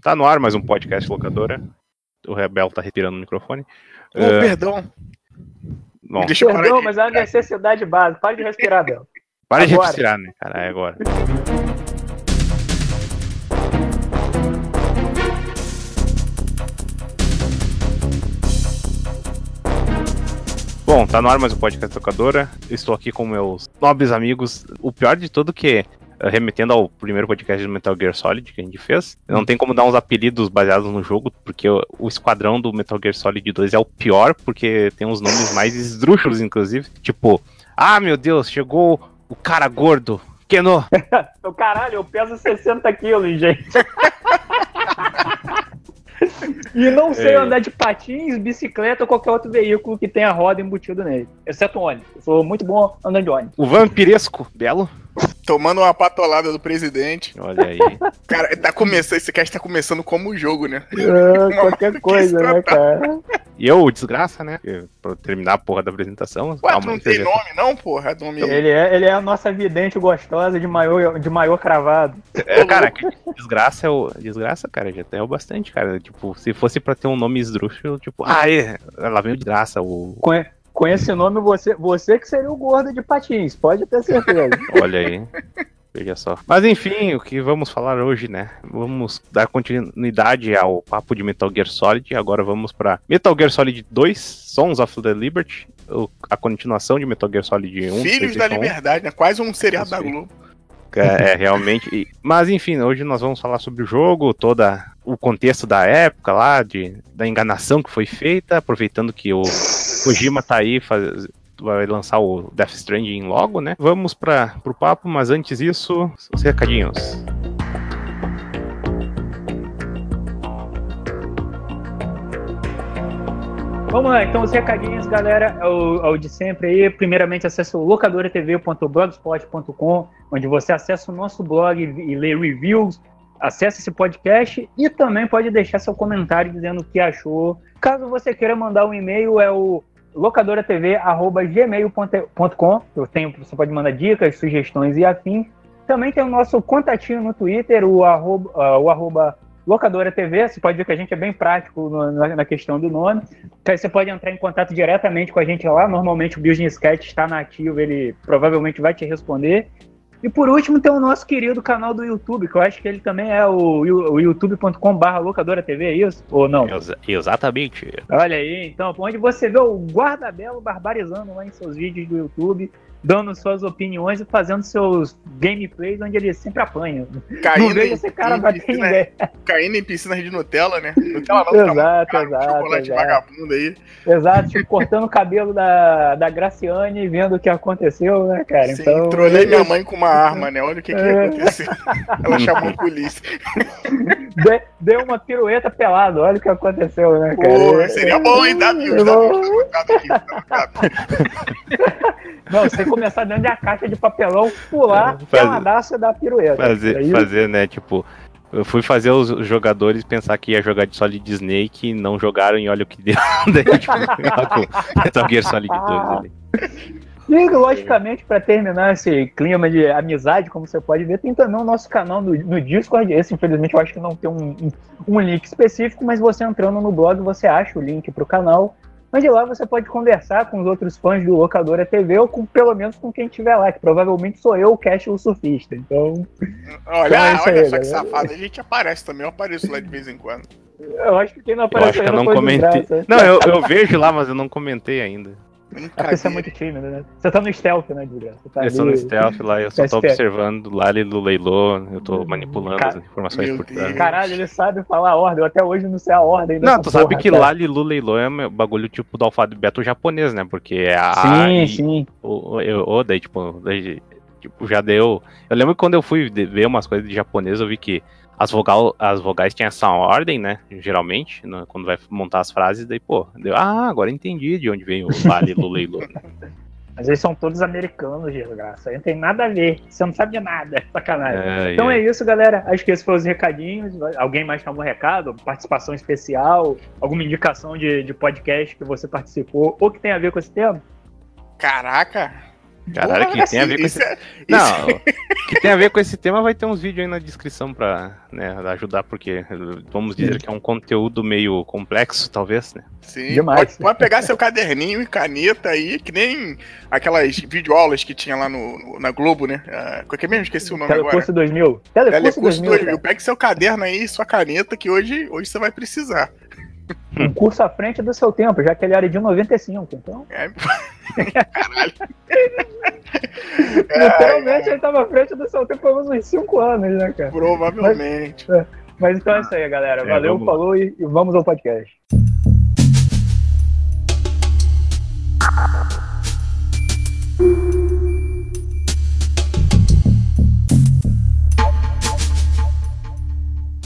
tá no ar mais um podcast locadora. O Rebel tá respirando no microfone. Oh, uh, perdão. Bom. Deixa eu perdão, mas é uma necessidade básica. Para de respirar, Bel. Para de respirar, né, cara? É agora. Bom, tá no ar mais um podcast tocadora. Estou aqui com meus nobres amigos. O pior de tudo que remetendo ao primeiro podcast do Metal Gear Solid que a gente fez, não tem como dar uns apelidos baseados no jogo, porque o, o esquadrão do Metal Gear Solid 2 é o pior, porque tem uns nomes mais esdrúxulos, inclusive. Tipo, ah, meu Deus, chegou o cara gordo. Keno. o caralho, eu peso 60 quilos, gente. E não sei é. andar de patins, bicicleta ou qualquer outro veículo que tenha roda embutido nele. Exceto ônibus. Eu sou muito bom andando de ônibus. O vampiresco, belo. Tomando uma patolada do presidente. Olha aí. Cara, tá começando, esse cast tá começando como jogo, né? É, qualquer coisa, né, cara? E eu, desgraça, né? Pra terminar a porra da apresentação. Ué, tu não tem nome, não, porra? Nome... Ele, é, ele é a nossa vidente gostosa de maior, de maior cravado. É, cara, desgraça é o. Desgraça, cara, já tem bastante, cara. Tipo, se fosse pra ter um nome esdrúxulo, tipo, ah, é, lá vem o desgraça. O... Com, com esse nome, você, você que seria o gordo de patins, pode ter certeza. Olha aí. Veja só. Mas enfim, o que vamos falar hoje, né? Vamos dar continuidade ao papo de Metal Gear Solid. Agora vamos para Metal Gear Solid 2, Sons of the Liberty, a continuação de Metal Gear Solid 1. Filhos da Liberdade, né? Quase um seriado da Globo. É, é, realmente. Mas enfim, hoje nós vamos falar sobre o jogo, toda o contexto da época lá, de, da enganação que foi feita, aproveitando que o Kojima tá aí faz, vai lançar o Death Stranding logo, né? Vamos para pro papo, mas antes disso, os recadinhos. Vamos lá, então os recadinhos, galera, é o, é o de sempre aí. Primeiramente, acesse o locadoratv.blogspot.com, onde você acessa o nosso blog e lê reviews, acesse esse podcast e também pode deixar seu comentário dizendo o que achou. Caso você queira mandar um e-mail, é o locadoratv.gmail.com. Eu tenho, você pode mandar dicas, sugestões e afins. Também tem o nosso contatinho no Twitter, o arroba, uh, o arroba Locadora TV, você pode ver que a gente é bem prático na, questão do nome. Então, você pode entrar em contato diretamente com a gente lá. Normalmente o Business Cat está na ativa, ele provavelmente vai te responder. E por último tem o nosso querido canal do YouTube, que eu acho que ele também é o, o youtube.com.br locadora TV, é isso? Ou não? Ex exatamente. Olha aí, então, onde você vê o Guardabelo barbarizando lá em seus vídeos do YouTube dando suas opiniões e fazendo seus gameplays onde ele sempre apanha. Caindo não vejo esse cara bater em ideia. Caindo em piscinas de Nutella, né? Nutella não, exato, exato, chocolate exato. vagabundo aí. Exato, tipo, cortando o cabelo da, da Graciane e vendo o que aconteceu, né, cara? Sim, então, trolei minha mãe com uma arma, né? Olha o que, que é. aconteceu. Ela chamou a polícia. De, deu uma pirueta pelada, olha o que aconteceu, né, cara? Pô, seria bom, hein, Davi? Não, você começar dentro da caixa de papelão, pular, é, peladaço e dar pirueta. Fazer, Aí... fazer, né, tipo... Eu fui fazer os jogadores pensar que ia jogar de Solid Snake e não jogaram e olha o que deu. Daí, tipo, Metal Gear Solid 2 ali. E, logicamente, para terminar esse clima de amizade, como você pode ver, tem também o nosso canal no, no Discord. Esse, infelizmente, eu acho que não tem um, um, um link específico, mas você entrando no blog, você acha o link para o canal. Mas de lá você pode conversar com os outros fãs do Locadora TV ou com pelo menos com quem estiver lá, que provavelmente sou eu, o Cash o surfista. Então. Olha, então é olha aí, só que safado, a gente aparece também, eu apareço lá de vez em quando. Eu acho que quem não aparece eu acho que eu não comentei. Não, eu, eu vejo lá, mas eu não comentei ainda. A pessoa é muito tímida, né? Você tá no stealth, né, Julia? Tá eu tô no stealth lá, eu só tô observando lá ali do leilô, eu tô manipulando Car... as informações por trás. Caralho, ele sabe falar a ordem, eu até hoje não sei a ordem. Não, tu sabe que lá Lilu Leilô é bagulho tipo do alfabeto japonês, né? Porque é a. Sim, sim. O, eu, o, daí, tipo, daí, tipo, já deu. Eu lembro que quando eu fui ver umas coisas de japonês, eu vi que as, vogal, as vogais têm essa ordem, né? Geralmente, né, quando vai montar as frases, daí, pô, deu, ah, agora entendi de onde vem o Vale Luleilu. Mas eles são todos americanos, de graça. Não tem nada a ver. Você não sabe de nada. Sacanagem. É, então é. é. isso, galera. Acho que esses foram os recadinhos. Alguém mais tem algum recado? Participação especial? Alguma indicação de, de podcast que você participou ou que tem a ver com esse tema? Caraca! Caralho, que tem a ver com esse... É... Não, que tem a ver com esse tema vai ter uns vídeos aí na descrição pra né, ajudar, porque vamos dizer que é um conteúdo meio complexo, talvez, né? Sim, Demais. Pode, pode pegar seu caderninho e caneta aí, que nem aquelas videoaulas que tinha lá no, no na Globo, né? Uh, qual que é mesmo? Esqueci o nome Telecurso agora. 2000. Telecurso, Telecurso 2000. 2000. Pegue seu caderno aí, sua caneta, que hoje, hoje você vai precisar. Um curso à frente do seu tempo, já que ele era de 95, então. É. Caralho. Literalmente ele estava à frente do seu tempo por uns 5 anos, né, cara? Provavelmente. Mas, é. Mas então é isso aí, galera. É, Valeu, vamos... falou e, e vamos ao podcast.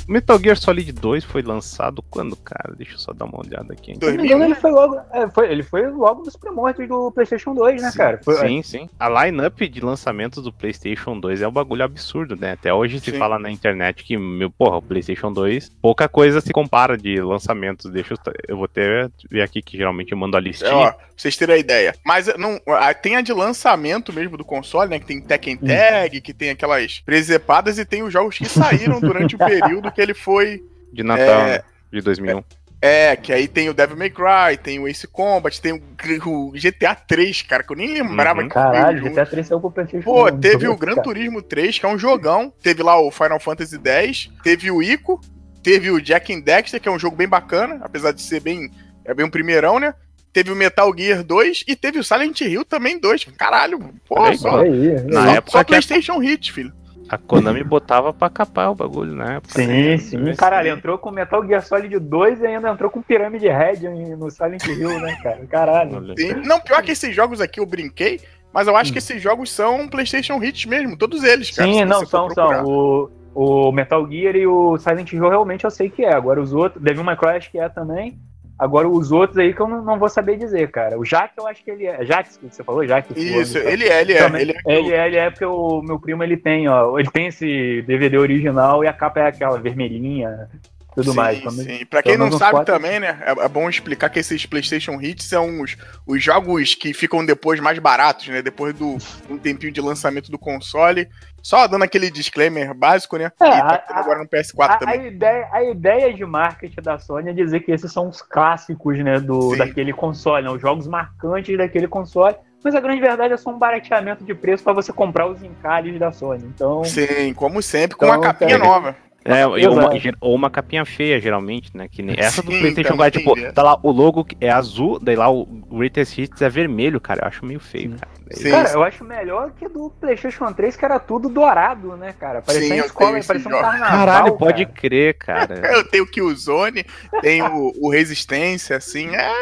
Metal Gear Solid 2 foi lançado quando, cara? Deixa eu só dar uma olhada aqui. Em 2000, ele foi logo, é, foi, ele foi logo dos primórdios do PlayStation 2, né, sim, cara? Foi, sim, é. sim. A line-up de lançamentos do PlayStation 2 é um bagulho absurdo, né? Até hoje se sim. fala na internet que, meu, porra, o PlayStation 2, pouca coisa se compara de lançamentos. Deixa eu, eu vou ter ver aqui que geralmente eu mando a listinha. É, ó, pra vocês terem a ideia. Mas não, tem a de lançamento mesmo do console, né? Que tem Tekken Tag, que tem aquelas presepadas e tem os jogos que saíram durante o período que ele foi. De Natal, é, né? de 2001. É, é, que aí tem o Devil May Cry, tem o Ace Combat, tem o, o GTA 3, cara, que eu nem lembrava uhum. que Caralho, GTA 3 saiu pro PlayStation. Pô, teve o Gran Turismo 3, que é um jogão. Teve lá o Final Fantasy X, teve o Ico, teve o Jack and Dexter, que é um jogo bem bacana, apesar de ser bem. É bem um primeirão, né? Teve o Metal Gear 2 e teve o Silent Hill também 2. Caralho, pô, só, aí, na só, época só PlayStation a... Hit, filho. A Konami botava pra capar o bagulho na época. Sim, né? sim. Caralho, entrou com Metal Gear Solid 2 e ainda entrou com Pirâmide Red no Silent Hill, né, cara? Caralho. Sim. Não, pior que esses jogos aqui eu brinquei, mas eu acho que hum. esses jogos são PlayStation Hits mesmo, todos eles, cara. Sim, não, são, são. O, o Metal Gear e o Silent Hill realmente eu sei que é. Agora os outros, Devil May Cry acho que é também. Agora, os outros aí que eu não, não, vou saber dizer, cara. O Jaque, eu acho que ele é. Jaque, que você falou? Jaque? Isso, ele é, ele é. Também, ele é, ele é, ele é porque o meu primo ele tem, ó. Ele tem esse DVD original e a capa é aquela vermelhinha, tudo sim, mais. Sim, pra quem não sabe quatro... também, né, é, é, bom explicar que esses PlayStation Hits são os, os jogos que ficam depois mais baratos, né, depois do um tempinho de lançamento do console. Só dando aquele disclaimer básico, né? É, tá agora no PS4 a, também. A ideia, a ideia de marketing da Sony é dizer que esses são os clássicos, né, do, daquele console, né, os jogos marcantes daquele console. Mas a grande verdade é só um barateamento de preço para você comprar os encalhes da Sony. Então, Sim, como sempre, com então, uma capinha é, nova. É, ou uma, ou uma, capinha feia, geralmente, né? Que nem essa do Sim, PlayStation 4, tipo, tá lá o logo é azul, daí lá o Greatest Hits é vermelho, cara. Eu acho meio feio, Sim. cara. Sim. Cara, eu acho melhor que do PlayStation 3, que era tudo dourado, né, cara? Parecia Sim, escola, parecia um carnaval. Caralho, pode crer, cara. eu tenho o Killzone, tenho o, o Resistência, assim, é.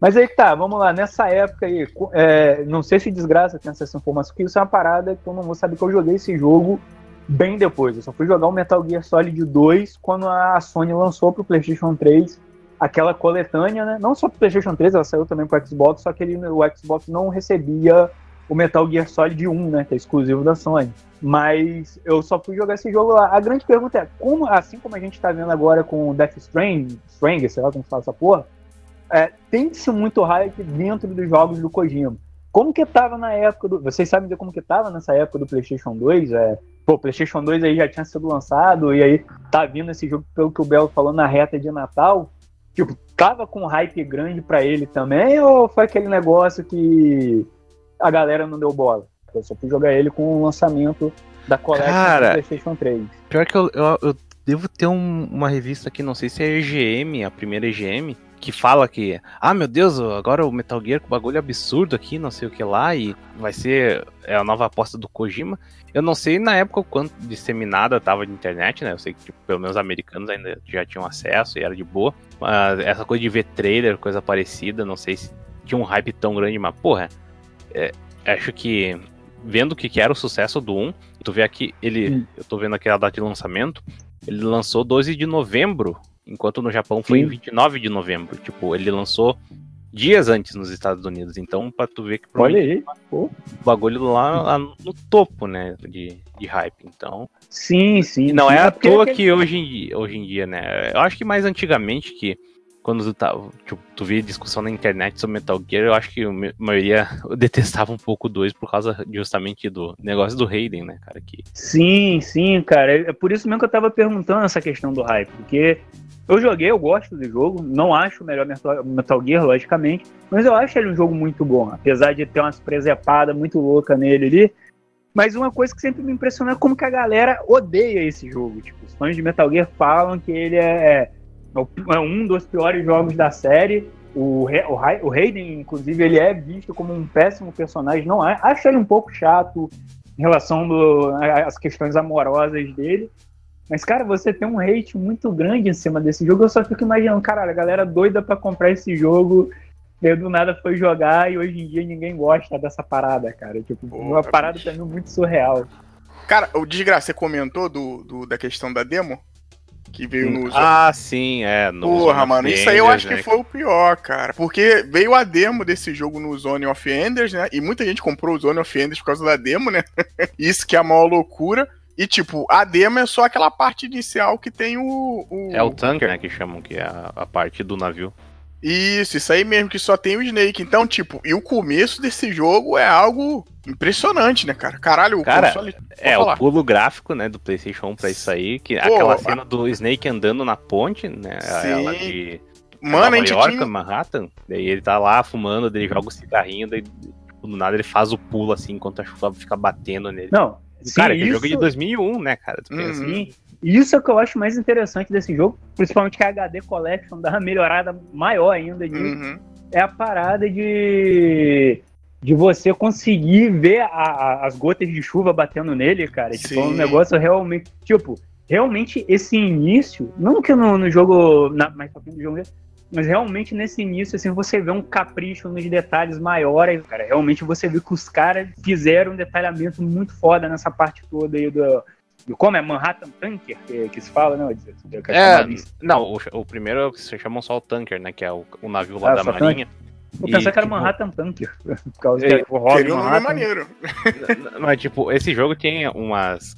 Mas aí que tá, vamos lá, nessa época aí, é, não sei se desgraça tem essa informação, que isso é uma parada que eu não vou saber que eu joguei esse jogo bem depois. Eu só fui jogar o Metal Gear Solid 2 quando a Sony lançou pro PlayStation 3 aquela coletânea, né? Não só pro PlayStation 3, ela saiu também pro Xbox, só que ele, o Xbox não recebia o Metal Gear Solid 1, né? Que é exclusivo da Sony. Mas eu só fui jogar esse jogo lá. A grande pergunta é, como, assim como a gente tá vendo agora com o Death Stranding, sei lá como fala essa porra, é, tem-se muito hype dentro dos jogos do Kojima. Como que tava na época do. Vocês sabem como que tava nessa época do PlayStation 2? É, pô, o PlayStation 2 aí já tinha sido lançado, e aí tá vindo esse jogo, pelo que o Belo falou, na reta de Natal. Tipo, tava com um hype grande para ele também, ou foi aquele negócio que a galera não deu bola? Eu só fui jogar ele com o lançamento da coleção do PlayStation 3. Pior que eu, eu, eu devo ter um, uma revista aqui, não sei se é EGM, a primeira EGM, que fala que, ah, meu Deus, agora o Metal Gear com bagulho absurdo aqui, não sei o que lá, e vai ser é a nova aposta do Kojima. Eu não sei na época o quanto disseminada tava de internet, né? Eu sei que tipo, pelo menos americanos ainda já tinham acesso e era de boa. Mas essa coisa de ver trailer, coisa parecida, não sei se tinha um hype tão grande, mas porra, é, acho que vendo o que, que era o sucesso do 1, tu vê aqui, ele, eu tô vendo aqui a data de lançamento, ele lançou 12 de novembro enquanto no Japão foi Sim. em 29 de novembro. Tipo, ele lançou dias antes nos Estados Unidos. Então, pra tu ver que Olha aí. o bagulho lá, lá, no topo, né, de, de hype. Então. Sim, sim. Não sim. é à toa que hoje em, dia, hoje em dia, né? Eu acho que mais antigamente que quando tu, tá, tipo, tu via discussão na internet sobre Metal Gear, eu acho que a maioria detestava um pouco o 2 por causa justamente do negócio do Hayden, né, cara? Que... Sim, sim, cara. É por isso mesmo que eu tava perguntando essa questão do hype, porque eu joguei, eu gosto do jogo, não acho o melhor Metal Gear, logicamente, mas eu acho ele um jogo muito bom, apesar de ter umas presepadas muito loucas nele ali. Mas uma coisa que sempre me impressiona é como que a galera odeia esse jogo. Tipo, os fãs de Metal Gear falam que ele é, é, é um dos piores jogos da série. O, o, o Hayden, inclusive, ele é visto como um péssimo personagem. Não é, acho ele um pouco chato em relação às questões amorosas dele. Mas, cara, você tem um hate muito grande em cima desse jogo. Eu só fico imaginando, caralho, a galera doida para comprar esse jogo. E do nada foi jogar e hoje em dia ninguém gosta dessa parada, cara. Tipo, Pô, uma parada também muito surreal. Cara, o Desgraça, você comentou do, do, da questão da demo? Que veio no. Ah, sim, é. No Porra, mano, isso aí eu acho né? que foi o pior, cara. Porque veio a demo desse jogo no Zone of Enders, né? E muita gente comprou o Zone of Enders por causa da demo, né? isso que é a maior loucura. E, tipo, a demo é só aquela parte inicial que tem o. o... É o tanker, né? Que chamam, que é a, a, parte do navio. Isso, isso aí mesmo, que só tem o Snake. Então, tipo, e o começo desse jogo é algo impressionante, né, cara? Caralho, o cara, console. É, falar. o pulo gráfico, né, do PlayStation 1 pra isso aí. Que, Pô, aquela cena do Snake andando na ponte, né? Sim. Ela de. Mano, Nova a gente York, tinha... Manhattan. Daí ele tá lá fumando, daí ele joga o cigarrinho, daí tipo, do nada ele faz o pulo assim enquanto a chuva fica batendo nele. Não, Sim, cara, isso... que jogo de 2001, né, cara? Tu pensa uhum. Assim. Isso é o que eu acho mais interessante desse jogo, principalmente que a HD Collection dá uma melhorada maior ainda disso. Uhum. É a parada de de você conseguir ver a, a, as gotas de chuva batendo nele, cara. Sim. Tipo, é um negócio realmente. Tipo, realmente esse início, não que no, no jogo. Na, mais pra frente do jogo, mas realmente nesse início, assim, você vê um capricho nos detalhes maiores, cara. Realmente você vê que os caras fizeram um detalhamento muito foda nessa parte toda aí do. do como é Manhattan Tanker, que, que se fala, né? É, não, o, o, primeiro se chamam só o Tanker, né? Que é o, o navio lá ah, da Marinha. Tanker. Eu pensei que era tipo, Manhattan Tanker, por causa é, que o Robin Manhattan... maneiro. Mas, tipo, esse jogo tem umas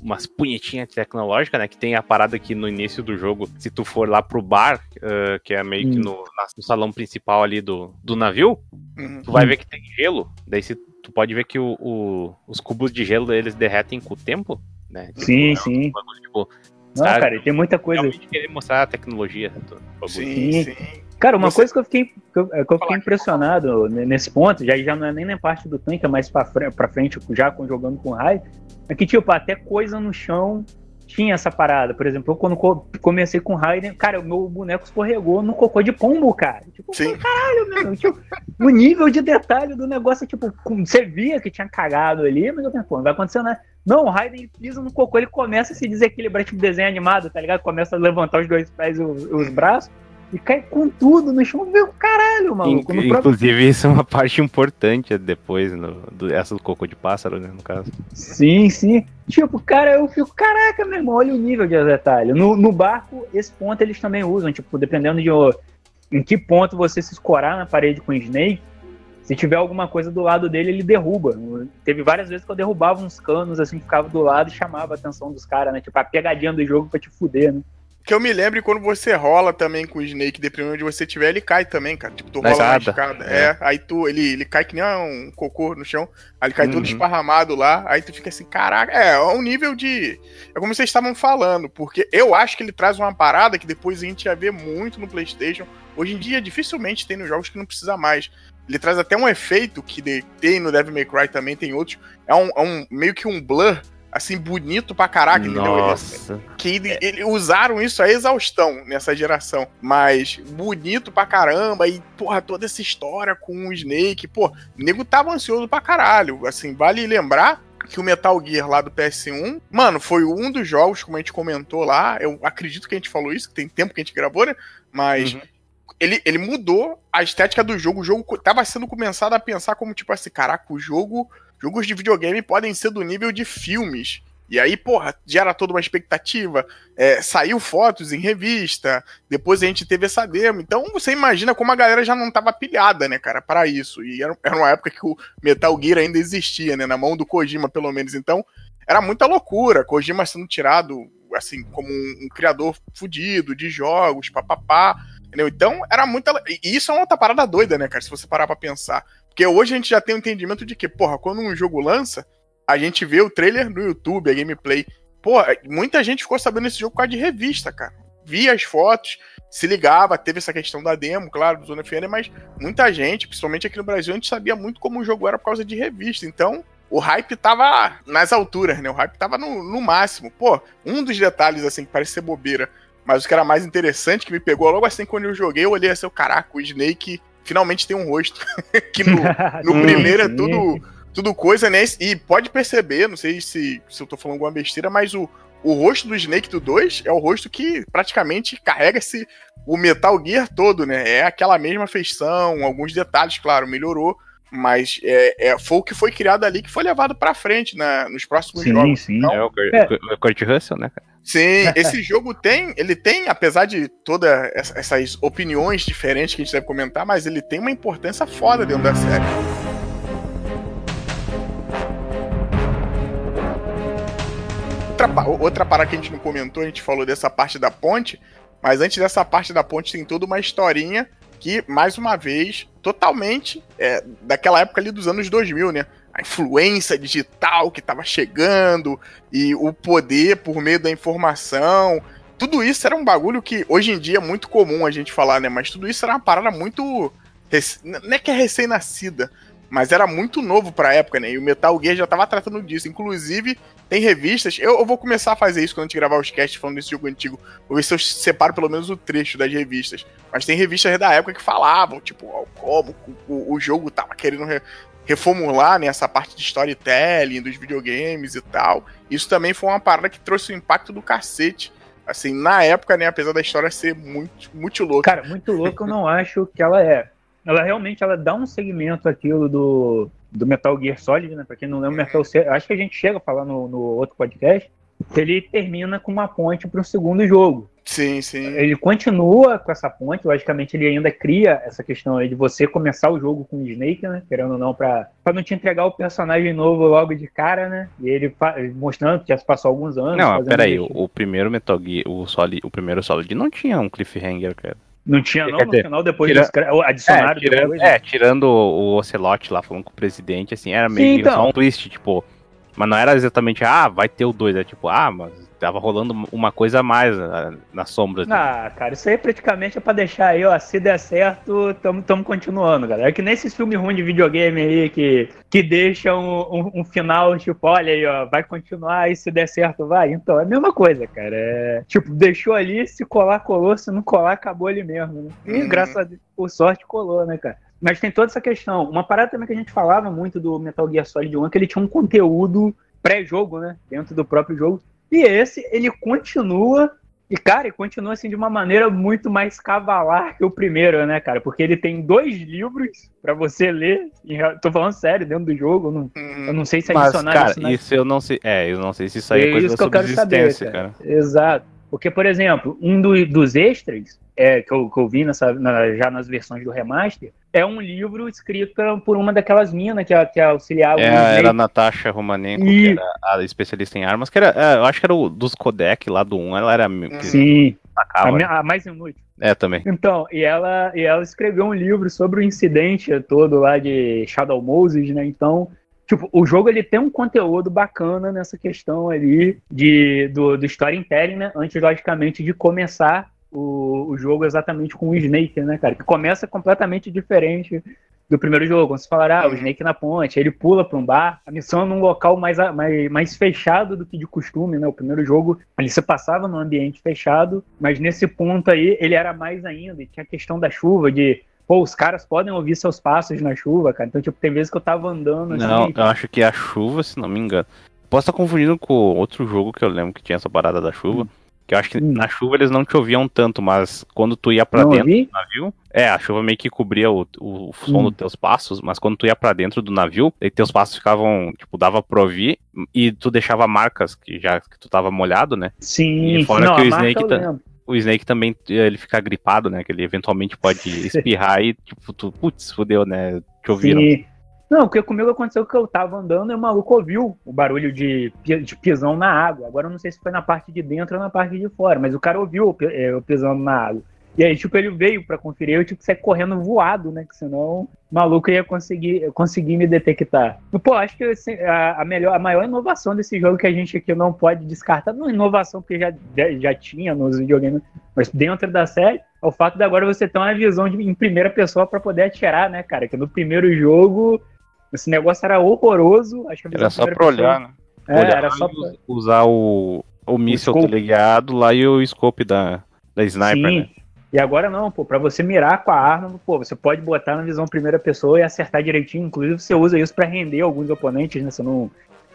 umas punhetinhas tecnológicas, né? Que tem a parada que no início do jogo, se tu for lá pro bar, uh, que é meio hum. que no, no, salão principal ali do, do navio, uhum. tu vai ver que tem gelo. Daí se, tu pode ver que o, o, os cubos de gelo eles derretem com o tempo, né? Tipo, sim, é sim. tipo, Não, cara, cara, tem muita coisa. Realmente querer mostrar a tecnologia. Né, sim, sim. Cara, uma Você... coisa que eu fiquei, que eu, que eu fiquei impressionado nesse ponto, já, já não é nem na parte do tanque, é mais pra frente, pra frente já com, jogando com raio, é que, tipo, até coisa no chão tinha essa parada. Por exemplo, eu quando comecei com Raiden, cara, o meu boneco escorregou no cocô de pombo, cara. Tipo, Sim. caralho, meu. Tipo, o nível de detalhe do negócio, tipo, você via que tinha cagado ali, mas eu pensei, pô, não vai acontecer, né? Não, o Raiden pisa no cocô, ele começa a se desequilibrar, tipo desenho animado, tá ligado? Começa a levantar os dois pés e os, os braços e cai com tudo no chão. Meu caralho, maluco. In, inclusive, próprio... isso é uma parte importante depois, no, do, essa do cocô de pássaro, né, no caso. Sim, sim. Tipo, cara, eu fico, caraca, meu irmão, olha o nível de detalhe. No, no barco, esse ponto eles também usam, tipo, dependendo de em que ponto você se escorar na parede com o Snake, se tiver alguma coisa do lado dele, ele derruba. Teve várias vezes que eu derrubava uns canos, assim, ficava do lado e chamava a atenção dos caras, né? Tipo, a pegadinha do jogo pra te fuder, né? Que eu me lembre quando você rola também com o Snake, dependendo de onde você tiver, ele cai também, cara. Tipo, tu rola na escada. É. é. aí tu, ele, ele cai que nem um cocô no chão, aí ele cai uhum. todo esparramado lá, aí tu fica assim, caraca, é, é um nível de. É como vocês estavam falando, porque eu acho que ele traz uma parada que depois a gente ia ver muito no PlayStation. Hoje em dia, dificilmente tem nos jogos que não precisa mais. Ele traz até um efeito que tem no Devil May Cry também, tem outros. É um, é um meio que um blur assim, bonito pra caraca, Nossa. entendeu? Que ele, ele, usaram isso a exaustão nessa geração. Mas bonito pra caramba, e, porra, toda essa história com o Snake, pô, o nego tava ansioso pra caralho. Assim, vale lembrar que o Metal Gear lá do PS1, mano, foi um dos jogos, como a gente comentou lá, eu acredito que a gente falou isso, que tem tempo que a gente gravou, né? Mas uhum. ele, ele mudou a estética do jogo. O jogo tava sendo começado a pensar como, tipo assim, caraca, o jogo jogos de videogame podem ser do nível de filmes. E aí, porra, gera toda uma expectativa. É, saiu fotos em revista, depois a gente teve essa demo. Então você imagina como a galera já não tava pilhada, né, cara, para isso. E era, era uma época que o Metal Gear ainda existia, né, na mão do Kojima, pelo menos. Então era muita loucura. Kojima sendo tirado, assim, como um, um criador fudido de jogos, papapá. Entendeu? Então, era muita. E isso é uma outra parada doida, né, cara? Se você parar pra pensar. Porque hoje a gente já tem o um entendimento de que, porra, quando um jogo lança, a gente vê o trailer no YouTube, a gameplay. Pô, muita gente ficou sabendo desse jogo por causa de revista, cara. Via as fotos, se ligava, teve essa questão da demo, claro, do Zona FN, mas muita gente, principalmente aqui no Brasil, a gente sabia muito como o jogo era por causa de revista. Então, o hype tava nas alturas, né? O hype tava no, no máximo. Pô, um dos detalhes, assim, que parece ser bobeira, mas o que era mais interessante, que me pegou logo assim quando eu joguei, eu olhei assim, caraca, o Snake finalmente tem um rosto. que no, no primeiro é tudo, tudo coisa, né? E pode perceber, não sei se, se eu tô falando alguma besteira, mas o, o rosto do Snake do 2 é o rosto que praticamente carrega esse, o Metal Gear todo, né? É aquela mesma feição, alguns detalhes, claro, melhorou, mas é, é, foi o que foi criado ali que foi levado para frente né, nos próximos sim, jogos. Sim, então, é o, é. o Kurt Russell, né, cara? Sim, esse jogo tem, ele tem, apesar de todas essas opiniões diferentes que a gente deve comentar, mas ele tem uma importância foda dentro da série. Outra, outra parada que a gente não comentou, a gente falou dessa parte da ponte, mas antes dessa parte da ponte tem toda uma historinha que, mais uma vez, totalmente é, daquela época ali dos anos 2000, né? Influência digital que estava chegando e o poder por meio da informação. Tudo isso era um bagulho que hoje em dia é muito comum a gente falar, né? Mas tudo isso era uma parada muito. Não é que é recém-nascida, mas era muito novo pra época, né? E o Metal Gear já tava tratando disso. Inclusive, tem revistas. Eu, eu, vou começar a fazer isso quando a gente gravar os casts falando desse jogo antigo. Vou ver se eu separo pelo menos o trecho das revistas. Mas tem revistas da época que falavam, tipo, como o, o jogo tava querendo re, reformular né, essa parte de storytelling dos videogames e tal. Isso também foi uma parada que trouxe o um impacto do cacete. Assim, na época, né, apesar da história ser muito, muito louca. Cara, muito louca eu não acho que ela é ela realmente ela dá um segmento aquilo do, do Metal Gear Solid, né? Pra quem não lembra, Metal Gear, acho que a gente chega a falar no, no outro podcast, ele termina com uma ponte para o segundo jogo. Sim, sim. Ele continua com essa ponte, logicamente ele ainda cria essa questão aí de você começar o jogo com o Snake, né? Querendo ou não, para não te entregar o personagem novo logo de cara, né? E ele mostrando que já se passou alguns anos. Não, peraí, o, o, primeiro Metal Gear, o, Solid, o primeiro Solid não tinha um cliffhanger, cara. Não tinha, não, no final, depois tira... dos adicionaram é, tirando, depois, né? É, tirando o Ocelot lá falando com o presidente, assim, era meio Sim, então. só um twist, tipo. Mas não era exatamente, ah, vai ter o 2, é tipo, ah, mas tava rolando uma coisa a mais na, na sombra. Ah, cara, isso aí praticamente é pra deixar aí, ó, se der certo, tamo, tamo continuando, galera. É que nesses filmes ruins de videogame aí que, que deixam um, um, um, final, tipo, olha aí, ó, vai continuar e se der certo, vai. Então, é a mesma coisa, cara. É, tipo, deixou ali, se colar, colou, se não colar, acabou ali mesmo, né? E uhum. graças a Deus, por sorte, colou, né, cara? Mas tem toda essa questão. Uma parada também que a gente falava muito do Metal Gear Solid 1 é que ele tinha um conteúdo pré-jogo, né? Dentro do próprio jogo e esse, ele continua, e cara, ele continua assim de uma maneira muito mais cavalar que o primeiro, né, cara? Porque ele tem dois livros para você ler. Tô falando sério, dentro do jogo. Eu não, uhum. eu não sei se adicionar Mas, cara, isso, né? isso eu não sei. É, eu não sei se isso aí é, é coisa isso que eu quero saber, cara. cara. Exato. Porque, por exemplo, um do, dos extras é, que, eu, que eu vi nessa, na, já nas versões do remaster, é um livro escrito por uma daquelas minas que, que auxiliava. É, era a Natasha Romanenko, e... que era a especialista em armas, que era, é, eu acho que era o dos codec lá do 1, ela era. Sim. a, né? a, mais inútil. É, também. Então, e ela, e ela escreveu um livro sobre o incidente todo lá de Shadow Moses, né? Então, tipo, o jogo ele tem um conteúdo bacana nessa questão ali de, do, do storytelling, né? Antes, logicamente, de começar o, o jogo exatamente com o Snake, né, cara? Que começa completamente diferente do primeiro jogo. Você falar, ah, o Snake na ponte, ele pula para um bar, a missão é num local mais, mais, mais fechado do que de costume, né? O primeiro jogo, ali você passava num ambiente fechado, mas nesse ponto aí ele era mais ainda, e tinha a questão da chuva, de pô, os caras podem ouvir seus passos na chuva, cara. Então, tipo, tem vezes que eu tava andando assim. Não, eu acho que a chuva, se não me engano. Posso estar confundindo com outro jogo que eu lembro que tinha essa parada da chuva. Hum. Que eu acho que hum. na chuva eles não te ouviam tanto, mas quando tu ia para dentro ouvi? do navio. É, a chuva meio que cobria o, o som hum. dos teus passos, mas quando tu ia para dentro do navio, aí teus passos ficavam, tipo, dava pra ouvir e tu deixava marcas que já que tu tava molhado, né? Sim, e fora não, que o Snake o Snake também ele fica gripado, né? Que ele eventualmente pode espirrar e, tipo, tu, putz, fudeu, né? Te ouviram. Sim. Não, porque comigo aconteceu que eu tava andando e o maluco ouviu o barulho de, de pisão na água. Agora eu não sei se foi na parte de dentro ou na parte de fora, mas o cara ouviu o, é, pisando na água. E aí, tipo, ele veio pra conferir, eu tive que sair correndo voado, né? Que senão o maluco ia conseguir, conseguir me detectar. Pô, acho que assim, a, a, melhor, a maior inovação desse jogo que a gente aqui não pode descartar, não inovação porque já, já tinha nos videogames, mas dentro da série, é o fato de agora você ter uma visão de, em primeira pessoa para poder atirar, né, cara? Que no primeiro jogo esse negócio era horroroso. Acho que era só pra pessoa... olhar, né? É, olhar era só pra... usar o, o míssil teleguiado lá e o scope da, da sniper, Sim. né? E agora não, pô, pra você mirar com a arma, pô, você pode botar na visão primeira pessoa e acertar direitinho. Inclusive, você usa isso para render alguns oponentes, né? Você não,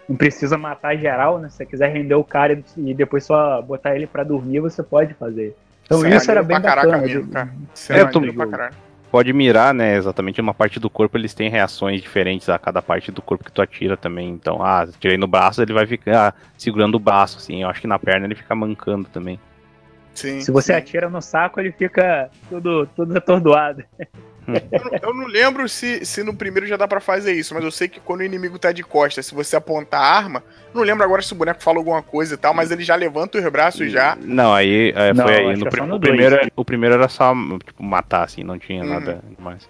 não precisa matar geral, né? Se você quiser render o cara e depois só botar ele para dormir, você pode fazer. Então isso, isso era bem bacana. Mesmo, cara. É, tu, pode mirar, né? Exatamente uma parte do corpo, eles têm reações diferentes a cada parte do corpo que tu atira também. Então, ah, atirei no braço, ele vai ficar segurando o braço, assim. Eu acho que na perna ele fica mancando também. Sim, Se você sim. atira no saco, ele fica tudo, tudo atordoado. eu, não lembro se, se no primeiro já dá para fazer isso, mas eu sei que quando o inimigo tá de costas, se você apontar a arma, não lembro agora se o boneco fala alguma coisa e tal, mas ele já levanta os braços já. Não, aí é, não, foi aí. No, prim no primeiro, o primeiro era só tipo, matar, assim, não tinha uhum. nada mais.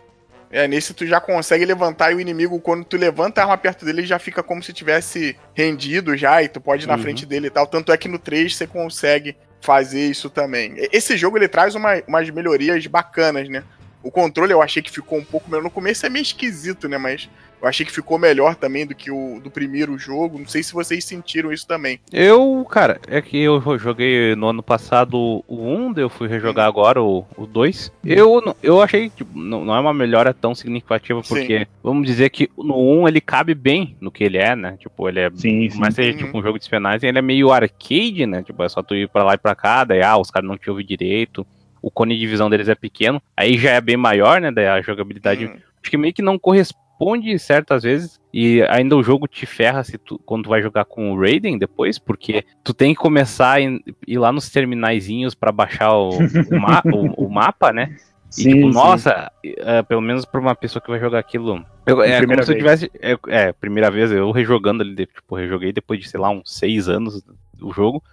É, nesse tu já consegue levantar e o inimigo, quando tu levanta a arma perto dele, já fica como se tivesse rendido já, e tu pode ir na uhum. frente dele e tal. Tanto é que no 3 você consegue fazer isso também. Esse jogo ele traz uma, umas melhorias bacanas, né? O controle eu achei que ficou um pouco melhor. No começo é meio esquisito, né? Mas eu achei que ficou melhor também do que o do primeiro jogo. Não sei se vocês sentiram isso também. Eu, cara, é que eu joguei no ano passado o 1, eu fui rejogar agora o, o 2. Eu, eu achei que tipo, não, não é uma melhora tão significativa, porque sim. vamos dizer que no 1 ele cabe bem no que ele é, né? Tipo, ele é. Sim, sim. Mas seja tipo um jogo de espionagem, ele é meio arcade, né? Tipo, é só tu ir pra lá e pra cá, daí ah, os caras não te ouvem direito o cone de visão deles é pequeno, aí já é bem maior, né? Daí a jogabilidade hum. acho que meio que não corresponde certas vezes e ainda o jogo te ferra se tu, quando tu vai jogar com o Raiden depois, porque tu tem que começar a ir lá nos terminaizinhos para baixar o, o, ma o, o, mapa, né? E sim, tipo, sim. nossa, é, pelo menos pra uma pessoa que vai jogar aquilo. Eu, é como vez. se eu tivesse. É, é, primeira vez, eu rejogando ali, tipo, rejoguei depois de, sei lá, uns seis anos o jogo.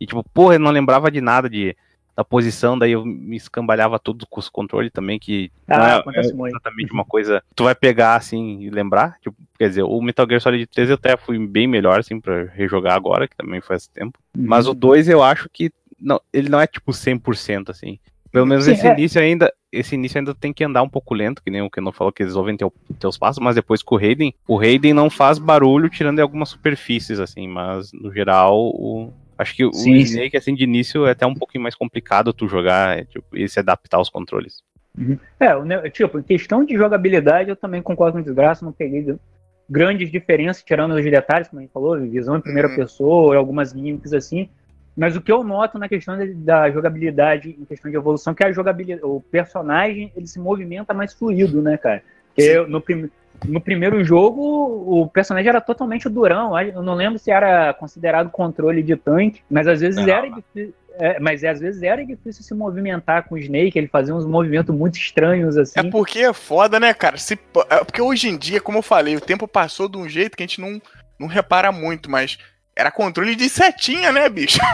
E tipo, porra, eu não lembrava de nada de da posição, daí eu me escambalhava tudo com os controles também, que ah, não é, é exatamente uma coisa tu vai pegar assim e lembrar. Tipo, quer dizer, o Metal Gear Solid 3 eu até fui bem melhor, assim, pra rejogar agora, que também faz tempo. Uhum. Mas o 2 eu acho que não, ele não é tipo 100% assim. Pelo menos Sim, esse é. início ainda, esse início ainda tem que andar um pouco lento, que nem o que não falou que eles ouvem teu, teus passos, mas depois com o Raiden, o Raiden não faz barulho tirando algumas superfícies assim, mas no geral o, Acho que sim, o Snake, assim, de início é até um pouquinho mais complicado tu jogar é, tipo, e se adaptar aos controles. Uhum. É, tipo, em questão de jogabilidade, eu também concordo com o Desgraça, não peguei grandes diferenças, tirando os detalhes, como a gente falou, visão em primeira uhum. pessoa algumas gimmicks assim. Mas o que eu noto na questão da jogabilidade, em questão de evolução, que a jogabilidade, o personagem, ele se movimenta mais fluido, né, cara? Porque no, prim, no primeiro jogo, o personagem era totalmente durão. Eu não lembro se era considerado controle de tanque, mas às vezes não. era difícil. É, mas às vezes era difícil se movimentar com o Snake, ele fazia uns movimentos muito estranhos assim. É porque é foda, né, cara? Se, é porque hoje em dia, como eu falei, o tempo passou de um jeito que a gente não, não repara muito, mas era controle de setinha, né, bicho?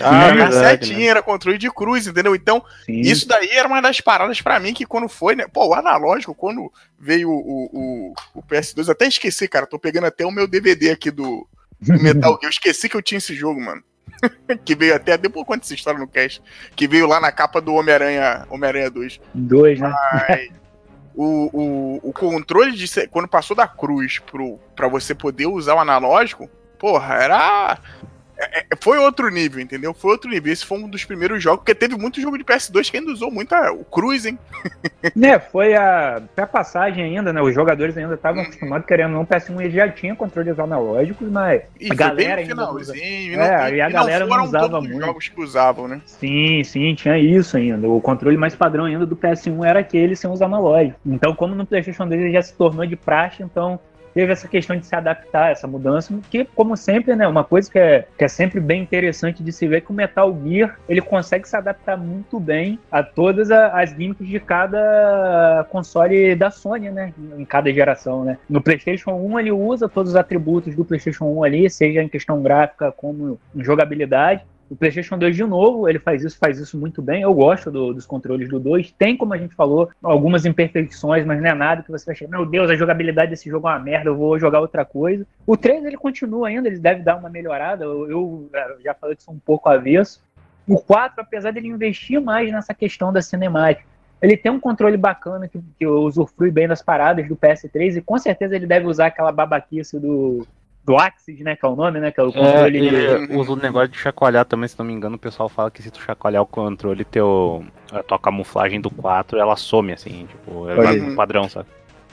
Ah, era verdade, setinha, né? era controle de cruz, entendeu? Então, Sim. isso daí era uma das paradas para mim que quando foi, né? Pô, o analógico, quando veio o, o, o PS2, até esqueci, cara. Tô pegando até o meu DVD aqui do, do Metal Gear. Eu esqueci que eu tinha esse jogo, mano. que veio até, depois conta essa história no cast, que veio lá na capa do Homem-Aranha Homem-Aranha 2. 2, né? Mas, o, o, o controle de. Quando passou da cruz pro, pra você poder usar o analógico, porra, era. É, é, foi outro nível, entendeu? Foi outro nível. Esse foi um dos primeiros jogos, porque teve muito jogo de PS2 que ainda usou muito a, o Cruise, hein? né, foi a, a passagem ainda, né? Os jogadores ainda estavam hum. acostumados, querendo não, PS1 ele já tinha controles analógicos, mas e a galera ainda. Usa... E não, é, e a galera não, não usava muito. jogos que usavam, né? Sim, sim, tinha isso ainda. O controle mais padrão ainda do PS1 era aquele sem os analógicos. Então, como no PlayStation 2 ele já se tornou de praxe, então teve essa questão de se adaptar a essa mudança, que, como sempre, né, uma coisa que é, que é sempre bem interessante de se ver é que o Metal Gear ele consegue se adaptar muito bem a todas as gimmicks de cada console da Sony, né, em cada geração, né. No PlayStation 1 ele usa todos os atributos do PlayStation 1 ali, seja em questão gráfica como em jogabilidade, O PlayStation 2, de novo, ele faz isso, faz isso muito bem. Eu gosto do, dos controles do 2. Tem, como a gente falou, algumas imperfeições, mas não é nada que você vai chegar, meu Deus, a jogabilidade desse jogo é uma merda, eu vou jogar outra coisa. O 3, ele continua ainda, ele deve dar uma melhorada. Eu, eu já falei que sou um pouco avesso. O 4, apesar dele investir mais nessa questão da cinemática, ele tem um controle bacana que, que usufrui bem das paradas do PS3 e com certeza ele deve usar aquela babaquice do do Axis, né? Que é o nome, né? Que é o controle. É, ele usa o negócio de chacoalhar também, se não me engano, o pessoal fala que se tu chacoalhar o controle, teu, a tua camuflagem do 4, ela some, assim, tipo, é um padrão, sabe?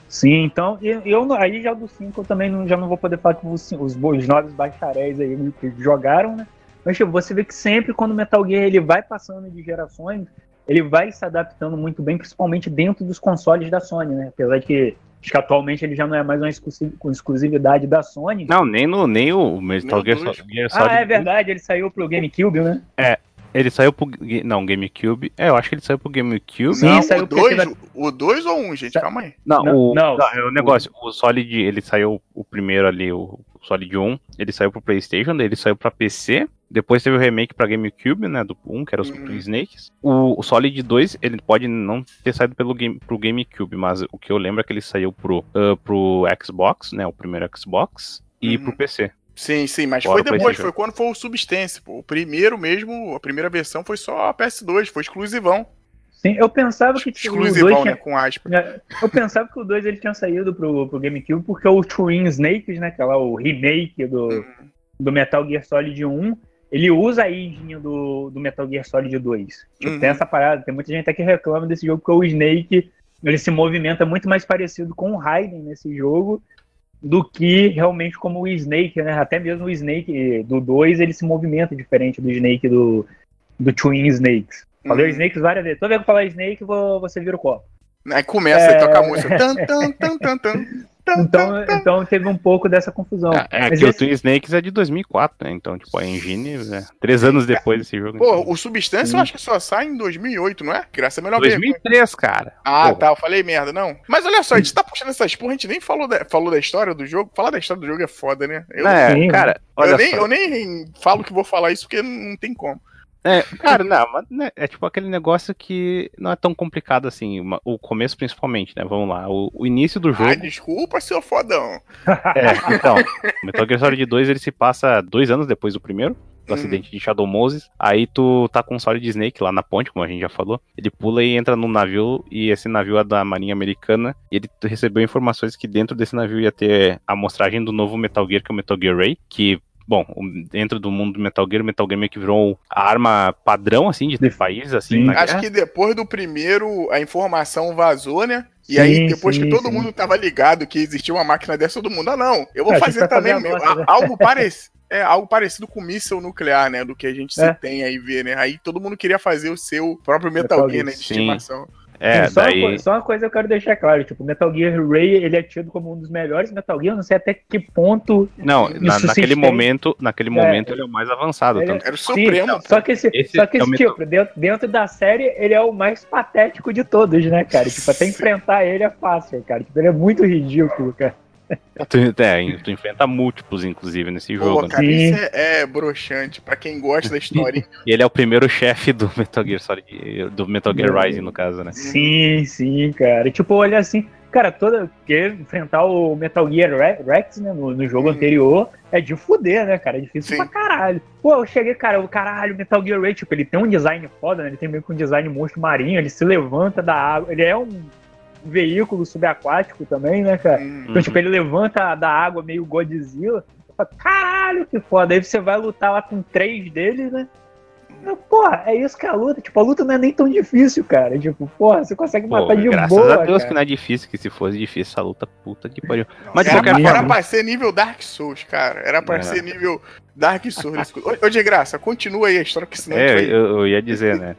Sim, então, eu, eu aí já do 5 eu também não, já não vou poder falar que os, os, os novos bacharéis aí que jogaram, né? Mas tipo, você vê que sempre quando o Metal Gear ele vai passando de gerações, ele vai se adaptando muito bem, principalmente dentro dos consoles da Sony, né? Apesar de que Acho que atualmente ele já não é mais uma exclusividade da Sony. Não, nem, no, nem o Metal Gear Solid. Ah, é verdade, ele saiu pro GameCube, né? É, ele saiu pro. Não, GameCube. É, eu acho que ele saiu pro GameCube. Sim, não, saiu o 2 teve... o dois ou um, gente? Calma aí. Não, não, o, não, não é o negócio. O Solid, ele saiu o primeiro ali, o Solid 1. Ele saiu pro PlayStation, daí ele saiu pra PC. Depois teve o remake pra GameCube, né? Do 1, que era os uhum. Snakes. O, o, Solid 2, ele pode não ter saído pelo game, pro GameCube, mas o que eu lembro é que ele saiu pro, uh, pro Xbox, né? O primeiro Xbox. E uhum. pro PC. Sim, sim, mas Fora foi depois, foi quando foi o Substance. Pô. O primeiro mesmo, a primeira versão foi só a PS2, foi exclusivão. Sim, eu pensava que exclusivão, o 2 né, com aspas. É, eu pensava que o 2 ele tinha saído pro, pro GameCube porque o Twin Snakes, né, que é lá o remake do, uhum. do Metal Gear Solid 1, ele usa a engine do, do Metal Gear Solid 2. Tipo, uhum. tem essa parada, tem muita gente aqui que reclama desse jogo porque o Snake ele se movimenta muito mais parecido com o Raiden nesse jogo do que realmente como o Snake, né? Até mesmo o Snake do 2, ele se movimenta diferente do Snake do, do Twin Snakes. Falei uhum. Snakes várias vezes. Toda vez que eu falar Snake, você vira o copo. Aí começa, é... toca a música. Tan, tan, tan, tan, tan. Então, então teve um pouco dessa confusão. É, é que esse... o Twin Snakes é de 2004, né? Então, tipo, a engine, é três anos depois desse jogo. Pô, então. o Substância eu acho que só sai em 2008, não é? Graças a melhor 2003, ver. cara. Ah, Porra. tá, eu falei merda, não. Mas olha só, a gente tá puxando essas porra, a gente nem falou da, falou da história do jogo. Falar da história do jogo é foda, né? Eu, é, sim, cara, olha eu nem, eu nem falo que vou falar isso porque não tem como. É, cara, não, mas né, é tipo aquele negócio que não é tão complicado assim. O começo, principalmente, né? Vamos lá. O, o início do jogo. Ah, desculpa, seu fodão. É, então, Metal Gear Solid 2 ele se passa dois anos depois do primeiro. Do hum. acidente de Shadow Moses. Aí tu tá com o Solid Snake lá na ponte, como a gente já falou. Ele pula e entra num navio, e esse navio é da Marinha Americana. E ele recebeu informações que dentro desse navio ia ter a mostragem do novo Metal Gear, que é o Metal Gear Ray, que bom, dentro do mundo do Metal Gear, o Metal Gear meio que virou a arma padrão, assim, de, de país, assim. Acho que depois do primeiro, a informação vazou, né? E sim, aí, depois sim, que todo sim. mundo tava ligado que existia uma máquina dessa, todo mundo, ah, não, eu vou é, fazer também fazer nossa, né? algo parecido. É algo parecido com míssel nuclear, né? Do que a gente é. se tem aí ver, né? Aí todo mundo queria fazer o seu próprio Metal, Metal Gear, né? De estimação. É, só, daí... uma, só uma coisa eu quero deixar claro, tipo, Metal Gear Ray, ele é tido como um dos melhores Metal Gear, eu não sei até que ponto Não, na, naquele momento, naquele é, momento ele é o mais avançado. Ele, tanto. Era o supremo. Sim, só que esse, esse só que esse é tipo, Metal... dentro, dentro da série, ele é o mais patético de todos, né, cara? Tipo, até enfrentar ele é fácil, cara. Tipo, ele é muito ridículo, cara. Tu, é, tu enfrenta múltiplos, inclusive, nesse Pô, jogo. Né? Cara, isso é, é broxante pra quem gosta da história. e ele é o primeiro chefe do Metal Gear Solid, do Metal Gear Rising, no caso, né? Sim, sim, cara. Tipo, olha assim, cara, toda. que enfrentar o Metal Gear Rex, né, no, no jogo hum. anterior, é de fuder, né, cara? É difícil sim. pra caralho. Pô, eu cheguei, cara, o caralho, Metal Gear Ray, tipo, ele tem um design foda, né? Ele tem meio que um design monstro marinho, ele se levanta da água, ele é um veículo subaquático também, né, cara? Uhum. Então, tipo, ele levanta da água meio Godzilla. Fala, Caralho, que foda. Aí você vai lutar lá com três deles, né? Porra, é isso que é a luta. Tipo, a luta não é nem tão difícil, cara. Tipo, porra, você consegue Pô, matar de graças boa. Graças a Deus cara. que não é difícil, que se fosse difícil essa luta, puta que pariu. Mas era, era pra ser nível Dark Souls, cara. Era pra é. ser nível Dark Souls. Ô, de graça, continua aí a história, que senão. É, eu, eu, ia dizer, né?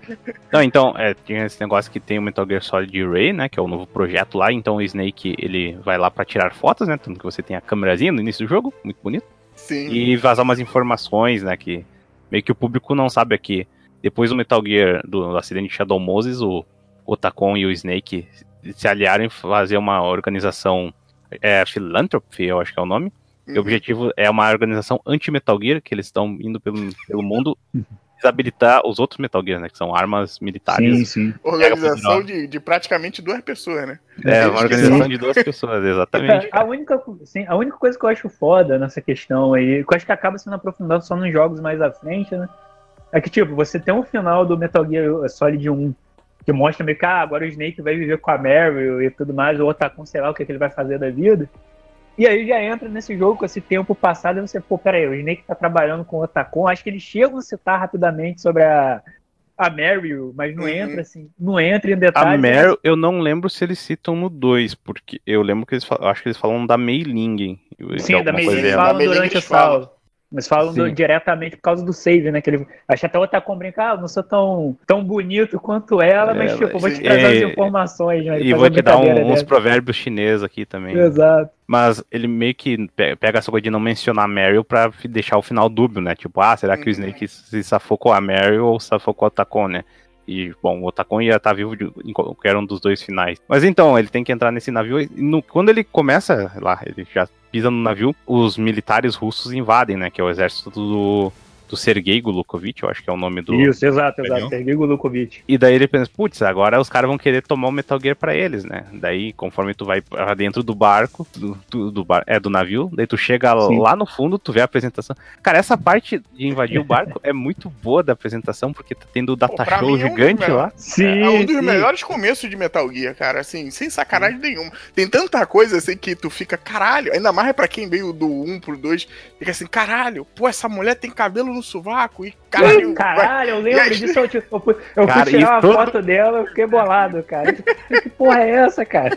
não, então, é, tinha esse negócio que tem o Metal Gear Solid Ray, né? Que é o novo projeto lá. Então o Snake, ele vai lá pra tirar fotos, né? Tanto que você tem a câmerazinha no início do jogo, muito bonito. Sim. E vazar umas informações, né? Que meio que o público não sabe aqui. Depois do Metal Gear, do, acidente de Shadow Moses, o Otacon e o Snake se aliaram em fazer uma organização é, Philanthropy, eu acho que é o nome. Uhum. O objetivo é uma organização anti-Metal Gear, que eles estão indo pelo, pelo mundo desabilitar os outros Metal Gear, né? Que são armas militares. Sim, sim. Organização de, de praticamente duas pessoas, né? É, uma organização de duas pessoas, exatamente. A única, sim, a única coisa que eu acho foda nessa questão aí, que eu acho que acaba sendo aprofundado só nos jogos mais à frente, né? É que, tipo, você tem um final do Metal Gear Solid 1 que mostra meio que, ah, agora o Snake vai viver com a Meryl e tudo mais, o Otacon, sei lá o que, que ele vai fazer da vida. E aí já entra nesse jogo com esse tempo passado e você, pô, peraí, o Snake tá trabalhando com o Otacon, acho que eles chegam a citar rapidamente sobre a, a Meryl, mas não Uhum. entra assim, não entra em A detalhes. Meryl, eu não lembro se eles citam no 2, porque eu lembro que eles falam, acho que eles falam da Mei Ling. Sim, da Mei dela. falam Ling durante o salve. Mas falam do- diretamente por causa do save, né? Que ele, acho que até o Otacon brinca, ah, eu não sou tão, tão bonito quanto ela, mas É, tipo, eu vou te trazer É, as informações, né? E vou te dar um- uns provérbios chineses aqui também. Exato. Mas ele meio que pe- pega essa coisa de não mencionar a Meryl pra deixar o final dúbio, né? Tipo, ah, será que o Uhum. Snake se safou com a Meryl ou safou com o Otacon, né? E, bom, o Otacon ia estar vivo de, em qualquer um dos dois finais. Mas então, ele tem que entrar nesse navio. No- quando ele começa lá, ele já pisa no navio, os militares russos invadem, né? Que é o exército do, do Sergei Gulukovich, eu acho que é o nome do, Isso, exato, exato. Sergei Gulukovich. e daí ele pensa, putz, agora os caras vão querer tomar o Metal Gear pra eles, né? Daí, conforme tu vai pra dentro do barco, do, do, do bar, é do navio, daí tu chega Sim. lá no fundo, tu vê a apresentação. Cara, essa parte de invadir o barco é muito boa da apresentação, porque tá tendo o data pra show mim é um gigante lá. Sim, É um dos sim. melhores começos de Metal Gear, cara, assim, sem sacanagem nenhuma. Tem tanta coisa assim que tu fica, caralho, ainda mais é pra quem veio do 1 pro 2, fica assim, caralho, pô, essa mulher tem cabelo no sovaco e caralho. Caralho, eu lembro disso. Eu, eu fui, eu fui Cara, tirar uma todo- foto dela, eu fiquei bolado, cara. Que porra é essa, cara?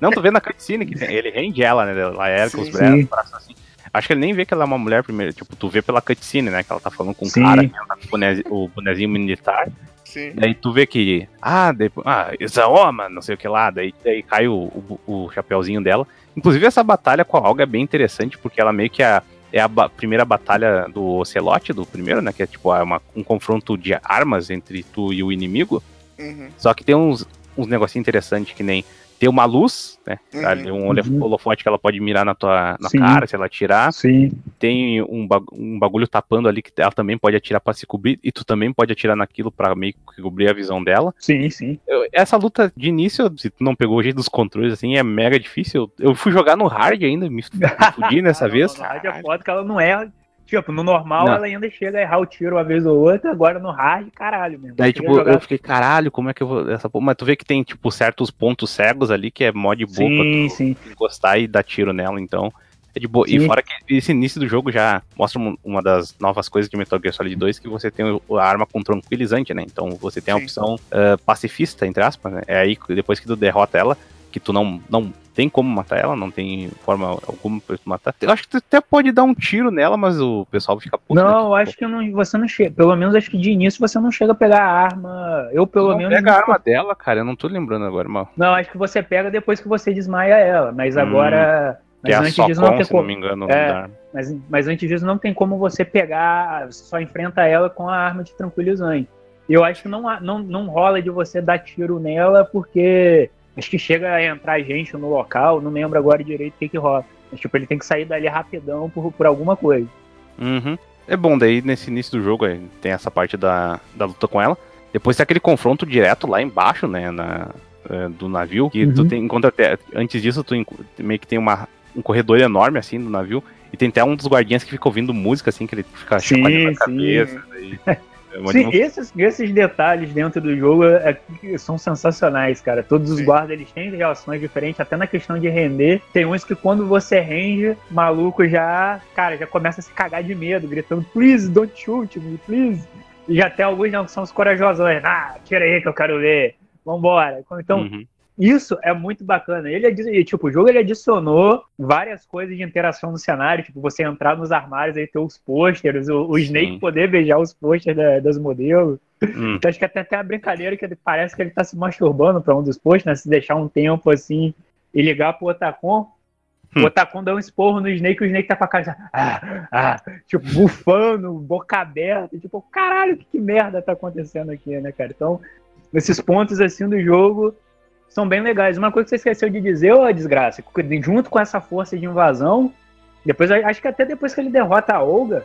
Não, tu vê na cutscene que tem- ele rende ela, né? Ela era com os braços, Sim. braços assim. Acho que ele nem vê que ela é uma mulher primeiro. Tipo, tu vê pela cutscene, né? Que ela tá falando com o Sim. cara, que ela tá com o bonezinho, o bonezinho militar. Sim. Daí tu vê que, ah, depois, ah, isso é homem, não sei o que lá, daí, daí cai o, o, o chapeuzinho dela. Inclusive essa batalha com a Olga é bem interessante, porque ela meio que é a, é a ba- primeira batalha do Ocelote, do primeiro, né, que é tipo uma- um confronto de armas entre tu e o inimigo, Uhum. só que tem uns, uns negocinhos interessantes, que nem tem uma luz, né, Uhum. ali, um Uhum. holofote que ela pode mirar na tua na Sim. cara, se ela atirar, Sim. tem um, um bagulho tapando ali que ela também pode atirar pra se cobrir, e tu também pode atirar naquilo pra meio que cobrir a visão dela. Sim, sim. Eu- essa luta de início, se tu não pegou o jeito dos controles, assim, é mega difícil. Eu, fui jogar no hard ainda, me, me fudi nessa não, vez. No hard é foda que ela não erra. Tipo, no normal Não. ela ainda chega a errar o tiro uma vez ou outra, agora no hard, caralho mesmo. Daí, tipo, jogar- eu fiquei, caralho, como é que eu vou. Essa? Mas tu vê que tem, tipo, certos pontos cegos ali que é mó de boa Sim, pra sim. tu encostar e dar tiro nela, então. É de boa. E Sim. fora que esse início do jogo já mostra um- uma das novas coisas de Metal Gear Solid 2, que você tem a arma com tranquilizante, né? Então você tem a opção ah, pacifista, entre aspas, né? É aí que depois que tu derrota ela, que tu não, não tem como matar ela, não tem forma alguma pra tu matar. Eu acho que tu até pode dar um tiro nela, mas o pessoal fica puto. né? Não, eu Tipo, acho que não, você não chega. Pelo menos acho que de início você não chega a pegar a arma. Eu, pelo não menos. pega a arma dela, cara, eu não tô lembrando agora, mas. Não, acho que você pega depois que você desmaia ela. Mas Hum, agora. É Mas a antes disso não tem se não como. me engano. É. Mas, mas antes disso não tem como você pegar. Você só enfrenta ela com a arma de tranquilizante. Eu acho que não, não, não rola de você dar tiro nela, porque acho que chega a entrar gente no local, não lembro agora direito o que, que rola. Mas, tipo, ele tem que sair dali rapidão por, por alguma coisa. Uhum. É bom, daí nesse início do jogo tem essa parte da, da luta com ela. Depois tem aquele confronto direto lá embaixo, né, na, eh, do navio. Que tu Uhum. tem, encontra até, antes disso, tu meio que tem uma, um corredor enorme, assim, do navio. E tem até um dos guardinhas que fica ouvindo música, assim, que ele fica Sim, chacoalhando a cabeça. daí- é Sim, esses, esses detalhes dentro do jogo é, são sensacionais, cara. Todos os Sim. guardas eles têm relações diferentes, até na questão de render. Tem uns que quando você rende, maluco já, cara, já começa a se cagar de medo, gritando, please, don't shoot me, please. E já tem alguns não, que são os corajosões, ah, tira aí que eu quero ver, vambora. Então, Uhum. Isso é muito bacana. Ele e, tipo, o jogo ele adicionou várias coisas de interação no cenário, tipo, você entrar nos armários aí ter os pôsteres, o, o Sim. Snake poder beijar os pôsteres da- das modelos. Hum. Então acho que até tem a brincadeira que ele parece que ele tá se masturbando pra um dos pôsteres, né? Se deixar um tempo assim e ligar pro Otacon. Hum. O Otacon dá um esporro no Snake e o Snake tá com a cara ah, ah, tipo, bufando, boca aberta, tipo, caralho, que, que merda tá acontecendo aqui, né, cara? Então, esses pontos assim do jogo são bem legais. Uma coisa que você esqueceu de dizer, ô desgraça, junto com essa força de invasão, depois acho que até depois que ele derrota a Olga,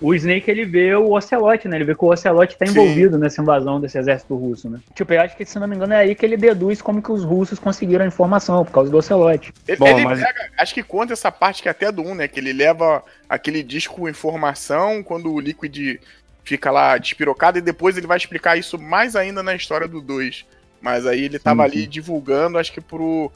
o Snake ele vê o Ocelot, né? Ele vê que o Ocelot tá envolvido Sim. nessa invasão desse exército russo, né? Tipo, eu acho que, se não me engano, é aí que ele deduz como que os russos conseguiram a informação, por causa do Ocelot. Ele, Bom, ele mas... pega, acho que conta essa parte que é até do 1, né? Que ele leva aquele disco com informação quando o Liquid fica lá despirocado e depois ele vai explicar isso mais ainda na história do 2. Mas aí ele tava sim, sim. ali divulgando, acho que pro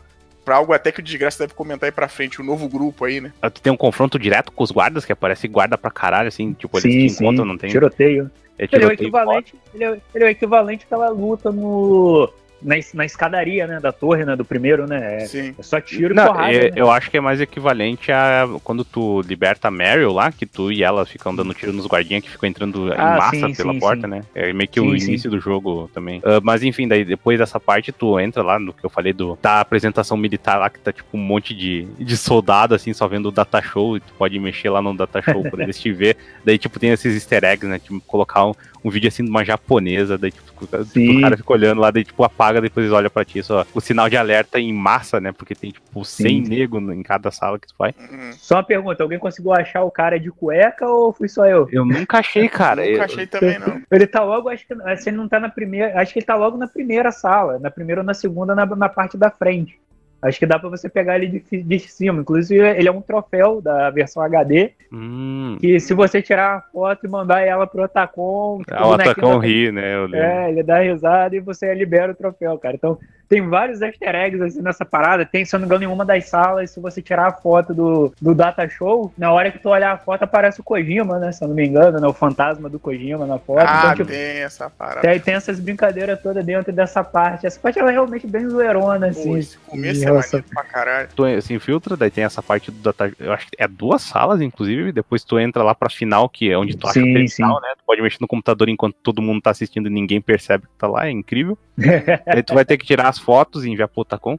pra algo até que o Desgraça deve comentar aí pra frente, o um novo grupo aí, né? Tu tem um confronto direto com os guardas, que aparece guarda pra caralho, assim, tipo, eles sim, se encontram, não tem... tiroteio. É tiroteio ele, é o equivalente, ele, é, ele é o equivalente àquela luta no na, na escadaria, né, da torre, né, do primeiro, né? É, Sim. é só tiro Não, e porrada. É, né? Eu acho que é mais equivalente a quando tu liberta a Meryl lá, que tu e ela ficam dando tiro nos guardinhas que ficam entrando ah, em massa sim, pela sim, porta, sim. né? É meio que o início do jogo também. Uh, mas enfim, daí depois dessa parte tu entra lá no que eu falei do da apresentação militar lá, que tá tipo um monte de, de soldado, assim, só vendo o data show, e tu pode mexer lá no data show pra eles te ver. Daí, tipo, tem esses easter eggs, né? Tipo, colocar um, um vídeo assim de uma japonesa, daí tipo, tipo, o cara fica olhando lá, daí tipo apaga, depois olha pra ti, só o sinal de alerta em massa, né? Porque tem tipo 100 negros em cada sala que tu vai. Uhum. Só uma pergunta, alguém conseguiu achar o cara de cueca ou fui só eu? Eu nunca achei, cara. nunca achei também, não. Ele tá logo, acho que se ele não tá na primeira, acho que ele tá logo na primeira sala, na primeira ou na segunda, na, na parte da frente. Acho que dá para você pegar ele de, de, cima. Inclusive, ele é um troféu da versão HD. Hum. Que se você tirar a foto e mandar ela pro Otacon. Ah, o Otacon ri, né? É, ele dá risada e você libera o troféu, cara. Então, tem vários easter eggs assim nessa parada. Tem, se eu não me engano, em uma das salas, se você tirar a foto do, do Data Show, na hora que tu olhar a foto, aparece o Kojima, né? Se eu não me engano, né? O fantasma do Kojima na foto. Ah, então, tipo, tem essa parada. Tem, tem essas brincadeiras todas dentro dessa parte. Essa parte ela é realmente bem zoeirona, assim. Pô, esse começo é maneiro pra caralho. Tu se infiltra, daí tem essa parte do Data Eu acho que é duas salas, inclusive. Depois tu entra lá pra final, que é onde tu acha sim, que final, né? Tu pode mexer no computador enquanto todo mundo tá assistindo e ninguém percebe que tá lá. É incrível. aí tu vai ter que tirar as fotos e enviar pro Otacon.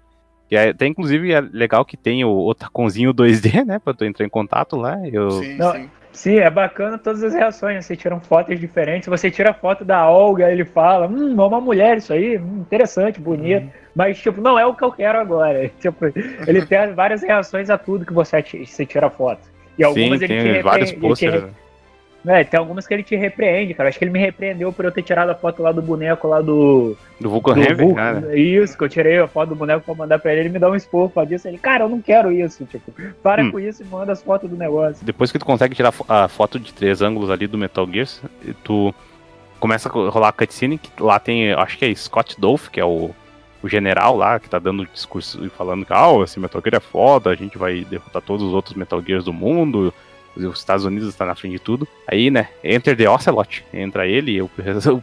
E até inclusive é legal que tem o Otaconzinho 2D, né? Pra tu entrar em contato lá. Eu... Sim, Não, sim. sim, é bacana todas as reações. Né? Você tira fotos diferentes. Você tira foto da Olga, ele fala: Hum, é uma mulher isso aí, hum, interessante, bonito. Uhum. Mas, tipo, não é o que eu quero agora. Tipo, ele tem várias reações a tudo que você, você tira foto. E algumas Sim, ele tem vários posters. É, tem algumas que ele te repreende, cara. Acho que ele me repreendeu por eu ter tirado a foto lá do boneco lá do. Do Vulcan Heaven, cara. Isso, que eu tirei a foto do boneco pra mandar pra ele, ele me dá um expor pra disso. Ele, cara, eu não quero isso. Tipo, para hum. com isso e manda as fotos do negócio. Depois que tu consegue tirar a foto de três ângulos ali do Metal Gear, tu começa a rolar a cutscene, que lá tem, acho que é Scott Dolph, que é o, o general lá, que tá dando discurso e falando que, ah, esse Metal Gear é foda, a gente vai derrotar todos os outros Metal Gears do mundo os Estados Unidos está na frente de tudo. Aí, né, Enter the Ocelot. Entra ele e o,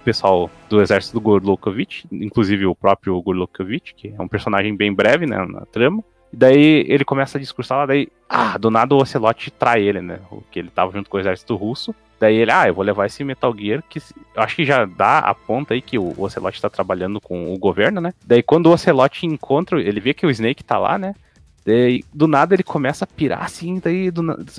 pessoal do exército do Gorlokovich, inclusive o próprio Gorlokovich, que é um personagem bem breve, né, na trama. E daí ele começa a discursar lá, daí, ah, do nada o Ocelot trai ele, né, que ele tava junto com o exército russo. Daí ele, ah, eu vou levar esse Metal Gear, que eu acho que já dá a ponta aí que o Ocelot tá trabalhando com o governo, né? Daí quando o Ocelot encontra, ele vê que o Snake tá lá, né? Daí, do nada ele começa a pirar assim, daí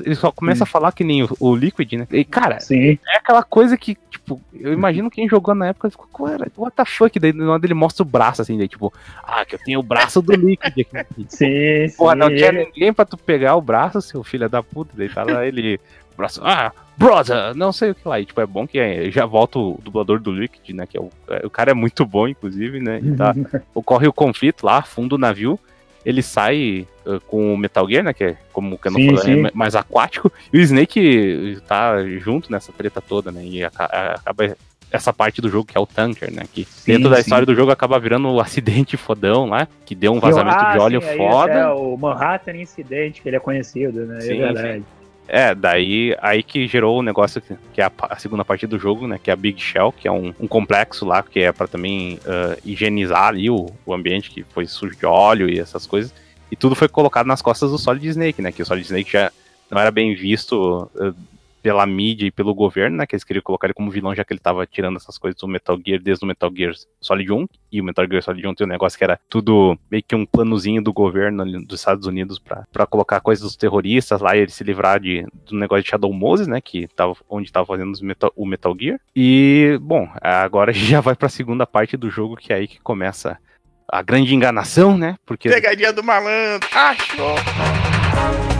ele só começa Sim. a falar que nem o, o, Liquid, né? E, cara, Sim. é aquela coisa que, tipo, eu imagino quem jogou na época ficou, what the fuck? Daí do nada ele mostra o braço assim, daí tipo, ah, que eu tenho o braço do Liquid aqui. sim, Porra, não tinha ninguém pra tu pegar o braço, seu filho da puta. Daí tá lá ele, braço, ah, brother, não sei o que lá. E, tipo, é bom que é, já volta o dublador do Liquid, né? Que é o, é, o cara é muito bom, inclusive, né? E tá, ocorre o conflito lá, fundo do navio ele sai uh, com o Metal Gear, né? Que é, como o Canon falou, é mais aquático. E o Snake tá junto nessa treta toda, né? E acaba essa parte do jogo que é o tanker, né? Que sim, dentro da sim. história do jogo acaba virando o um acidente fodão lá, que deu um vazamento ah, de óleo sim, foda. É o Manhattan Incidente, que ele é conhecido, né? É sim, é verdade. É, daí aí que gerou o negócio que, é a, a, segunda parte do jogo, né? Que é a Big Shell, que é um, um complexo lá, que é para também uh, higienizar ali o, o ambiente que foi sujo de óleo e essas coisas. E tudo foi colocado nas costas do Solid Snake, né? Que o Solid Snake já não era bem visto uh, pela mídia e pelo governo, né? Que eles queriam colocar ele como vilão, já que ele tava tirando essas coisas do Metal Gear desde o Metal Gear Solid 1. E o Metal Gear Solid 1 tem um negócio que era tudo meio que um planozinho do governo dos Estados Unidos para colocar coisas dos terroristas lá e ele se livrar de, do negócio de Shadow Moses, né? Que tava, onde tava fazendo metal, o Metal Gear. E, bom, agora a gente já vai pra segunda parte do jogo, que é aí que começa a grande enganação, né? Porque. Pegadinha do malandro! Achou!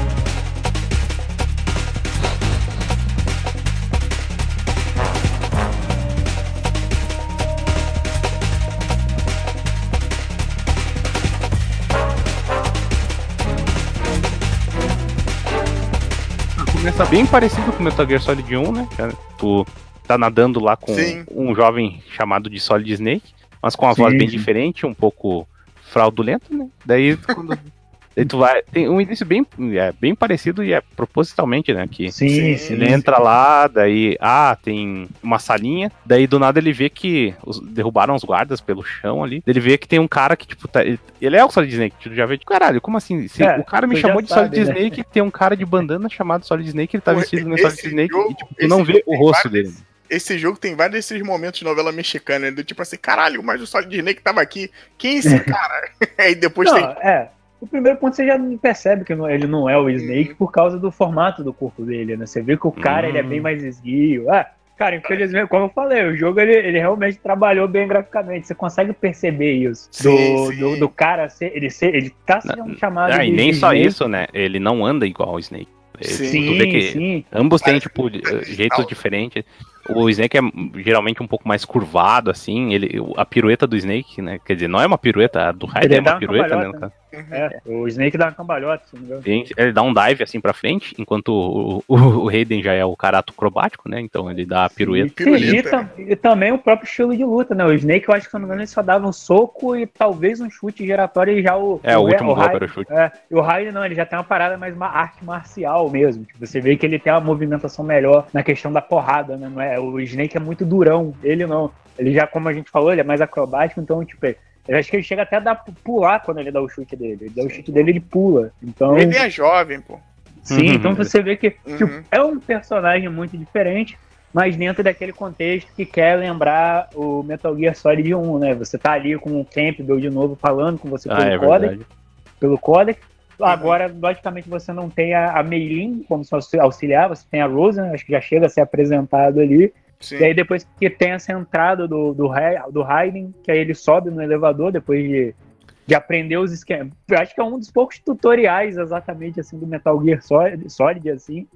Começa bem parecido com o Metal Gear Solid 1, né? Tu tá nadando lá com Sim. um jovem chamado de Solid Snake, mas com uma Sim. voz bem diferente, um pouco fraudulenta, né? Daí quando Daí tu vai. Tem um início bem, é, bem parecido e é propositalmente, né? Que sim, sim, ele entra lá, daí. Ah, tem uma salinha. Daí do nada ele vê que os, derrubaram os guardas pelo chão ali. Ele vê que tem um cara que, tipo, tá, ele, ele é o Solid Snake. Tu já vê, tipo, caralho, como assim? Se, é, o cara me chamou de sabe, Solid né? Snake, tem um cara de bandana chamado Solid Snake, ele tá vestido no Solid Snake jogo, e tipo, tu não vê o rosto dele esse jogo tem vários desses momentos de novela mexicana, né? do tipo assim, caralho, mas o Solid Snake tava aqui. Quem é esse cara? Aí depois não, tem. É, o primeiro ponto você já percebe que ele não é o Snake por causa do formato do corpo dele, né? Você vê que o cara ele é bem hum. mais esguio. Ah, cara, infelizmente, como eu falei, o jogo ele, ele realmente trabalhou bem graficamente. Você consegue perceber isso. Do, sim, sim. do, do cara ser, ele ser, ele tá sendo chamado. Ah, e nem só isso, né? Ele não anda igual ao Snake. Sim, tu vê que sim. ambos têm, tipo, jeitos diferentes. O Snake é geralmente um pouco mais curvado, assim. Ele, a pirueta do Snake, né? Quer dizer, não é uma pirueta, a do Raiden é uma pirueta, né? né? É, o Snake dá uma cambalhota, se não me engano. Ele dá um dive assim pra frente, enquanto o, o, o Raiden já é o carato acrobático, né? Então ele dá a pirueta. Sim, e, tam, e, também o próprio estilo de luta, né? O Snake, eu acho que se não me engano, ele só dava um soco e talvez um chute giratório e já o. É, o, o último golpe era o chute. É, e o Raiden não, ele já tem uma parada mais uma arte marcial mesmo. Tipo, você vê que ele tem uma movimentação melhor na questão da porrada, né? Não é, o Snake é muito durão, ele não. Ele já, como a gente falou, ele é mais acrobático, então, tipo, eu acho que ele chega até a dar, pular quando ele dá o chute dele. Ele dá o chute dele, ele pula. Então... Ele é jovem, pô. Sim, uhum. então você vê que uhum. tipo, é um personagem muito diferente, mas dentro daquele contexto que quer lembrar o Metal Gear Solid 1, né? Você tá ali com o Campbell de novo falando com você ah, pelo é codec. Pelo codec. Agora, logicamente, você não tem a, a Meilin como auxiliar, você tem a Rosa, acho que já chega a ser apresentado ali. Sim. E aí depois que tem essa entrada do, do, do Raiden, que aí ele sobe no elevador depois de, de aprender os esquemas. Eu acho que é um dos poucos tutoriais exatamente assim do Metal Gear Solid, Solid assim,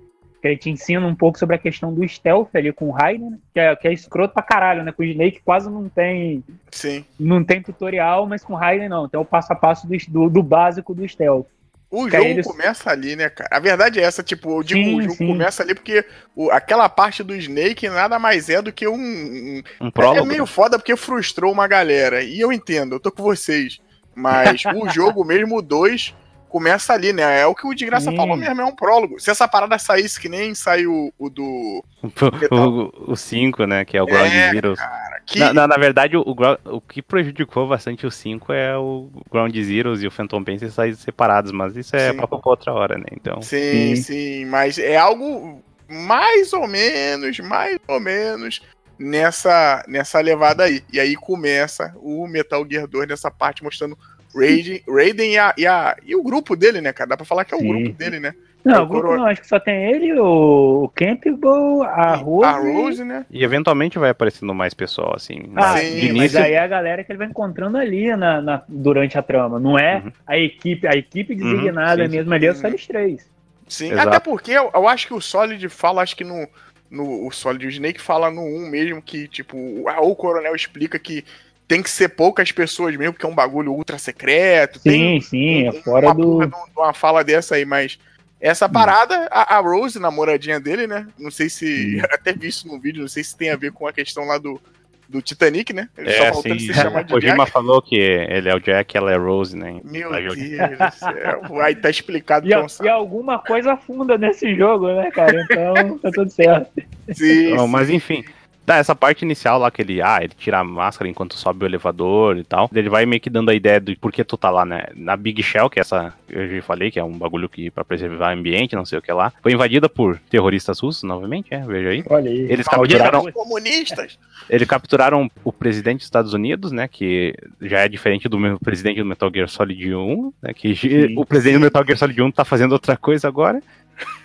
que ele te ensina um pouco sobre a questão do stealth ali com o Raiden, que é, que é escroto pra caralho, né? Com o Snake quase não tem Sim. não tem tutorial, mas com o Raiden não, tem o passo a passo do, do, do básico do stealth. O jogo eles... começa ali, né, cara? A verdade é essa, tipo, eu digo sim, o jogo sim. começa ali porque o, aquela parte do Snake nada mais é do que um. Um, um prólogo. É meio foda porque frustrou uma galera. E eu entendo, eu tô com vocês. Mas o jogo mesmo, o 2, começa ali, né? É o que o de graça falou mesmo, é um prólogo. Se essa parada saísse que nem saiu o do. O 5, né? Que é o Ground é, Zeroes. Cara, que... na, na, na, verdade, o, o, que prejudicou bastante o 5 é o Ground Zeroes e o Phantom Pain saírem separados, mas isso é papo pra outra hora, né? Então. Sim, sim, sim, mas é algo mais ou menos, mais ou menos nessa, nessa levada aí. E aí começa o Metal Gear 2 nessa parte mostrando Raiden, Raiden e, a, e, a, e o grupo dele, né, cara? Dá pra falar que é o Sim. grupo dele, né? Não, é o grupo não, acho que só tem ele, o Campbell, a Rose. A Rose, né? E eventualmente vai aparecendo mais pessoal, assim. Ah, sim, início... mas aí é a galera que ele vai encontrando ali na, na durante a trama. Não é uhum. a equipe, a equipe uhum, designada uhum, sim, mesmo sim. ali, é só eles três. Sim, Exato. até porque eu, eu, acho que o Solid fala, acho que no, no o Solid o Snake fala no 1 mesmo que, tipo, o Coronel explica que tem que ser poucas pessoas mesmo, porque é um bagulho ultra secreto. Sim, tem sim, é fora uma do. Uma fala dessa aí, mas. Essa parada, a, a Rose, namoradinha dele, né? Não sei se. Até vi isso no vídeo, não sei se tem a ver com a questão lá do, do Titanic, né? Ele é, só sim. se chamar de O Kojima falou que ele é o Jack, ela é a Rose, né? Meu Deus do céu. Aí tá explicado. E, e alguma coisa funda nesse jogo, né, cara? Então tá tudo certo. Sim, Não, sim. Mas enfim, Tá, essa parte inicial lá que ele, ah, ele tira a máscara enquanto sobe o elevador e tal. Ele vai meio que dando a ideia do porquê tu tá lá, né? Na Big Shell, que é essa, eu já falei, que é um bagulho que para preservar o ambiente, não sei o que lá. Foi invadida por terroristas russos, novamente, é, veja aí. Olha aí. Eles capturaram. comunistas! Eles capturaram o presidente dos Estados Unidos, né? Que já é diferente do meu presidente do Metal Gear Solid 1, né? Que sim, o presidente sim. do Metal Gear Solid 1 tá fazendo outra coisa agora.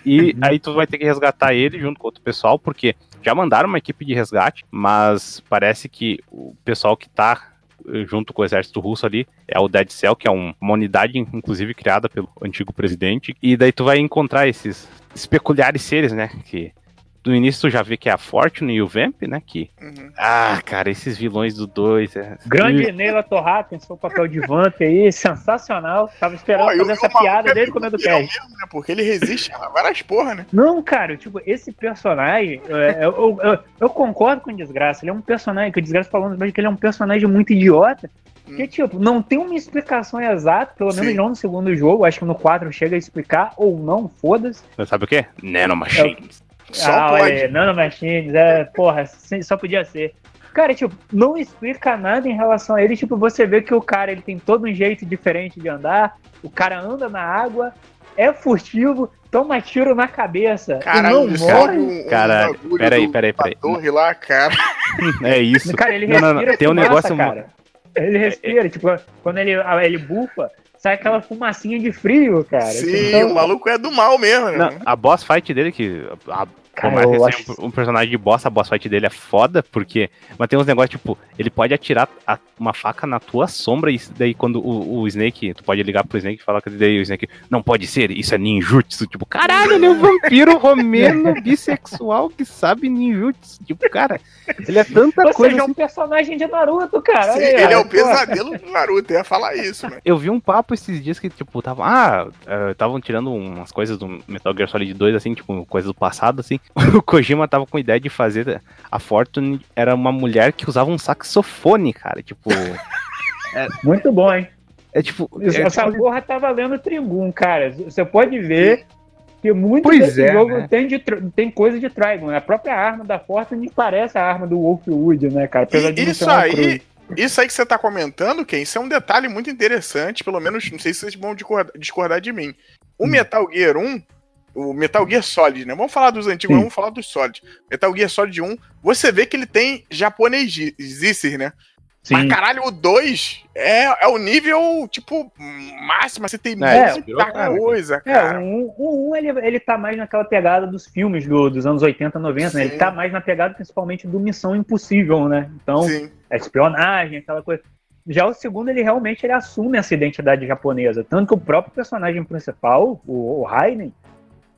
E aí tu vai ter que resgatar ele junto com outro pessoal, porque já mandaram uma equipe de resgate, mas parece que o pessoal que tá eh, junto com o exército russo ali, é o Dead Cell, que é um, uma unidade, inclusive, criada pelo antigo presidente. E daí tu vai encontrar esses, esses peculiares seres, né? Que no início tu já vê que é a Fortune e o Vamp, né? Que. Uhum. Ah, cara, esses vilões do 2. É... Grande Neila Torraca, pensou o papel de Vamp aí, sensacional. Tava esperando Pô, e fazer e essa piada é desde o começo do cast. mesmo, né? Porque ele resiste a várias porra, né? Não, cara, tipo, esse personagem, é, eu, eu, eu concordo com o Desgraça. Ele é um personagem, que o Desgraça falando mas que ele é um personagem muito idiota. Que, tipo, não tem uma explicação exata, pelo menos Sim. não no segundo jogo. Acho que no 4 chega a explicar, ou não, foda-se. Sabe o quê? Nanomachines. Só ah, pode. olha, Nanomachines, é, porra, só podia ser. Cara, tipo, não explica nada em relação a ele. Tipo, você vê que o cara ele tem todo um jeito diferente de andar. O cara anda na água, é furtivo, toma tiro na cabeça Caralho, e não ele morre. um, um bagulho peraí, peraí, peraí. torre lá, cara. É isso. Cara, ele Não, não, respira não, tem um fumaça, negócio- cara. Ele respira, tipo, quando ele, ele bufa, sai aquela fumacinha de frio, cara. Sim, Então, o maluco é do mal mesmo, né? Não, a boss fight dele, que. A, Cara, mais que eu seja acho- um, um personagem de boss, a boss fight dele é foda, porque. Mas tem uns negócios, tipo, ele pode atirar a- uma faca na tua sombra, e daí quando o, o Snake. Tu pode ligar pro Snake e falar que daí o Snake. Não pode ser, isso é ninjutsu. Tipo, caralho, ele é um vampiro romeno bissexual que sabe ninjutsu. Tipo, cara, ele é tanta Ou coisa. seja, é assim. um personagem de Naruto, cara. Sim, aí, ele é o pô. pesadelo do Naruto, eu ia falar isso, né? Eu vi um papo esses dias que, tipo, tava. Ah, estavam tirando umas coisas do Metal Gear Solid 2, assim, tipo, coisas do passado, assim. O Kojima tava com a ideia de fazer. A Fortune era uma mulher que usava um saxofone, cara. Tipo. Muito bom, hein? É tipo. É, Essa tipo, porra tá valendo Trigun, cara. Você pode ver que muito Pois desse é, jogo né? tem, de, tem coisa de Trigun. A própria arma da Fortune parece a arma do Wolfwood, né, cara? Apesar de isso aí, cruz. isso aí que você tá comentando, Ken, isso é um detalhe muito interessante, pelo menos, não sei se vocês vão discordar, discordar de mim. O Hum. Metal Gear 1, o Metal Gear Solid, né? Vamos falar dos antigos, Sim. vamos falar dos Solid. Metal Gear Solid 1, você vê que ele tem japonesices, né? Mas caralho, o 2 é, é o nível, tipo, máximo, você tem É, muita virou cara, coisa, É, cara. o 1 o um, ele, ele tá mais naquela pegada dos filmes do- dos anos 80, 90, né? Ele Sim. tá mais na pegada principalmente do Missão Impossível, né? Então, Sim. a espionagem, aquela coisa. Já o segundo, ele realmente ele assume essa identidade japonesa. Tanto que o próprio personagem principal, o, o Raiden,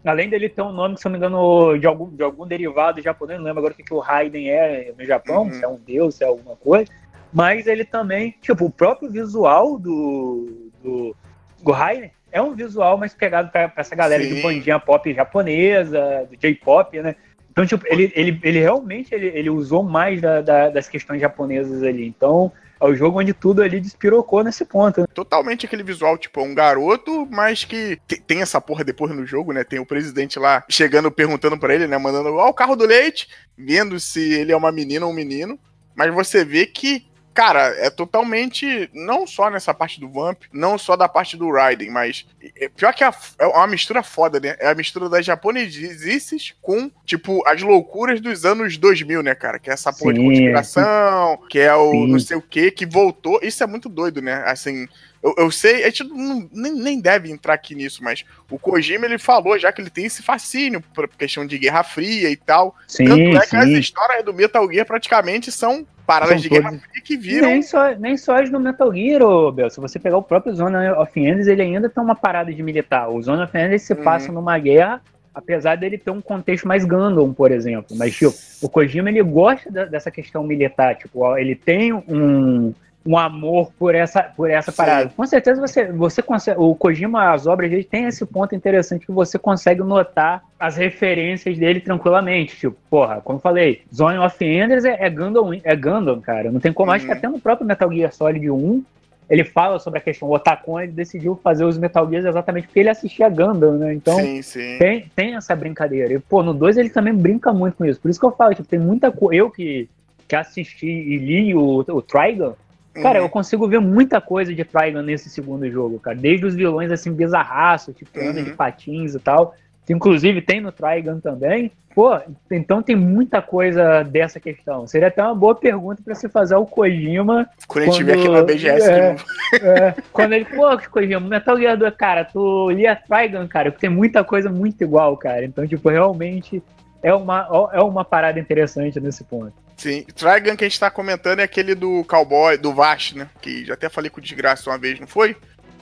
além dele ter um nome, se eu não me engano, de algum, de algum derivado japonês, não lembro agora o que, que o Raiden é no Japão, Uhum. se é um deus, se é alguma coisa. Mas ele também, tipo, o próprio visual do, do, do Raiden é um visual mais pegado pra, pra essa galera Sim. de bandinha pop japonesa, do J-pop, né? Então, tipo, ele, ele, ele realmente ele, ele usou mais da- da- das questões japonesas ali. Então, é o jogo onde tudo ali despirocou nesse ponto. né? totalmente aquele visual, tipo, um garoto, mas que te- tem essa porra depois no jogo, né? Tem o presidente lá chegando, perguntando pra ele, né? Mandando, ó, o carro do leite, vendo se ele é uma menina ou um menino. Mas você vê que, cara, é totalmente, não só nessa parte do Vamp, não só da parte do Raiden, mas é, pior que a- é uma mistura foda, né? É a mistura das japonesices com, tipo, as loucuras dos anos 2000, né, cara? Que é essa porra de Sim, conspiração, que é o Sim. não sei o que, que voltou. Isso é muito doido, né? Assim, eu, eu sei, a gente não- nem, nem deve entrar aqui nisso, mas o Kojima ele falou já que ele tem esse fascínio por questão de Guerra Fria e tal. Sim, Tanto é que as sim. histórias do Metal Gear praticamente são paradas de Guerra todas- Fria que viram. Nem só, nem só as do Metal Gear, ô, Bel. Se você pegar o próprio Zona of Enders, ele ainda tem uma parada de militar. O Zona of Enders se Uhum. passa numa guerra, apesar dele ter um contexto mais Gundam, por exemplo. Mas, tipo, o Kojima, ele gosta da- dessa questão militar. Tipo, ó, ele tem um, um amor por essa, por essa Sim. parada. Com certeza você, você consegue... O Kojima, as obras dele, tem esse ponto interessante que você consegue notar as referências dele tranquilamente. Tipo, porra, como eu falei, Zone of Enders é, é Gundam, é Gundam, cara. Não tem como. Acho que Uhum. até no próprio Metal Gear Solid 1, ele fala sobre a questão. O Otacon, ele decidiu fazer os Metal Gears exatamente porque ele assistia Gundam, né? Então, sim, sim. tem, tem essa brincadeira. E, pô, no 2 ele também brinca muito com isso. Por isso que eu falo, tipo, tem muita coisa. Eu que, que assisti e li o, o Trigon, cara, Uhum. eu consigo ver muita coisa de Trigon nesse segundo jogo, cara. Desde os vilões, assim, bizarraços, tipo, anda Uhum. de patins e tal. Que inclusive tem no Trigon também. Pô, então tem muita coisa dessa questão. Seria até uma boa pergunta pra se fazer ao Kojima Quando a gente estiver aqui na BGS é, de novo. é, quando ele, pô, Kojima, Metal Gear 2, cara, tu lia Trigun, cara, porque tem muita coisa muito igual, cara. Então, tipo, realmente é uma, é uma parada interessante nesse ponto. Sim. Trigun que a gente tá comentando é aquele do cowboy, do Vash, né? Que já até falei com o Desgraça uma vez, não foi?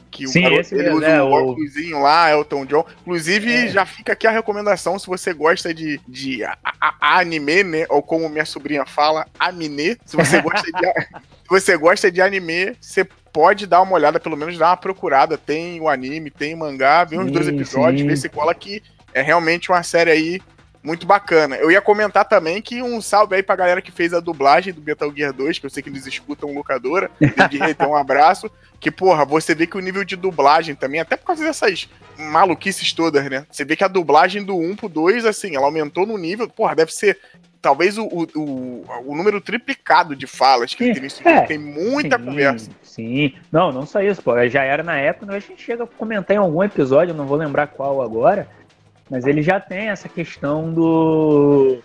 Que Sim, o garoto, esse ele mesmo, usa é, o o- óculosinho lá, Elton John. Inclusive, É. já fica aqui a recomendação, se você gosta de, de a- a- anime, né? Ou como minha sobrinha fala, anime. Se você gosta de, se você gosta de anime, você pode dar uma olhada, pelo menos dar uma procurada. Tem o anime, tem o mangá, vê uns Sim, dois episódios, sim. vê se cola que é realmente uma série aí muito bacana. Eu ia comentar também que um salve aí pra galera que fez a dublagem do Metal Gear 2, que eu sei que eles escutam locadora. Desde então, um abraço. Que, porra, você vê que o nível de dublagem também, até por causa dessas maluquices todas, né? Você vê que a dublagem do 1 pro 2, assim, ela aumentou no nível, porra, deve ser talvez o, o, o, o número triplicado de falas que Sim, tem nesse é. jogo. Tem muita sim, conversa. Sim, não, não só isso, pô. Já era na época, né? a gente chega a comentar em algum episódio, não vou lembrar qual agora, mas ele já tem essa questão do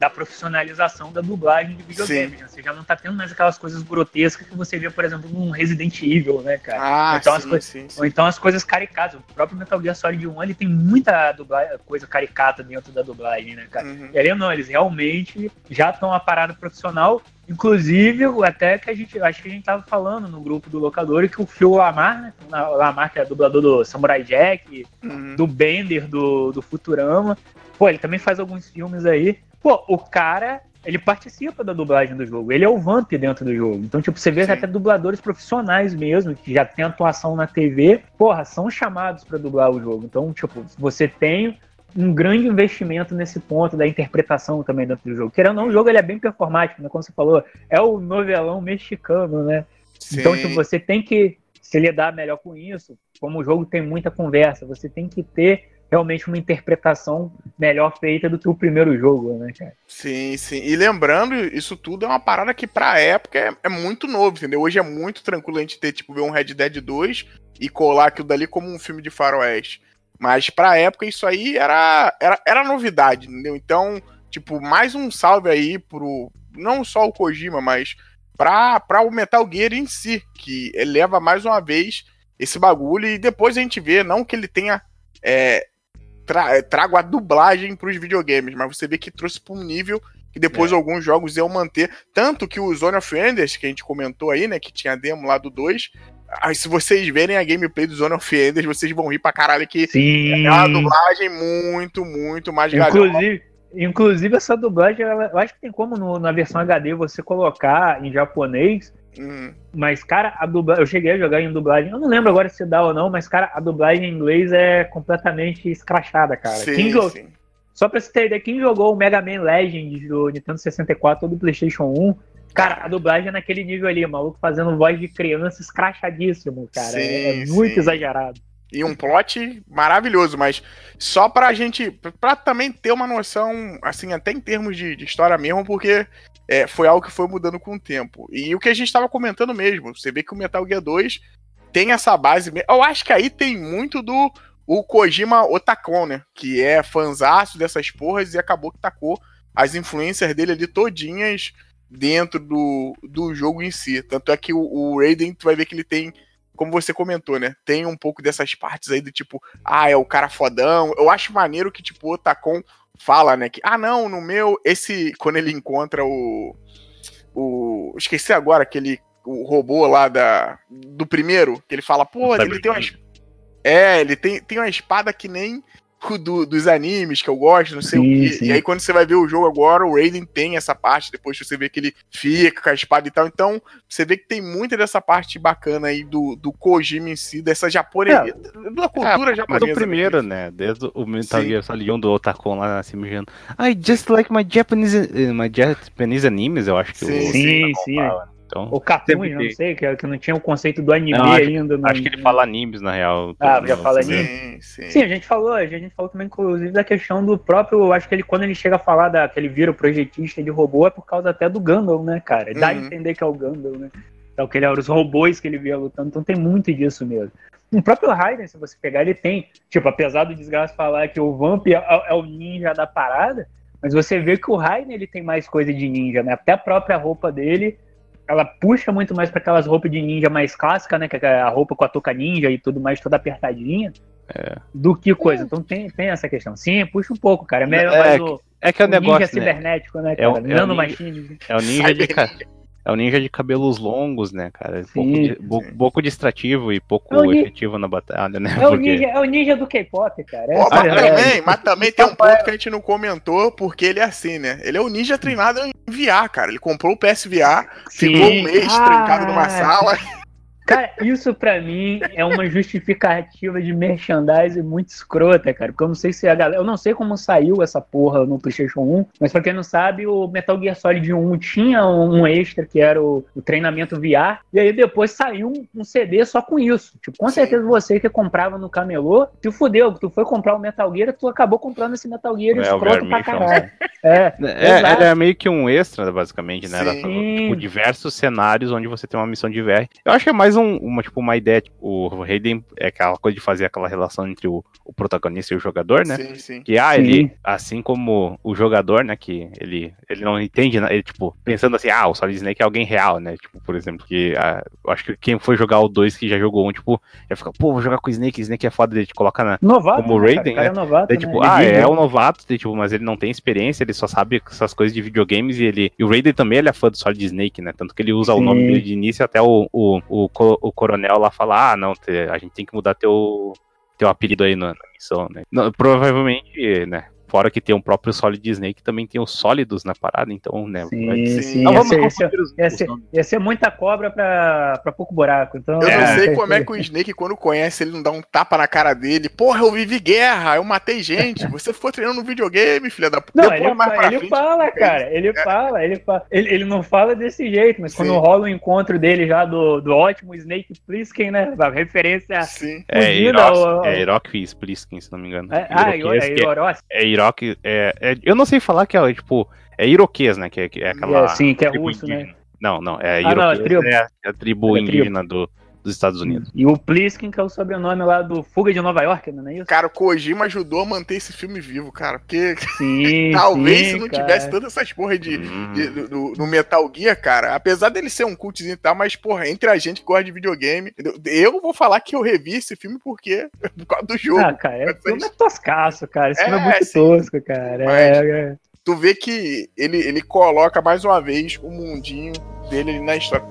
da profissionalização da dublagem de videogames. Né? Você já não tá tendo mais aquelas coisas grotescas que você vê, por exemplo, num Resident Evil, né, cara? Ah, Então as sim, coisas- sim, sim. Ou então as coisas caricatas. O próprio Metal Gear Solid 1 ele tem muita dublagem, coisa caricata dentro da dublagem, né, cara? Uhum. E ali não, eles realmente já estão a parada profissional. Inclusive, até que a gente, acho que a gente tava falando no grupo do locador que o Phil Lamar, né? O Lamar, que é dublador do Samurai Jack, Uhum. do Bender, do, do Futurama. Pô, ele também faz alguns filmes aí. Pô, o cara, ele participa da dublagem do jogo. Ele é o Vamp dentro do jogo. Então, tipo, você vê Sim. até dubladores profissionais mesmo, que já tem atuação na TV, porra, são chamados pra dublar o jogo. Então, tipo, você tem um grande investimento nesse ponto da interpretação também dentro do jogo. Querendo ou não, o jogo ele é bem performático, né? Como você falou, é o novelão mexicano, né? Então, Sim. tipo, você tem que se lidar melhor com isso. Como o jogo tem muita conversa, você tem que ter realmente uma interpretação melhor feita do que o primeiro jogo, né, cara? Sim, sim. E lembrando, isso tudo é uma parada que pra época é, é muito novo, entendeu? Hoje é muito tranquilo a gente ter, tipo, ver um Red Dead 2 e colar aquilo dali como um filme de faroeste. Mas pra época isso aí era, era, era novidade, entendeu? Então, tipo, mais um salve aí pro. Não só o Kojima, mas pra, pra o Metal Gear em si, que eleva mais uma vez esse bagulho e depois a gente vê, não que ele tenha. É, tra trago a dublagem pros videogames, mas você vê que trouxe pra um nível que depois alguns jogos iam manter. Tanto que o Zone of Enders, que a gente comentou aí, né, que tinha demo lá do 2, aí se vocês verem a gameplay do Zone of Enders, vocês vão rir pra caralho que Sim. é uma dublagem muito, muito mais. Inclusive, inclusive essa dublagem, ela- eu acho que tem como no- na versão HD você colocar em japonês, Mas, cara, a dublagem, eu cheguei a jogar em dublagem, eu não lembro agora se dá ou não, mas, cara, a dublagem em inglês é completamente escrachada, cara. sim, Quem sim. Só pra você ter ideia, quem jogou o Mega Man Legends do Nintendo 64 ou do PlayStation 1, cara, a dublagem é naquele nível ali, maluco fazendo voz de criança escrachadíssimo, cara. é Sim, muito sim. exagerado. E um plot maravilhoso, mas só pra gente, pra também ter uma noção, assim, até em termos de, de história mesmo, porque é, foi algo que foi mudando com o tempo. E o que a gente tava comentando mesmo, você vê que o Metal Gear 2 tem essa base, eu acho que aí tem muito do o Kojima Otakon, né, que é fanzaço dessas porras e acabou que tacou as influências dele ali todinhas dentro do, do jogo em si. Tanto é que o, o Raiden, tu vai ver que ele tem como você comentou, né? Tem um pouco dessas partes aí do tipo, ah, é o cara fodão. Eu acho maneiro que, tipo, o Otacon fala, né? Que, ah, não, no meu, esse. Quando ele encontra o. O. Esqueci agora aquele. O robô lá da. Do primeiro, que ele fala, pô, ele tem uma. É, ele tem, tem uma espada que nem do- dos animes que eu gosto, não sei o Sim, quê. sim. E aí, quando você vai ver o jogo agora, o Raiden tem essa parte, depois você vê que ele fica com a espada e tal. Então, você vê que tem muita dessa parte bacana aí do, do Kojima em si, dessa japonesa. da cultura É, japonesa. do primeiro, né? Desde o Metal Sim. Gear Solid 1 do Otakon lá se mijando. I just like my Japanese, eh, my Japanese animes, eu acho que Sim, o sim, sim. fala, né? Então, O Cartoon, não tem. sei, que, que não tinha o conceito do anime Não, acho- ainda. no- acho que ele fala animes, na real. Ah, já fala anime? Sim, sim. Sim, a gente falou, a gente falou também, inclusive, da questão do próprio. Acho que ele, quando ele chega a falar da, que ele vira o projetista de robô, é por causa até do Gundam, né, cara? Dá a Uhum. entender que é o Gundam, né? Então, que ele era os robôs que ele via lutando, então tem muito disso mesmo. O próprio Raiden, se você pegar, ele tem, tipo, apesar do desgraça falar que o Vamp é, é o ninja da parada, mas você vê que o Raiden ele tem mais coisa de ninja, né? Até a própria roupa dele, ela puxa muito mais para aquelas roupas de ninja mais clássicas, né? Que é a roupa com a touca ninja e tudo mais, toda apertadinha do que coisa. Então tem, tem essa questão. Sim, puxa um pouco, cara. É melhor É, mais o, É que é o o ninja negócio, né? cibernético, né, É o- cara? é o Nano ninja- machine. É o ninja de, É o ninja de cabelos longos, né, cara? Sim, pouco, de, sim. pouco distrativo e pouco É o ni- efetivo na batalha, né? É o Porque- ninja, é o ninja do K-pop, cara. Pô, mas, é também, mas também tem um ponto que a gente não comentou, porque ele é assim, né? Ele é o ninja treinado em VR, cara. Ele comprou o PSVR, ficou um mês Ah, trancado numa sala. Cara, isso pra mim é uma justificativa de merchandising muito escrota, cara. Porque eu não sei se a galera. Eu não sei como saiu essa porra no PlayStation 1, mas pra quem não sabe, o Metal Gear Solid 1 tinha um extra que era o, o treinamento VR, e aí depois saiu um, um CD só com isso. Tipo, com certeza você que comprava no camelô, te fudeu. Tu foi comprar o Metal Gear, tu acabou comprando esse Metal Gear É, escroto pra caralho. É, É, ele é meio que um extra, basicamente, né? Era, Sim. tipo, diversos cenários onde você tem uma missão de VR. Eu acho que é mais um- uma, tipo, uma ideia, tipo, o Raiden é aquela coisa de fazer aquela relação entre o, o protagonista e o jogador, né? Sim, sim. Que, ah, Sim. ele, assim como o jogador, né, que ele, ele não entende, né, ele, tipo, pensando assim, ah, o Solid Snake é alguém real, né, tipo, por exemplo, que ah, eu acho que quem foi jogar o 2 que já jogou um, tipo, já fica, pô, vou jogar com o Snake, Snake é foda, ele te coloca na, novato. Como o né, cara? Raiden, O cara é novato. Daí, né? tipo, Ele ah, vive- é um novato, daí, tipo, mas ele não tem experiência, ele só sabe essas coisas de videogames e ele. E o Raiden também ele é fã do Solid Snake, né? Tanto que ele usa o Sim. nome dele de início até o, o, o, o coronel lá falar, ah, não, a gente tem que mudar teu, teu apelido aí na, na missão, né? Não, provavelmente, né? Fora que tem o próprio Solid Snake, também tem os sólidos na parada, então, né? vai- Sim, Sim. Não ia, vamos ser, ia, ser, os- ia, ser, ia ser muita cobra pra, pra pouco buraco. Então, Eu não É. sei como é que o Snake, quando conhece, ele não dá um tapa na cara dele. Porra, eu vivi guerra, eu matei gente. Você ficou treinando no videogame, filha da puta. Não, Depois, ele, mais pra ele frente, fala, cara. Ele fala, ele fala. Ele, ele não fala desse jeito, mas quando Sim. rola o encontro dele já do, do ótimo Snake Plissken, né? A referência. Sim. É, Irox, ao- é Irok e Spliskin, se não me engano. É, ah, é, é- é Orochi. é é, eu não sei falar que é, tipo, é iroquês, né, que é, que é aquela... É, sim, que é tribo russo, né? Não, não, é Ah, não, é tribo. é, é a tribo É tribo. indígena do, dos Estados Unidos. E o Pliskin, que é o sobrenome lá do Fuga de Nova York, não é isso? Cara, o Kojima ajudou a manter esse filme vivo, cara. Porque Sim. talvez sim, se não cara. tivesse todas essas porra de, Hum. de- do, do- do Metal Gear, cara, apesar dele ser um cultzinho e tal, mas, porra, entre a gente que gosta de videogame, eu vou falar que eu revi esse filme porque por causa do jogo. Ah, cara, é, filme é toscaço, cara. Esse filme é É, muito sim. tosco, cara. Mas- É, é. Tu vê que ele, ele coloca mais uma vez o mundinho dele ali na história.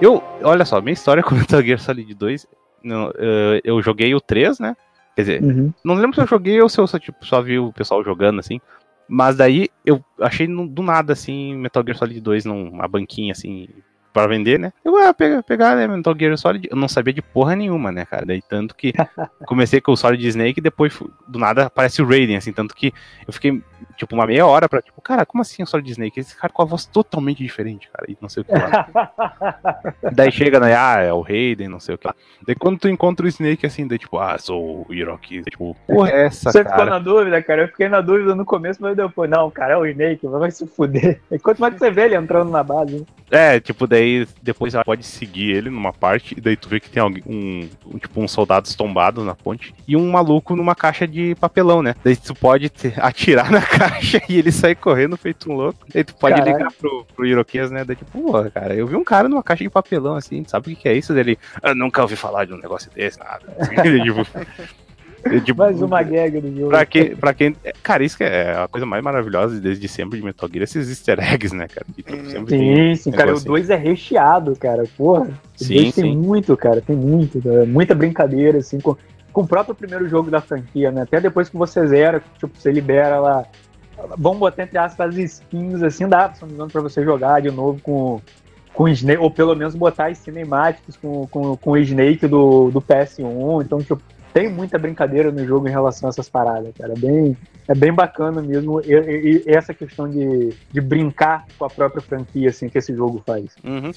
Eu, olha só, minha história com Metal Gear Solid 2, não, eh, eu joguei o 3, né? Quer dizer, Uhum. não lembro se eu joguei ou se eu só, tipo, só vi o pessoal jogando, assim. Mas daí eu achei do nada, assim, Metal Gear Solid 2 numa banquinha, assim, pra vender, né? Eu ia pegar, pegar né, Metal Gear Solid, eu não sabia de porra nenhuma, né, cara? Daí tanto que comecei com o Solid Snake e depois do nada aparece o Raiden, assim, tanto que eu fiquei, tipo, uma meia hora pra, tipo, cara, como assim o Solid Snake? Esse cara com a voz totalmente diferente, cara, e não sei o que lá. Daí chega, né? Ah, é o Raiden, não sei o que lá. Daí quando tu encontra o Snake assim, daí tipo, ah, sou o Hiroki. Tipo, porra, é essa, Você ficou cara? na dúvida, cara? Eu fiquei na dúvida no começo, mas depois, não, cara, é o Snake, vai se fuder. E quanto mais que você vê ele entrando na base, né? É, tipo, daí depois ela pode seguir ele numa parte, e daí tu vê que tem alguém, um, um, tipo, uns soldados tombados na ponte e um maluco numa caixa de papelão, né? Daí tu pode te- atirar na caixa e ele sai correndo feito um louco. Daí tu pode Caralho. ligar pro, pro Iroquês, né? Daí tipo, pô, cara, eu vi um cara numa caixa de papelão assim, sabe o que, que é isso? Ele, eu nunca ouvi falar de um negócio desse, nada. Tipo, tipo, Mais uma gag do jogo. Pra quem, pra quem. Cara, isso que é a coisa mais maravilhosa desde sempre de Metal Gear, esses easter eggs, né, cara? Que, tipo, sempre tem Sim, sim, cara, o negócio 2 é recheado, cara, porra. O Sim, 2 tem sim. muito, cara, tem muito, cara, muita brincadeira, assim, com, com o próprio primeiro jogo da franquia, né? Até depois que você zera, tipo, você libera lá, vamos botar entre aspas as skins, assim, dá, se pra você jogar de novo com, com o Snake, ou pelo menos botar as cinemáticas com, com, com o Snake do, do PS1, então, tipo, tem muita brincadeira no jogo em relação a essas paradas, cara, bem, é bem bacana mesmo e, e- e essa questão de, de brincar com a própria franquia, assim, que esse jogo faz. Uhum.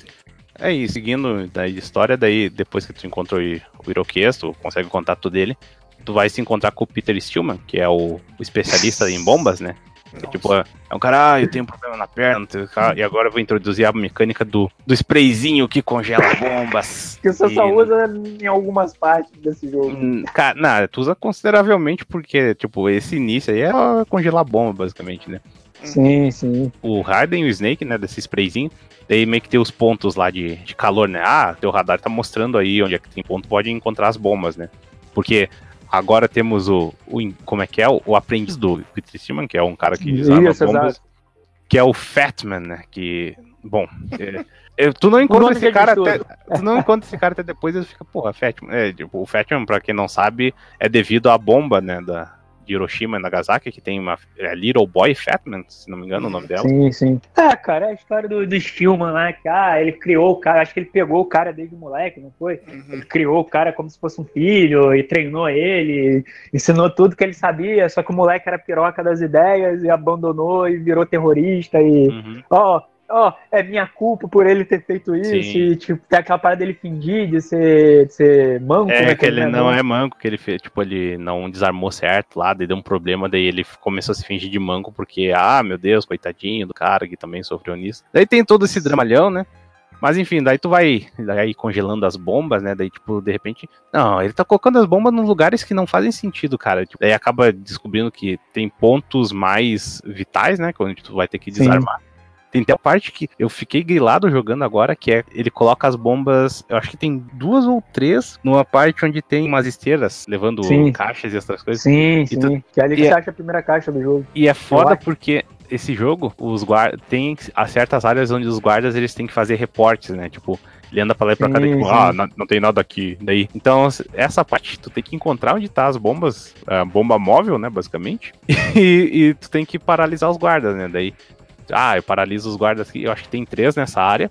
É isso, seguindo daí a história, daí depois que tu encontrou o Iroquês, tu consegue o contato dele, tu vai se encontrar com o Peter Stillman, que é o, o especialista em bombas, né? Que, tipo, é é um cara, ah, eu tenho um problema na perna, e agora eu vou introduzir a mecânica do, do sprayzinho que congela bombas. Que você E- só usa em algumas partes desse jogo. Hum, Cara, não, tu usa consideravelmente porque, tipo, esse início aí é congelar bomba, basicamente, né? Sim, sim. O Raiden e o Snake, né, desse sprayzinho, daí meio que tem os pontos lá de, de calor, né? Ah, teu radar tá mostrando aí onde é que tem ponto, pode encontrar as bombas, né? Porque agora temos o, o como é que é, o, o aprendiz do Peter Steelman, que é um cara que desarma Isso, bombas, exato. que é o Fatman, né? Que, bom, é, é, tu não encontra esse já cara até, tu não encontra esse cara até depois e tu fica, porra, Fatman, é, tipo, o Fatman, pra quem não sabe, é devido à bomba, né, da de Hiroshima e Nagasaki, que tem uma é, Little Boy Fatman, se não me engano o nome dela. Sim, sim. É, cara, é a história do, do Stillman lá, que ah, ele criou o cara, acho que ele pegou o cara desde moleque, não foi? Uhum. Ele criou o cara como se fosse um filho e treinou ele, ensinou tudo que ele sabia, só que o moleque era piroca das ideias e abandonou e virou terrorista e Uhum. Ó, ó, é minha culpa por ele ter feito isso Sim. e tipo, tem aquela parada dele fingir de ser, de ser manco, É né, que ele não manco. é manco, que ele fez, tipo, ele não desarmou certo lá, daí deu um problema, daí ele começou a se fingir de manco, porque, ah, meu Deus, coitadinho do cara que também sofreu nisso. Daí tem todo esse dramalhão, né? Mas enfim, daí tu vai daí congelando as bombas, né? Daí, tipo, de repente. Não, ele tá colocando as bombas nos lugares que não fazem sentido, cara. Tipo, daí acaba descobrindo que tem pontos mais vitais, né? Onde tu vai ter que Sim. desarmar. Tem até a parte que eu fiquei grilado jogando agora, que é ele coloca as bombas. Eu acho que tem duas ou três numa parte onde tem umas esteiras levando Sim. caixas e outras coisas. Sim, E tu- sim. Que é ali que e você é- acha a primeira caixa do jogo. E é foda porque esse jogo, os guardas. Tem certas áreas onde os guardas eles têm que fazer reportes, né? Tipo, ele anda pra lá e pra cá, daí, Sim, tipo, sim. ah, não, não tem nada aqui. Daí. Então, essa parte, tu tem que encontrar onde tá as bombas, a bomba móvel, né, basicamente. E, e tu tem que paralisar os guardas, né? Daí. Ah, eu paraliso os guardas aqui. Eu acho que tem três nessa área.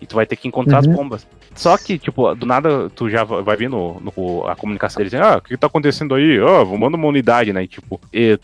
E tu vai ter que encontrar as Uhum. bombas. Só que, tipo, do nada tu já vai vir no, no- a comunicação deles ah, o que tá acontecendo aí? Ah, manda uma unidade, né? E, tipo,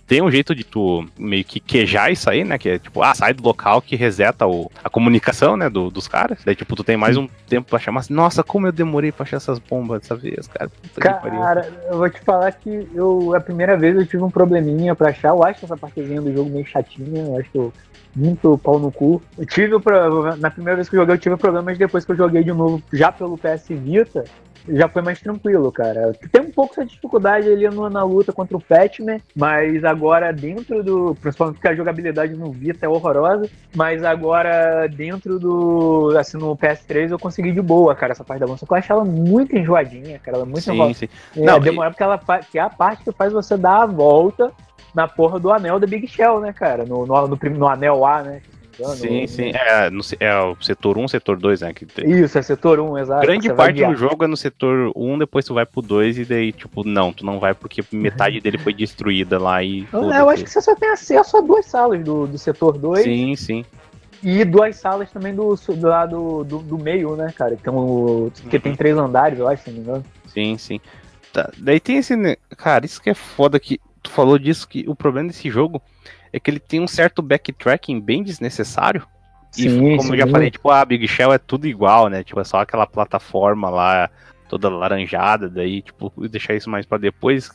tem um jeito de tu meio que quejar isso aí, né? Que é tipo, ah, sai do local que reseta o, a comunicação, né? do- dos caras. Daí, tipo, tu tem mais um tempo pra chamar assim, nossa, como eu demorei pra achar essas bombas dessa vez, cara. Cara, eu vou te falar que eu, a primeira vez eu tive um probleminha pra achar. Eu acho essa partezinha do jogo meio chatinha. Eu acho que eu muito pau no cu. Eu tive pro- na primeira vez que eu joguei, eu tive problemas depois que eu joguei de novo, já pelo PS Vita. Já foi mais tranquilo, cara. Tem um pouco essa dificuldade ali no- na luta contra o Fatman, mas agora dentro do. Principalmente porque a jogabilidade no Vita é horrorosa, mas agora dentro do. Assim, no PS3 eu consegui de boa, cara, essa parte da moça. Eu acho ela muito enjoadinha, cara. Ela é muito Sim, sim. É, Não, demora porque ela que é a parte que faz você dar a volta na porra do anel da Big Shell, né, cara? No, no, no, no anel A, né? Não engano, Sim, no- sim. É, no, é o setor 1, setor 2, né? Que Isso, é setor 1, exato. Grande parte do jogo é no setor 1, depois tu vai pro 2 e daí, tipo, não, tu não vai porque metade dele foi destruída lá e. Eu, eu acho que você só tem acesso a duas salas do, do setor 2 Sim, sim. e duas salas também do, do lado do, do meio, né, cara? Que, tem o- que tem três andares, eu acho, se não me engano. Sim, sim. Tá, Daí tem esse. Cara, isso que é foda que tu falou disso, que o problema desse jogo é que ele tem um certo backtracking bem desnecessário. E Sim, como sim. eu já falei, tipo, a Big Shell é tudo igual, né? Tipo, é só aquela plataforma lá toda laranjada, daí, tipo, deixar isso mais pra depois,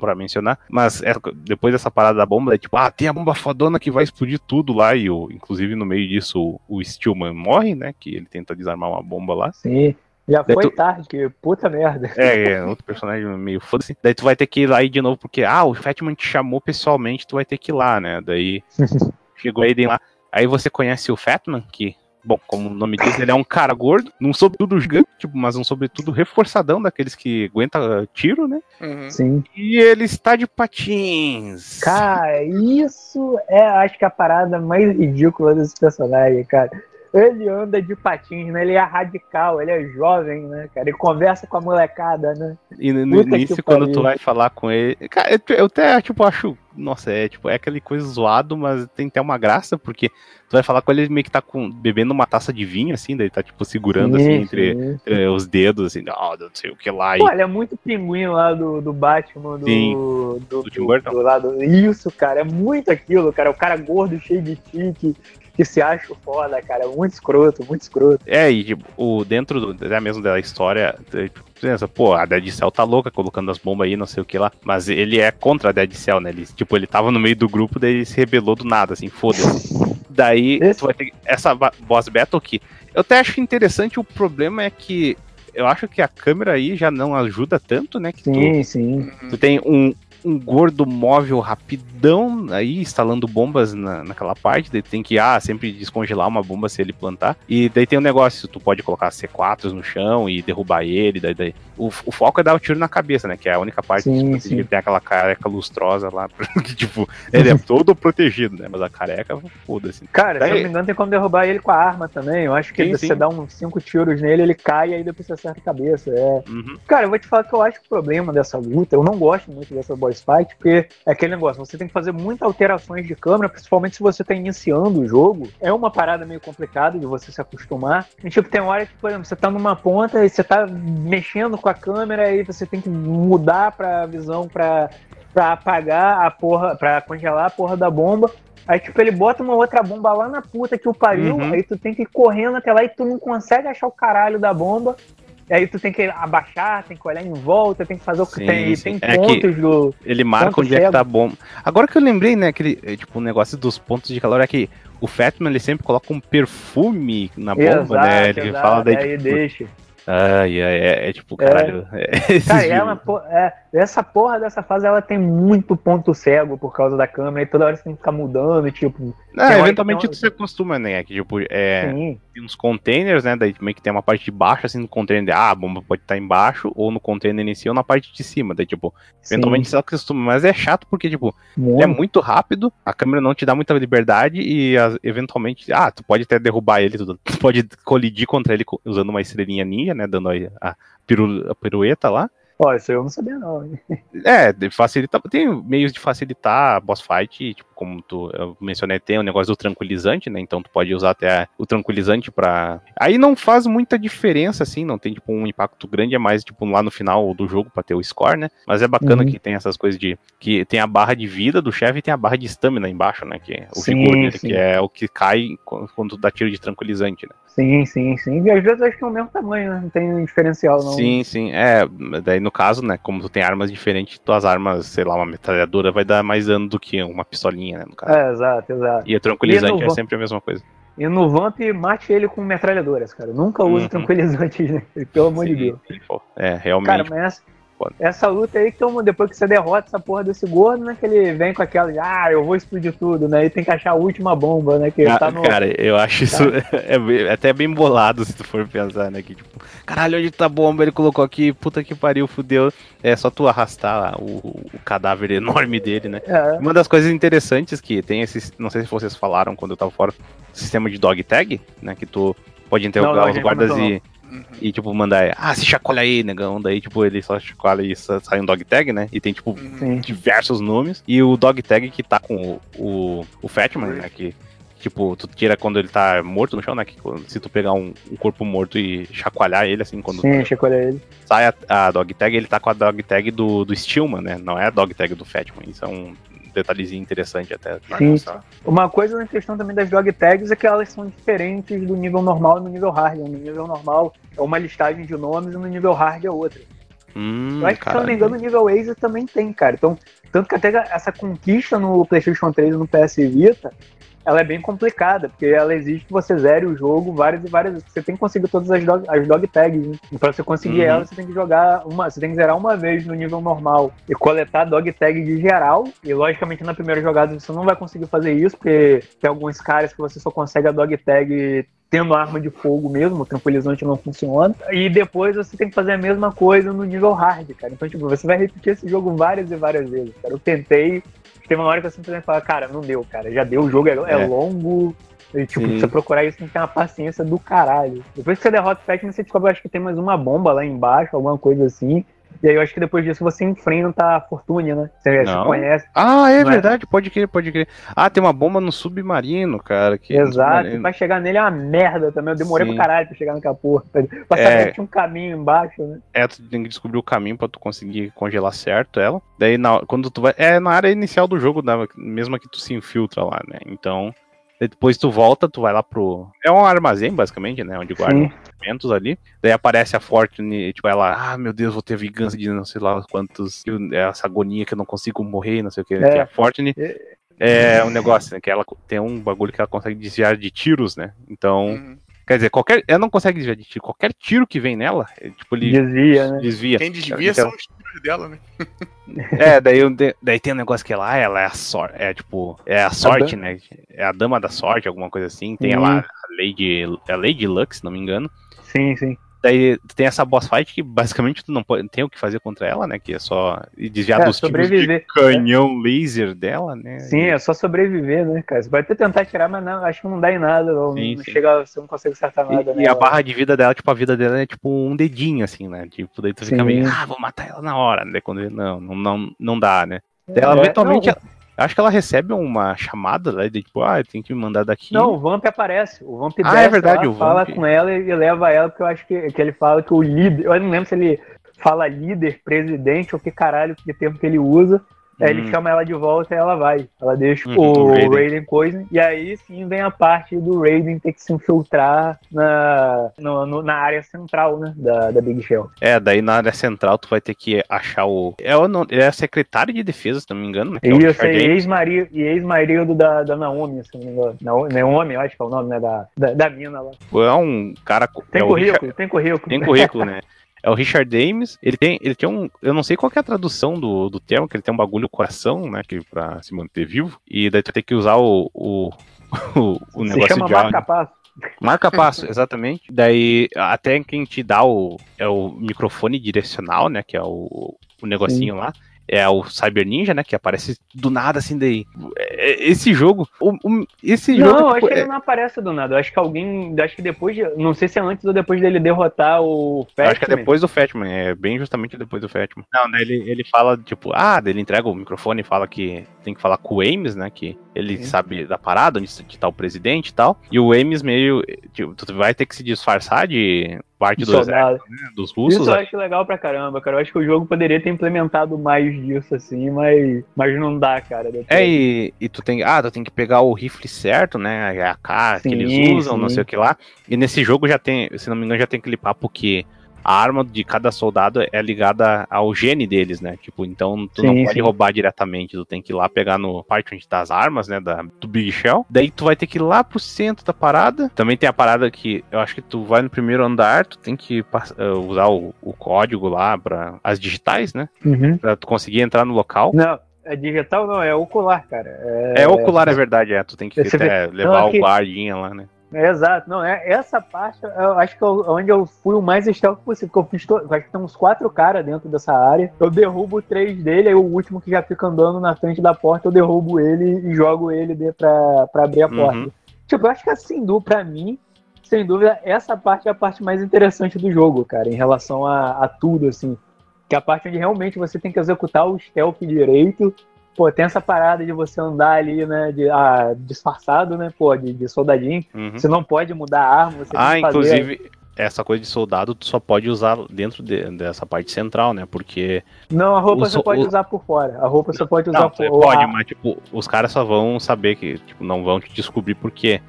pra mencionar. Mas é, depois dessa parada da bomba, é tipo, ah, tem a bomba fodona que vai explodir tudo lá, e o, inclusive no meio disso o, o Stillman morre, né? Que ele tenta desarmar uma bomba lá. Sim. Já Daí foi tu- tarde, que puta merda. É, é, outro personagem meio foda-se. Daí tu vai ter que ir lá aí de novo, porque, ah, o Fatman te chamou pessoalmente, tu vai ter que ir lá, né? Daí chegou aí lá. Aí você conhece o Fatman, que, bom, como o nome diz, ele é um cara gordo, num sobretudo gigante, tipo, mas um sobretudo reforçadão, daqueles que aguenta tiro, né? Uhum. Sim. E ele está de patins. Cara, isso é, acho que a parada mais ridícula desse personagem, cara. Ele anda de patins, né? Ele é radical, ele é jovem, né, cara? Ele conversa com a molecada, né? E no que início, quando tu vai falar com ele. Cara, eu- eu até, tipo, acho. Nossa, é tipo, é aquele coisa zoado, mas tem até uma graça, porque tu vai falar com ele, ele meio que tá com, bebendo uma taça de vinho, assim, daí tá, tipo, segurando assim Sim, entre, os dedos, assim, ó, não sei o que lá. E, ele é muito pinguim lá do, do Batman, do, Sim, do, do Burton. do lado. Isso, cara, é muito aquilo, cara. O cara gordo, cheio de tique, que se acha foda, cara. Muito escroto, muito escroto. É, e tipo, o, dentro do, até mesmo da história, tipo, tu pensa, pô, a Dead Cell tá louca colocando as bombas aí, não sei o que lá. Mas ele é contra a Dead Cell, né? Ele, tipo, ele tava no meio do grupo, daí ele se rebelou do nada, assim, foda-se. Daí Esse- tu vai ter essa boss battle que eu até acho interessante, o problema é que eu acho que a câmera aí já não ajuda tanto, né? Que tu, Sim, sim. tu tem um, um gordo móvel rapidão aí, instalando bombas na, naquela parte. Daí tem que, ah, sempre descongelar uma bomba se ele plantar. E daí tem um negócio, tu pode colocar C4s no chão e derrubar ele. Daí, daí. O, o foco é dar o tiro na cabeça, né? Que é a única parte Sim, que sim. ele tem aquela careca lustrosa lá. que, tipo, ele é todo protegido, né? Mas a careca, foda-se. Cara, se eu Daí- não me engano, tem como derrubar ele com a arma também. Eu acho que Sim, você sim. dá uns cinco tiros nele, ele cai e aí depois você acerta a cabeça. É. Uhum. Cara, eu vou te falar que eu acho que o problema dessa luta, eu não gosto muito dessa boss fight, porque é aquele negócio, você tem que fazer muitas alterações de câmera, principalmente se você tá iniciando o jogo. É uma parada meio complicada de você se acostumar. E, tipo, tem hora que, por exemplo, você tá numa ponta e você tá mexendo com a câmera e você tem que mudar pra visão pra, pra apagar a porra, pra congelar a porra da bomba. Aí, tipo, ele bota uma outra bomba lá na puta que o pariu, Uhum. aí tu tem que ir correndo até lá e tu não consegue achar o caralho da bomba. E aí tu tem que abaixar, tem que olhar em volta, tem que fazer o que Sim, tem. Sim. tem É que- pontos do. Ele marca onde é que cego. tá bom. Agora que eu lembrei, né, aquele, é, tipo, o negócio dos pontos de calor é que o Fatman, ele sempre coloca um perfume na bomba, né? Ele exato, fala daí, aí tipo, deixa. Ai, ai, é, é tipo, caralho. é, Cara, ela, pô, é, essa porra dessa fase ela tem muito ponto cego por causa da câmera e toda hora você tem que ficar mudando, tipo. Hora eventualmente se acostuma, né? Que, tipo, é, Sim, tem uns containers, né? Daí meio que tem uma parte de baixo, assim, no container. Ah, a bomba pode estar embaixo, ou no container em si, ou na parte de cima. Daí, tipo, eventualmente sim, você acostuma. Mas é chato porque, tipo, muito. é muito rápido, a câmera não te dá muita liberdade e eventualmente, ah, tu pode até derrubar ele, tu, pode colidir contra ele usando uma estrelinha ninja, né, dando a, a pirueta lá. Ó, isso eu não sabia, não. hein? É, facilita, tem meios de facilitar a boss fight, tipo, como tu eu mencionei, tem o negócio do tranquilizante, né, então tu pode usar até o tranquilizante pra... Aí não faz muita diferença, assim, não tem, tipo, um impacto grande, é mais, tipo, lá no final do jogo pra ter o score, né, mas é bacana Uhum. que tem essas coisas de... que tem a barra de vida do chefe e tem a barra de estamina embaixo, né, que é o Sim, dele, sim. que é o que cai quando tu dá tiro de tranquilizante, né. Sim, sim, sim. E às vezes acho que é o mesmo tamanho, né? Não tem diferencial, não. Sim, sim. É, daí no caso, né, como tu tem armas diferentes, tuas armas, sei lá, uma metralhadora vai dar mais dano do que uma pistolinha, né, no caso. É, exato, exato. E o tranquilizante E no é sempre a mesma coisa. E no Vamp, mate ele com metralhadoras, cara. Nunca use Uhum. tranquilizantes, né? Pelo amor de Sim, Deus. pô, É, realmente. Cara, mas Foda. essa luta aí, que toma, depois que você derrota essa porra desse gordo, né? Que ele vem com aquela ah, eu vou explodir tudo, né? E tem que achar a última bomba, né? Que Ah, tá no. Cara, eu acho isso é bem- até bem bolado se tu for pensar, né? Que tipo, caralho, onde tá a bomba? Ele colocou aqui, puta que pariu, fudeu. É só tu arrastar lá o, o cadáver enorme dele, né? É, Uma das coisas interessantes que tem esse, não sei se vocês falaram quando eu tava fora, sistema de dog tag, né? Que tu pode Não, interrogar não, a os guardas comentou e, e, tipo, mandar, ah, se chacoalha aí, negão. Daí, tipo, ele só chacoalha e sa- sai um dog tag, né? E tem, tipo, sim. diversos nomes. E o dog tag que tá com o, o, o Fatman, né? Que, tipo, tu tira quando ele tá morto no chão, né? Que quando- se tu pegar um, um corpo morto e chacoalhar ele, assim, quando Sim, chacoalha ele. sai a, a dog tag, ele tá com a dog tag do, do Stillman, né? Não é a dog tag do Fatman. Isso é um detalhezinho interessante até. Sim. Uma coisa na questão também das dog tags é que elas são diferentes do nível normal e no nível hard. No nível normal é uma listagem de nomes e no nível hard é outra. Hum, Eu acho que, se eu não me engano, o nível Ace também tem, cara. Então, tanto que até essa conquista no PlayStation 3 e no PS Vita, ela é bem complicada, porque ela exige que você zere o jogo várias e várias vezes. Você tem que conseguir todas as dog, as dog tags. Né? E pra você conseguir Uhum. ela, você tem que jogar uma. Você tem que zerar uma vez no nível normal e coletar dog tag de geral. E logicamente na primeira jogada você não vai conseguir fazer isso, porque tem alguns caras que você só consegue a dog tag tendo arma de fogo mesmo, o tranquilizante não funciona. E depois você tem que fazer a mesma coisa no nível hard, cara. Então, tipo, você vai repetir esse jogo várias e várias vezes, cara. Eu tentei, teve uma hora que eu simplesmente falei, cara, não deu, cara. Já deu, o jogo é, é É. longo. E, tipo, Sim. você procurar isso tem que ter uma paciência do caralho. Depois que você derrota o Fatman, você descobre, acho que tem mais uma bomba lá embaixo, alguma coisa assim. E aí eu acho que depois disso você enfrenta a Fortune, né? Você, Não. conhece. Ah, é é? verdade, pode crer, pode crer. Ah, tem uma bomba no submarino, cara. Que Exato, submarino- pra chegar nele é uma merda também. Eu demorei Sim. pra caralho pra chegar naquela porra. Pra É. saber que tinha um caminho embaixo, né? É, tu tem que descobrir o caminho pra tu conseguir congelar certo ela. Daí, na, quando tu vai. É na área inicial do jogo, né, mesmo que tu se infiltra lá, né? Então. Depois tu volta, tu vai lá pro. É um armazém, basicamente, né? Onde guardam Ali. Daí aparece a Fortune, tipo, ela, ah, meu Deus, vou ter vingança de não sei lá quantos. É essa agonia que eu não consigo morrer, não sei o que. É. Que a Fortune É. é um negócio, né? Que ela tem um bagulho que ela consegue desviar de tiros, né? Então. Uhum. Quer dizer, qualquer. Ela não consegue desviar de tiro. Qualquer tiro que vem nela, é, tipo, ele Desvia, né? desvia. Quem desvia Então- são os dela, né? É, daí, daí tem um negócio que lá, ela é a sorte, é tipo, é a sorte, a né? É a dama da sorte, alguma coisa assim. Tem uhum. lá a Lady, a Lady Lux, se não me engano. Sim, sim. Daí tem essa boss fight que basicamente tu não pode, tem o que fazer contra ela, né? Que é só desviar é, dos sobreviver. tipos de canhão laser dela, né? Sim, é só sobreviver, né, cara? Você vai até tentar tirar, mas não, acho que não dá em nada. Não, sim, não sim. chega, você não consegue acertar nada. E, né, e a barra de vida dela, tipo, a vida dela é tipo um dedinho, assim, né? Tipo, daí tu fica sim. meio, ah, vou matar ela na hora, né? Quando não, não, não, não dá, né? É, ela eventualmente. Não, Acho que ela recebe uma chamada, né? De tipo, ah, tem que me mandar daqui. Não, o Vamp aparece. O Vamp ah, é verdade, lá, o fala com ela e leva ela, porque eu acho que, que ele fala que o líder. Eu não lembro se ele fala líder, presidente ou que caralho, que termo que ele usa. Aí ele hum. chama ela de volta e ela vai. Ela deixa uhum, o, Raiden. Raiden coisa. E aí sim vem a parte do Raiden ter que se infiltrar na, no, no, na área central, né? Da, da Big Shell. É, daí na área central tu vai ter que achar o. É, o, é a secretária de defesa, se não me engano. Né? É Isso, é ex-marido ex da, da Naomi, se não me engano. Naomi, eu acho que é o nome, né? Da, da, da mina lá. É um cara. Tem é currículo, Richard... tem currículo. Tem currículo, né? É o Richard Dames. Ele tem, ele tem um. Eu não sei qual é a tradução do, do termo, que ele tem um bagulho coração, né? Que, pra se manter vivo. E daí tu tem que usar o, o, o, o negócio chama de marca passo. Marca passo, exatamente. Daí, até quem te dá o, é o microfone direcional, né? Que é o, o negocinho Sim. lá é o Cyber Ninja, né? Que aparece do nada, assim, daí. É, esse jogo. O, o, esse não, jogo. Não, acho tipo, que ele é... não aparece do nada. Eu acho que alguém. Acho que depois de. Não sei se é antes ou depois dele derrotar o Fatman. Acho que é depois do Fatman. É bem justamente depois do Fatman. Não, né? Ele, ele fala, tipo, ah, ele entrega o microfone e fala que tem que falar com o Ames, né? Que ele Sim. sabe da parada, onde está o presidente e tal. E o Ames meio. Tipo, tu vai ter que se disfarçar de parte do exército, né, dos russos. Isso eu acho legal pra caramba, cara. Eu acho que o jogo poderia ter implementado mais disso, assim, mas, mas não dá, cara. Depois. É, e, e tu tem. Ah, tu tem que pegar o rifle certo, né? A AK sim, que eles usam, sim. não sei o que lá. E nesse jogo já tem, se não me engano, já tem aquele papo que a arma de cada soldado é ligada ao gene deles, né? Tipo, então tu sim, não pode sim. roubar diretamente, tu tem que ir lá pegar no parchment das armas, né? Da, do Big Shell. Daí tu vai ter que ir lá pro centro da parada. Também tem a parada que eu acho que tu vai no primeiro andar, tu tem que uh, usar o, o, código lá para as digitais, né? Uhum. Pra tu conseguir entrar no local. Não. É digital não, é ocular, cara. É, é ocular, é verdade, é. Tu tem que até, levar não, é que... o guardinha lá, né? É, exato, não, é, essa parte eu acho que eu, onde eu fui o mais stealth possível, porque eu fiz to, acho que tem uns quatro caras dentro dessa área, eu derrubo três dele, aí o último que já fica andando na frente da porta, eu derrubo ele e jogo ele de, pra, pra abrir a porta. Uhum. Tipo, eu acho que assim, do, pra mim, sem dúvida, essa parte é a parte mais interessante do jogo, cara, em relação a, a tudo, assim. Que é a parte onde realmente você tem que executar o stealth direito pô, tem essa parada de você andar ali, né, de, ah, disfarçado, né, pô, de, de soldadinho. Uhum. Você não pode mudar a arma, você Ah, inclusive, fazer... essa coisa de soldado tu só pode usar dentro de, dessa parte central, né, porque... Não, a roupa você pode o... usar por fora. A roupa você pode usar não, por fora. pode, mas, tipo, os caras só vão saber que, tipo, não vão te descobrir porque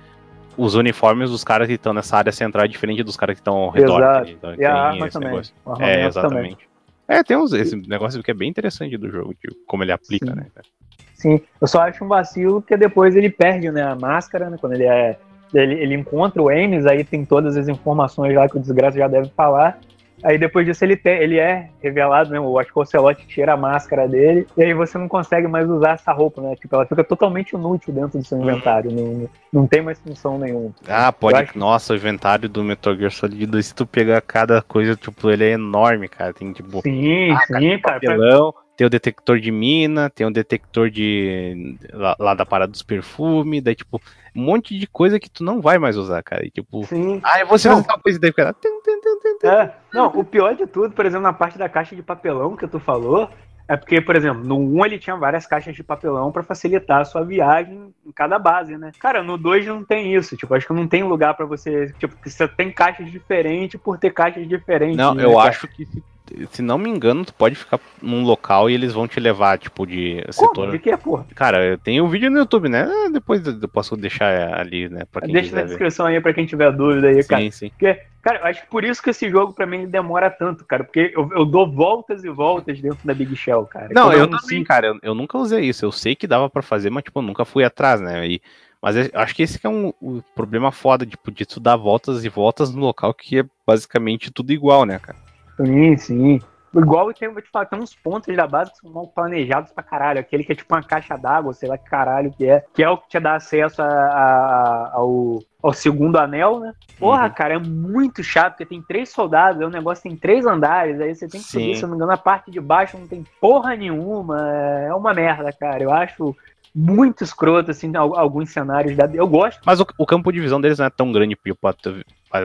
os uniformes dos caras que estão nessa área central é diferente dos caras que estão ao redor. Exato. Então, e a arma também. É, exatamente. Também. É, tem uns, esse negócio que é bem interessante do jogo, tipo, como ele aplica, Sim. né? Sim, eu só acho um vacilo porque depois ele perde né, a máscara, né? Quando ele é. Ele, ele encontra o Ames, aí tem todas as informações lá que o desgraça já deve falar. Aí depois disso ele, te, ele é revelado, né? Eu acho que o Ocelote tira a máscara dele, e aí você não consegue mais usar essa roupa, né? Tipo, ela fica totalmente inútil dentro do seu inventário. Não, não tem mais função nenhuma. Ah, pode. Acho... Nossa, o inventário do Metal Gear Solid 2, se tu pegar cada coisa, tipo, ele é enorme, cara. Tem tipo. Sim, ah, sim, cara. Papelão, pra... Tem o detector de mina, tem o detector de. lá, lá da parada dos perfumes, daí, tipo, um monte de coisa que tu não vai mais usar, cara. E tipo, Sim. ah, eu vou ser tal coisa daí, cara. É, não, o pior de tudo, por exemplo, na parte da caixa de papelão que tu falou, é porque, por exemplo, no 1 ele tinha várias caixas de papelão para facilitar a sua viagem em cada base, né? Cara, no 2 não tem isso. Tipo, acho que não tem lugar para você. Tipo, você tem caixas diferentes por ter caixas diferentes. Não, né, eu cara? acho que se se não me engano, tu pode ficar num local e eles vão te levar, tipo, de setor. De que, porra? Cara, tem o um vídeo no YouTube, né? Ah, depois eu posso deixar ali, né? Deixa na descrição aí pra quem tiver dúvida aí, cara. Sim, sim. Porque, cara, eu acho que por isso que esse jogo pra mim demora tanto, cara. Porque eu, eu dou voltas e voltas dentro da Big Shell, cara. Não, eu, eu também, cara. Eu, eu, nunca usei isso. Eu sei que dava pra fazer, mas, tipo, eu nunca fui atrás, né? E, mas eu acho que esse que é um, um problema foda, tipo, de tu dar voltas e voltas no local que é basicamente tudo igual, né, cara? Sim, sim. Igual tem, vou te falar, tem uns pontos da base que são mal planejados pra caralho. Aquele que é tipo uma caixa d'água, sei lá que caralho que é. Que é o que te dá acesso a, a, ao, ao segundo anel, né? Porra, uhum. cara, é muito chato, porque tem três soldados, é um negócio tem três andares, aí você tem que Sim. subir, se não me engano, a parte de baixo não tem porra nenhuma. É uma merda, cara. Eu acho muito escroto, assim, alguns cenários. Da... Eu gosto. Mas o, o, campo de visão deles não é tão grande para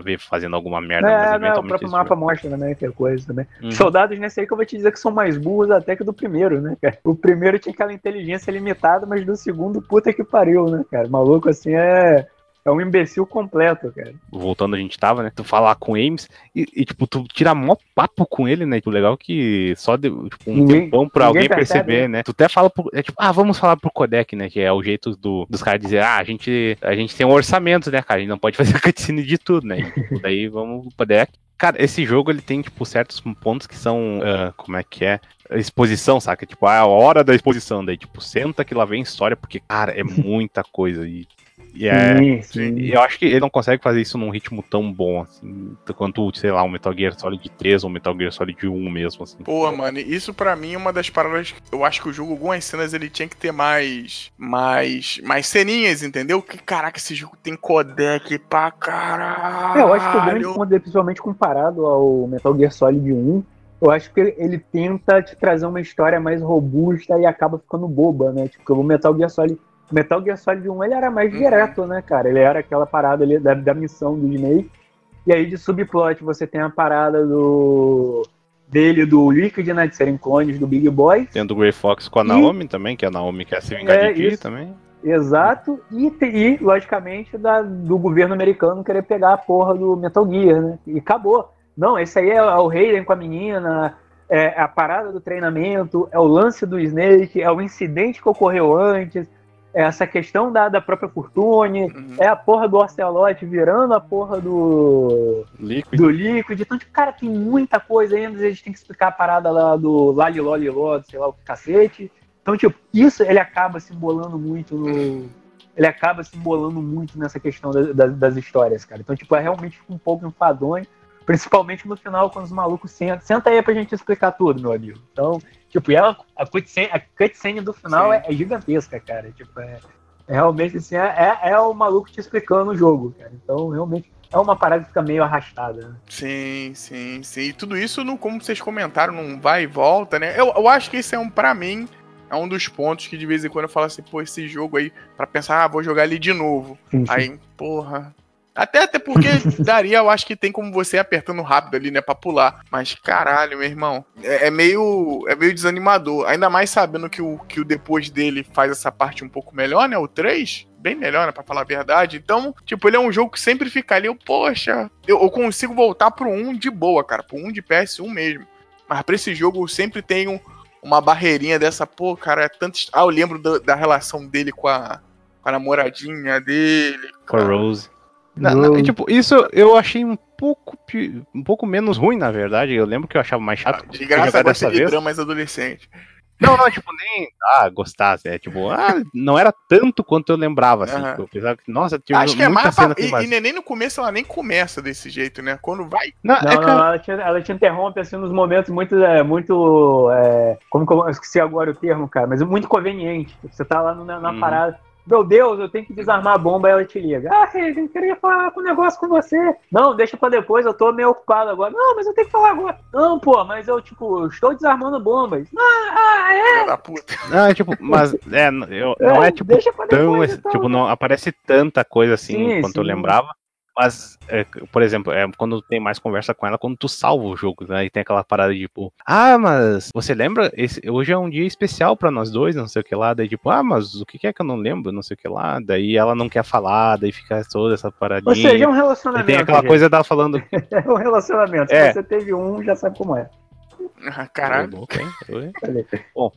ver fazendo alguma merda. É, não, o próprio mapa mostra também, que é coisa também. Uhum. Soldados nesse aí que eu vou te dizer que são mais burros até que do primeiro, né, cara? O primeiro tinha aquela inteligência limitada, mas do segundo, puta que pariu, né, cara? Maluco, assim, é é um imbecil completo, cara. Voltando, a gente tava, né? Tu falar com o Ames e, e, tipo, tu tirar mó papo com ele, né? Tipo, legal que só de, tipo, um ninguém, tempão pra alguém perceber, percebe, né? Tu até fala pro, é tipo, ah, vamos falar pro Codec, né? Que é o jeito do, dos caras dizer, ah, a gente, a gente tem um orçamento, né, cara? A gente não pode fazer cutscene de tudo, né? E, tipo, daí vamos pro Codec. Cara, esse jogo ele tem, tipo, certos pontos que são. Uh, como é que é? Exposição, saca? Tipo, a hora da exposição. Daí, tipo, senta que lá vem história, porque, cara, é muita coisa. E e é, sim, sim. eu acho que ele não consegue fazer isso num ritmo tão bom, assim, quanto, sei lá, um Metal Gear Solid 3 ou um Metal Gear Solid 1 mesmo, assim. Pô, mano, isso para mim é uma das paradas. Eu acho que o jogo, algumas cenas, ele tinha que ter mais. mais. mais ceninhas, entendeu? Que caraca, esse jogo tem codec pra caralho. É, eu acho que o grande ponto, principalmente comparado ao Metal Gear Solid 1, eu acho que ele tenta te trazer uma história mais robusta e acaba ficando boba, né? Tipo, o Metal Gear Solid Metal Gear Solid 1 ele era mais uhum. direto, né, cara? Ele era aquela parada ali da, da missão do Snake. E aí de subplot você tem a parada do dele do Liquid, né, de serem clones do Big Boy. Tem do Grey Fox com a Naomi também, que a Naomi quer se vingar é, de ti também. Exato, e, e logicamente da, do governo americano querer pegar a porra do Metal Gear, né? E acabou. Não, esse aí é, é o Raiden com a menina, é a parada do treinamento, é o lance do Snake, é o incidente que ocorreu antes, é essa questão da, da própria Fortune, uhum. é a porra do Ocelote virando a porra do Liquid. do Liquid. Então, tipo, cara, tem muita coisa ainda, a gente tem que explicar a parada lá do Laliloliló, sei lá o que cacete. Então, tipo, isso ele acaba se embolando muito no. Ele acaba se embolando muito nessa questão da, da, das histórias, cara. Então, tipo, é realmente um pouco enfadonho. Principalmente no final, quando os malucos sentam. Senta aí pra gente explicar tudo, meu amigo. Então, tipo, e ela, a, cutscene, a cutscene do final é, é, gigantesca, cara. Tipo, é, é realmente assim, é, é, é, o maluco te explicando o jogo, cara. Então, realmente, é uma parada que fica meio arrastada. Né? Sim, sim, sim. E tudo isso, no, como vocês comentaram, não vai e volta, né? Eu, eu acho que esse é um, para mim, é um dos pontos que de vez em quando eu falo assim, pô, esse jogo aí, para pensar, ah, vou jogar ele de novo. Sim, sim. Aí, porra, até, até porque daria, eu acho que tem como você apertando rápido ali, né, pra pular. Mas caralho, meu irmão, é, é, meio é meio desanimador. Ainda mais sabendo que o, que o depois dele faz essa parte um pouco melhor, né, o 3 bem melhor, né, pra falar a verdade. Então, tipo, ele é um jogo que sempre fica ali, eu, poxa, eu, eu consigo voltar pro 1 de boa, cara, pro 1 de PS1 mesmo. Mas pra esse jogo eu sempre tenho uma barreirinha dessa, pô, cara, é tanto. Ah, eu lembro da, da relação dele com a, com a namoradinha dele. Com a Rose. Na, na, tipo, isso eu achei um pouco, um pouco menos ruim, na verdade. Eu lembro que eu achava mais chato. Ah, de graça dessa vez. de mais adolescente. Não, não, tipo, nem. Ah, gostasse. É tipo, ah, não era tanto quanto eu lembrava, assim. Uhum. Tipo, eu pensava que, nossa, tinha Acho que é mais. Pra... E, e nem no começo ela nem começa desse jeito, né? Quando vai. Não, não, é não ela, te, ela te interrompe, assim, nos momentos muito. É, muito é, como que eu esqueci agora o termo, cara, mas muito conveniente. Você tá lá na, na uhum. parada meu Deus, eu tenho que desarmar a bomba, ela te liga. Ah, eu queria falar com um negócio com você. Não, deixa pra depois, eu tô meio ocupado agora. Não, mas eu tenho que falar agora. Não, pô, mas eu, tipo, estou desarmando bombas. Ah, ah é? Da puta. Não, é tipo, mas é, eu, não é, é tipo tão, depois, então. tipo, não aparece tanta coisa assim sim, quanto sim. eu lembrava. Mas, é, por exemplo, é, quando tem mais conversa com ela, quando tu salva o jogo, né? E tem aquela parada de tipo, ah, mas você lembra? Esse, hoje é um dia especial para nós dois, não sei o que lá. Daí, tipo, ah, mas o que é que eu não lembro, não sei o que lá. Daí ela não quer falar, daí fica toda essa paradinha. Ou seja, é um relacionamento. tem aquela gente. coisa dela falando. é um relacionamento. Se é. você teve um, já sabe como é. Ah, caralho. Bom,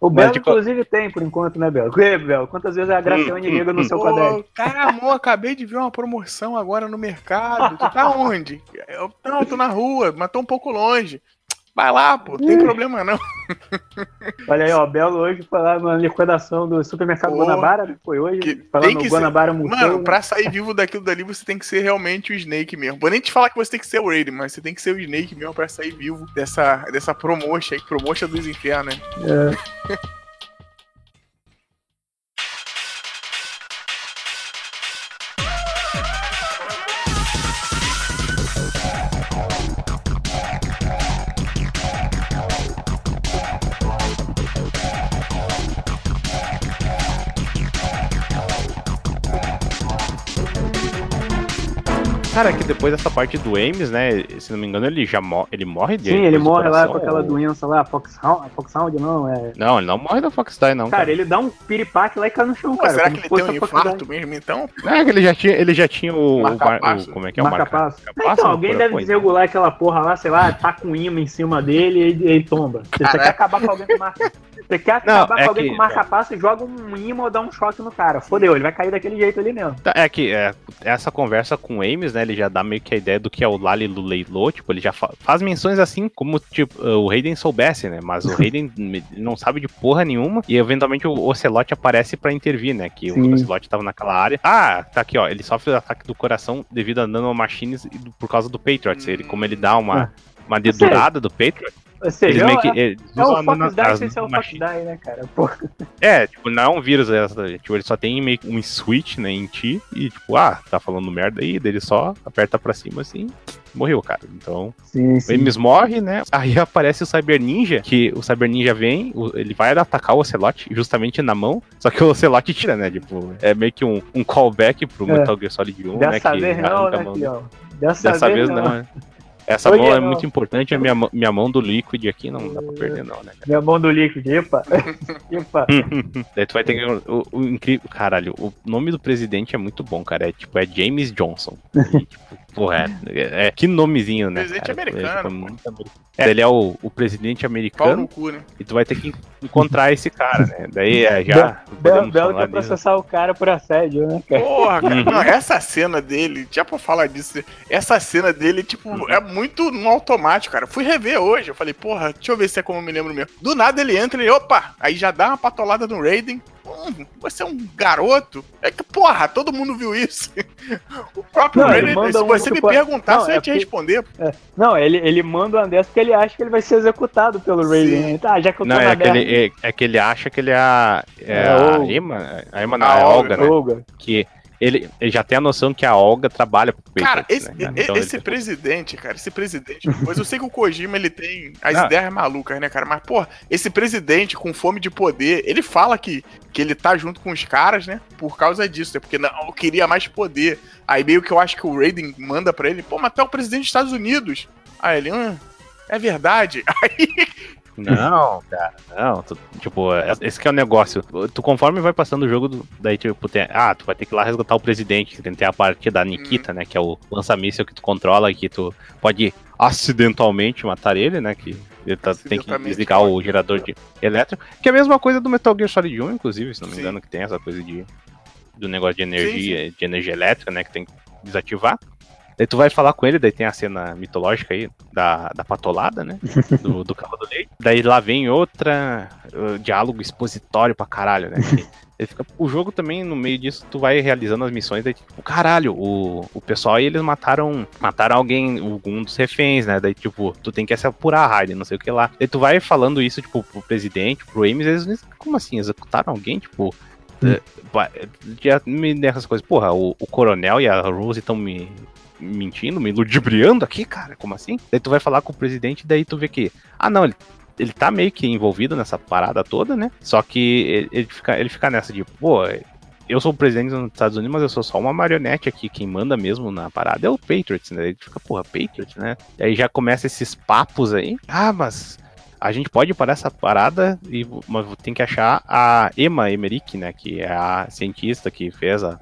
o Belo, inclusive, tem por enquanto, né, Belo? E Belo? Quantas vezes a Graciane hum, liga no hum. seu caderno? Cara, amor, acabei de ver uma promoção agora no mercado. Tu tá onde? Eu não, tô na rua, mas tô um pouco longe. Vai lá, pô, não tem problema não. Olha aí, ó, Belo hoje foi lá na liquidação do supermercado Pô, Guanabara, né? Foi hoje. que- Falando no ser- Guanabara Museu. Mano, né? pra sair vivo daquilo dali, você tem que ser realmente o Snake mesmo. Vou nem te falar que você tem que ser o Raiden, mas você tem que ser o Snake mesmo pra sair vivo dessa, dessa promotion aí, promotion dos infernos, né? É. Cara, que depois dessa parte do Ames, né? Se não me engano, ele já morre. Ele morre de Sim, ele morre lá com aquela ou- doença lá, Foxhound, Foxhound não, é... Não, ele não morre da Fox Die, não. Cara, ele dá um piripaque lá e cai no chão, Pô, cara. será que ele tem um infarto mesmo, então? É que ele já tinha, ele já tinha o. o, o- como é que é o Marca-passo. marca-passo? Então, alguém deve coisa. desregular aquela porra lá, sei lá, tá com imã em cima dele e ele, ele tomba. Você Caraca. quer acabar com alguém com marca. Você quer Não, acabar é com alguém que- com marca-passo, joga um imã ou dá um choque no cara. Fodeu, ele vai cair daquele jeito ali mesmo. Tá, É que é, essa conversa com o Ames, né? Ele já dá meio que a ideia do que é o Lali Luleilo, tipo, ele já fa- faz menções assim como tipo, o Raiden soubesse, né? Mas o Raiden não sabe de porra nenhuma e eventualmente o Ocelot aparece pra intervir, né? Que Sim. o Ocelot tava naquela área. Ah, tá aqui, ó. Ele sofre ataque do coração devido a nanomachines e por causa do Patriot. Ele, como ele dá uma, uma dedurada do Patriot, Ou seja, eles é, meio que. eles é o Fox Die sem ser o Fox. Die, né, cara? Porra. É, tipo, não é um vírus, é, tipo, ele só tem meio que um switch, né, em ti, e tipo, ah, tá falando merda aí, dele só aperta pra cima assim, morreu, cara. Então, Sim, o Ames morre, né, aí aparece o Cyber Ninja, que o Cyber Ninja vem, ele vai atacar o Ocelot justamente na mão, só que o Ocelot tira, né, tipo, é meio que um, um callback pro É. Metal Gear Solid 1, né, Dessa que vez não, arranca a né, mão? Dessa, Dessa vez, vez não, né. Essa Hoje mão é não. muito importante, a minha, mão- minha mão do Liquid aqui não dá pra perder não, né, Minha mão do líquido, epa. epa. Daí tu vai ter que. O, o incrível. Caralho, o nome do presidente é muito bom, cara. É tipo, é James Johnson. E, tipo, porra, é, é- que nomezinho, né? Presidente cara? americano, É, tipo. É, ele é o, o presidente americano no cu, né? e tu vai ter que encontrar esse cara, né? Daí é, já. Belo, Belo processar o cara por assédio, né, cara? Porra, cara, Uhum. não, essa cena dele, já pra falar disso, essa cena dele, tipo, Uhum. é muito no automático, cara. Fui rever hoje, eu falei, porra, deixa eu ver se é como eu me lembro mesmo. Do nada ele entra e, opa, aí já dá uma patolada no Raiden. Hum, você é um garoto? É que, porra, todo mundo viu isso. o próprio Não, manda se um, você me perguntasse, não, eu é ia te responder. Não, ele, ele manda uma dessa porque ele acha que ele vai ser executado pelo Raiden. Né? Tá, já que eu tô Não, na é que, ele, é, é que ele acha que ele é a. É É, a Emma. A Emma não, A é a Olga, Olga, né? Olga. Que ele, ele já tem a noção que a Olga trabalha pro Cara, Patriots, esse, né? Então esse ele- presidente, cara, esse presidente. Pois eu sei que o Kojima ele tem as Ah. ideias malucas, né, cara? Mas, pô, esse presidente com fome de poder, ele fala que, que ele tá junto com os caras, né? Por causa disso, né? Porque não, eu queria mais poder. Aí meio que eu acho que o Raiden manda pra ele, pô, mas tu é o presidente dos Estados Unidos. Aí ele, hum, é verdade. Aí, Não, cara, não. tu- tipo, é- esse que é o negócio. Tu conforme vai passando o jogo, daí tipo, tem, ah, tu vai ter que ir lá resgatar o presidente, que tem a parte da Nikita, né, que é o lança-míssel que tu controla e que tu pode acidentalmente matar ele, né, que ele tá- tem que desligar o gerador de elétrico, que é a mesma coisa do Metal Gear Solid 1, inclusive, se não me Sim. engano, que tem essa coisa de do negócio de energia, de energia elétrica, né, que tem que desativar. Daí tu vai falar com ele, daí tem a cena mitológica aí da, da patolada, né? Do, do carro do leite. Daí lá vem outra uh, diálogo expositório pra caralho, né? Ele fica, o jogo também, no meio disso, tu vai realizando as missões, daí tipo, caralho, o, o pessoal aí, eles mataram mataram alguém, um dos reféns, né? Daí, tipo, tu tem que se apurar, Raiden, não sei o que lá. Daí tu vai falando isso, tipo, pro presidente, pro Ames, eles como assim, executaram alguém? Tipo, eh, pa- já me dessas coisas, porra, o, o coronel e a Rose estão me mentindo, me ludibriando aqui, cara, como assim? Daí tu vai falar com o presidente, daí tu vê que, ah não, ele, ele tá meio que envolvido nessa parada toda, né? Só que ele, fica, ele fica nessa de, pô, eu sou o presidente dos Estados Unidos, mas eu sou só uma marionete aqui, quem manda mesmo na parada é o Patriots, né? Ele fica, porra, Patriots, né? E aí já começa esses papos aí, ah, mas a gente pode parar essa parada e mas tem que achar a Emma Emmerich, né? Que é a cientista que fez a.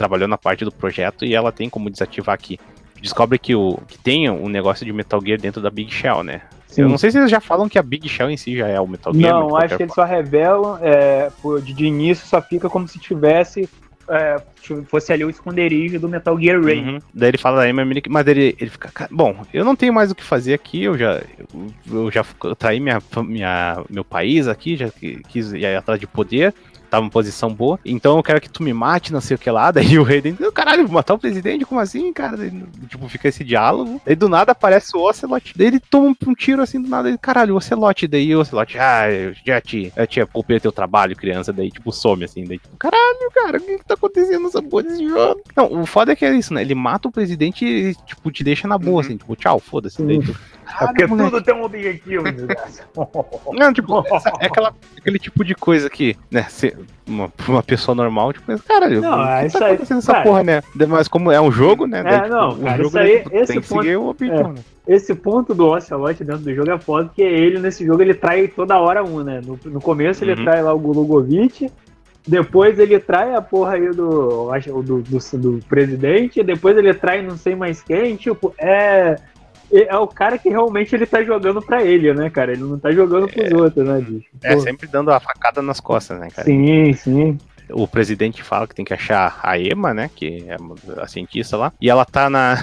trabalhou na parte do projeto e ela tem como desativar aqui. Descobre que, o, que tem um negócio de Metal Gear dentro da Big Shell, né? Sim. Eu não sei se eles já falam que a Big Shell em si já é o Metal Gear. Não, acho que eles só revelam, é, de, início só fica como se tivesse é, fosse ali o esconderijo do Metal Gear Ray. Uhum. Daí ele fala da mas ele, ele fica, bom, eu não tenho mais o que fazer aqui, eu já, eu, eu já traí minha, minha, meu país aqui, já quis ir atrás de poder, tava em posição boa. Então eu quero que tu me mate, não sei o que lá. Daí o rei, caralho, matar o presidente? Como assim, cara? Daí, tipo, fica esse diálogo. Daí do nada aparece o Ocelot. Daí ele toma um tiro assim do nada. Ele, caralho, o Ocelot. Daí o Ocelot, ah, eu já te, eu te poupei teu trabalho, criança. Daí, tipo, some assim. Daí, tipo, caralho, cara, o que, que tá acontecendo nessa porra desse jogo? Não, o foda é que é isso, né? Ele mata o presidente e, tipo, te deixa na boa, uhum. assim, tipo, tchau, foda-se. Daí, tipo, é porque tudo tem um objetivo, Não, tipo, é aquela, aquele tipo de coisa que, né, se uma, uma pessoa normal, tipo, caralho, não, é que tá acontecendo essa cara, porra, né? Mas como é um jogo, né? É, daí, tipo, não, cara, jogo, isso aí, tipo, esse tem ponto, que seguir o objetivo, é, né? Esse ponto do Ocelot dentro do jogo é foda, porque ele, nesse jogo, ele trai toda hora um, né? No, no começo ele uhum. trai lá o Gulugovic, depois ele trai a porra aí do, do, do, do presidente, depois ele trai não sei mais quem, tipo, é é o cara que realmente ele tá jogando pra ele, né, cara? Ele não tá jogando pros é, outros, né, bicho? É, sempre dando a facada nas costas, né, cara? Sim, sim. O presidente fala que tem que achar a Emma, né, que é a cientista lá, e ela tá na...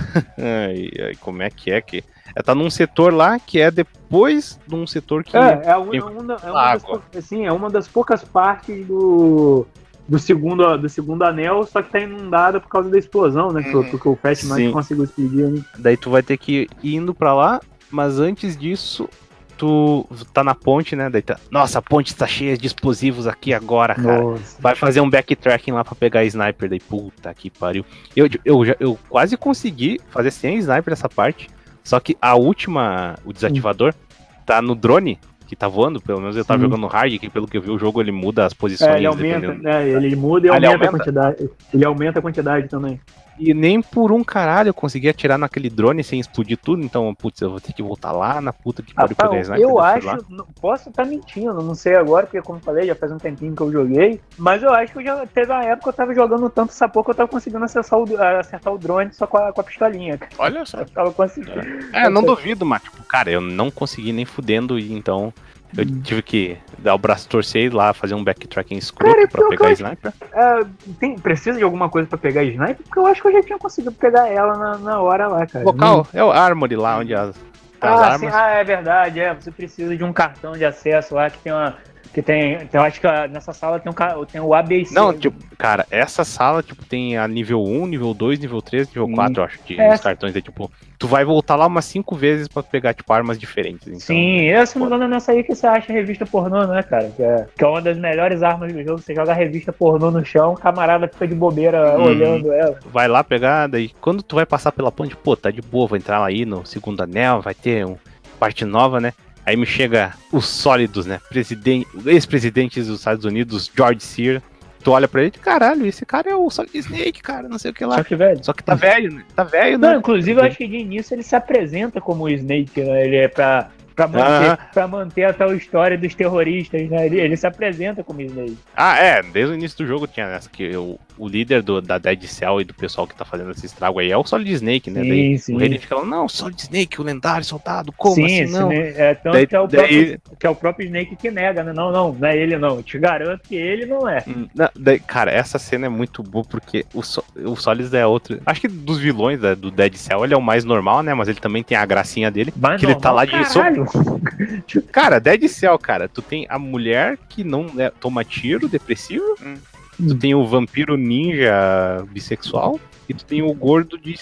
Como é que é que... Ela tá num setor lá que é depois de um setor que... É, é, uma, é uma, é uma das, assim, é uma das poucas partes do do segundo, do segundo anel, só que tá inundada por causa da explosão, né? Uhum. Porque o não conseguiu explodir. Né? Daí tu vai ter que ir indo pra lá, mas antes disso, tu tá na ponte, né? Daí tá, Nossa, a ponte tá cheia de explosivos aqui agora, cara. Nossa. Vai fazer um backtracking lá pra pegar sniper. Daí, puta que pariu. Eu, eu, eu, eu quase consegui fazer sem sniper essa parte. Só que a última, o desativador, tá no drone que tá voando, pelo menos eu tava jogando no hard, que pelo que eu vi o jogo ele muda as posições. É, ele aumenta, né, ele muda e ah, aumenta, aumenta, a quantidade. Ele aumenta a quantidade também. E nem por um caralho eu consegui atirar naquele drone sem explodir tudo, então, putz, eu vou ter que voltar lá na puta que pariu ah, pegar Eu acho, posso estar tá mentindo, não sei agora, porque como eu falei, já faz um tempinho que eu joguei, mas eu acho que eu já teve uma época que eu tava jogando tanto essa porra que eu tava conseguindo acertar o, acertar o drone só com a, com a pistolinha. Olha só. Eu tava conseguindo. É, não duvido, mas, tipo, cara, eu não consegui nem fudendo, e então eu tive que dar o braço torcer lá, fazer um backtracking escuro Cara, pra pegar a sniper. É, tem, precisa de alguma coisa pra pegar a sniper? Porque eu acho que eu já tinha conseguido pegar ela na, na hora lá, cara. Local, é o Armory lá, onde as, tá ah, as sim, ah, é verdade, é. Você precisa de um cartão de acesso lá que tem uma que tem, então acho que nessa sala tem, um, tem o ABC. Não, tipo, cara, essa sala, tipo, tem a nível 1, nível 2, nível 3, nível 4, acho, de é. cartões. É tipo, tu vai voltar lá umas 5 vezes pra pegar, tipo, armas diferentes. Então, Sim, eu, se não é nessa aí que você acha revista pornô, né, cara? Que é, que é uma das melhores armas do jogo. Você joga a revista pornô no chão, o camarada fica de bobeira hum, olhando ela. Vai lá pegar, daí quando tu vai passar pela ponte, pô, tá de boa, vou entrar lá aí no segundo anel, vai ter um parte nova, né? Aí me chega os sólidos, né? Presidente, ex-presidentes dos Estados Unidos, George Sear. Tu olha pra ele e caralho, esse cara é o Solid Snake, cara, não sei o que lá. Só que velho. Só que tá velho, né? Tá velho, né? Não, inclusive eu acho que de início ele se apresenta como o Snake, né? Ele é pra Pra manter, uhum. pra manter a tal história dos terroristas, né? Ele, ele, se apresenta como Snake. Ah, é, desde o início do jogo tinha essa que o, o líder do, da Dead Cell e do pessoal que tá fazendo esse estrago aí é o Solid Snake, né? Sim, daí sim. o rei fica falando, não, Solid Snake, o lendário soldado, como sim, assim não? É, tanto daí, que, é o próprio, que é o próprio Snake que nega, né? Não, não, não é ele não. Eu te garanto que ele não é. Hum, não, daí, cara, essa cena é muito boa porque o, o Solid é outro. Acho que dos vilões né, do Dead Cell ele é o mais normal, né? Mas ele também tem a gracinha dele. Que normal, ele tá lá de. Cara, Dead Cell, cara, tu tem a mulher que não né, toma tiro, depressivo. Hum. Tu tem o vampiro ninja bissexual. E tu tem o gordo de.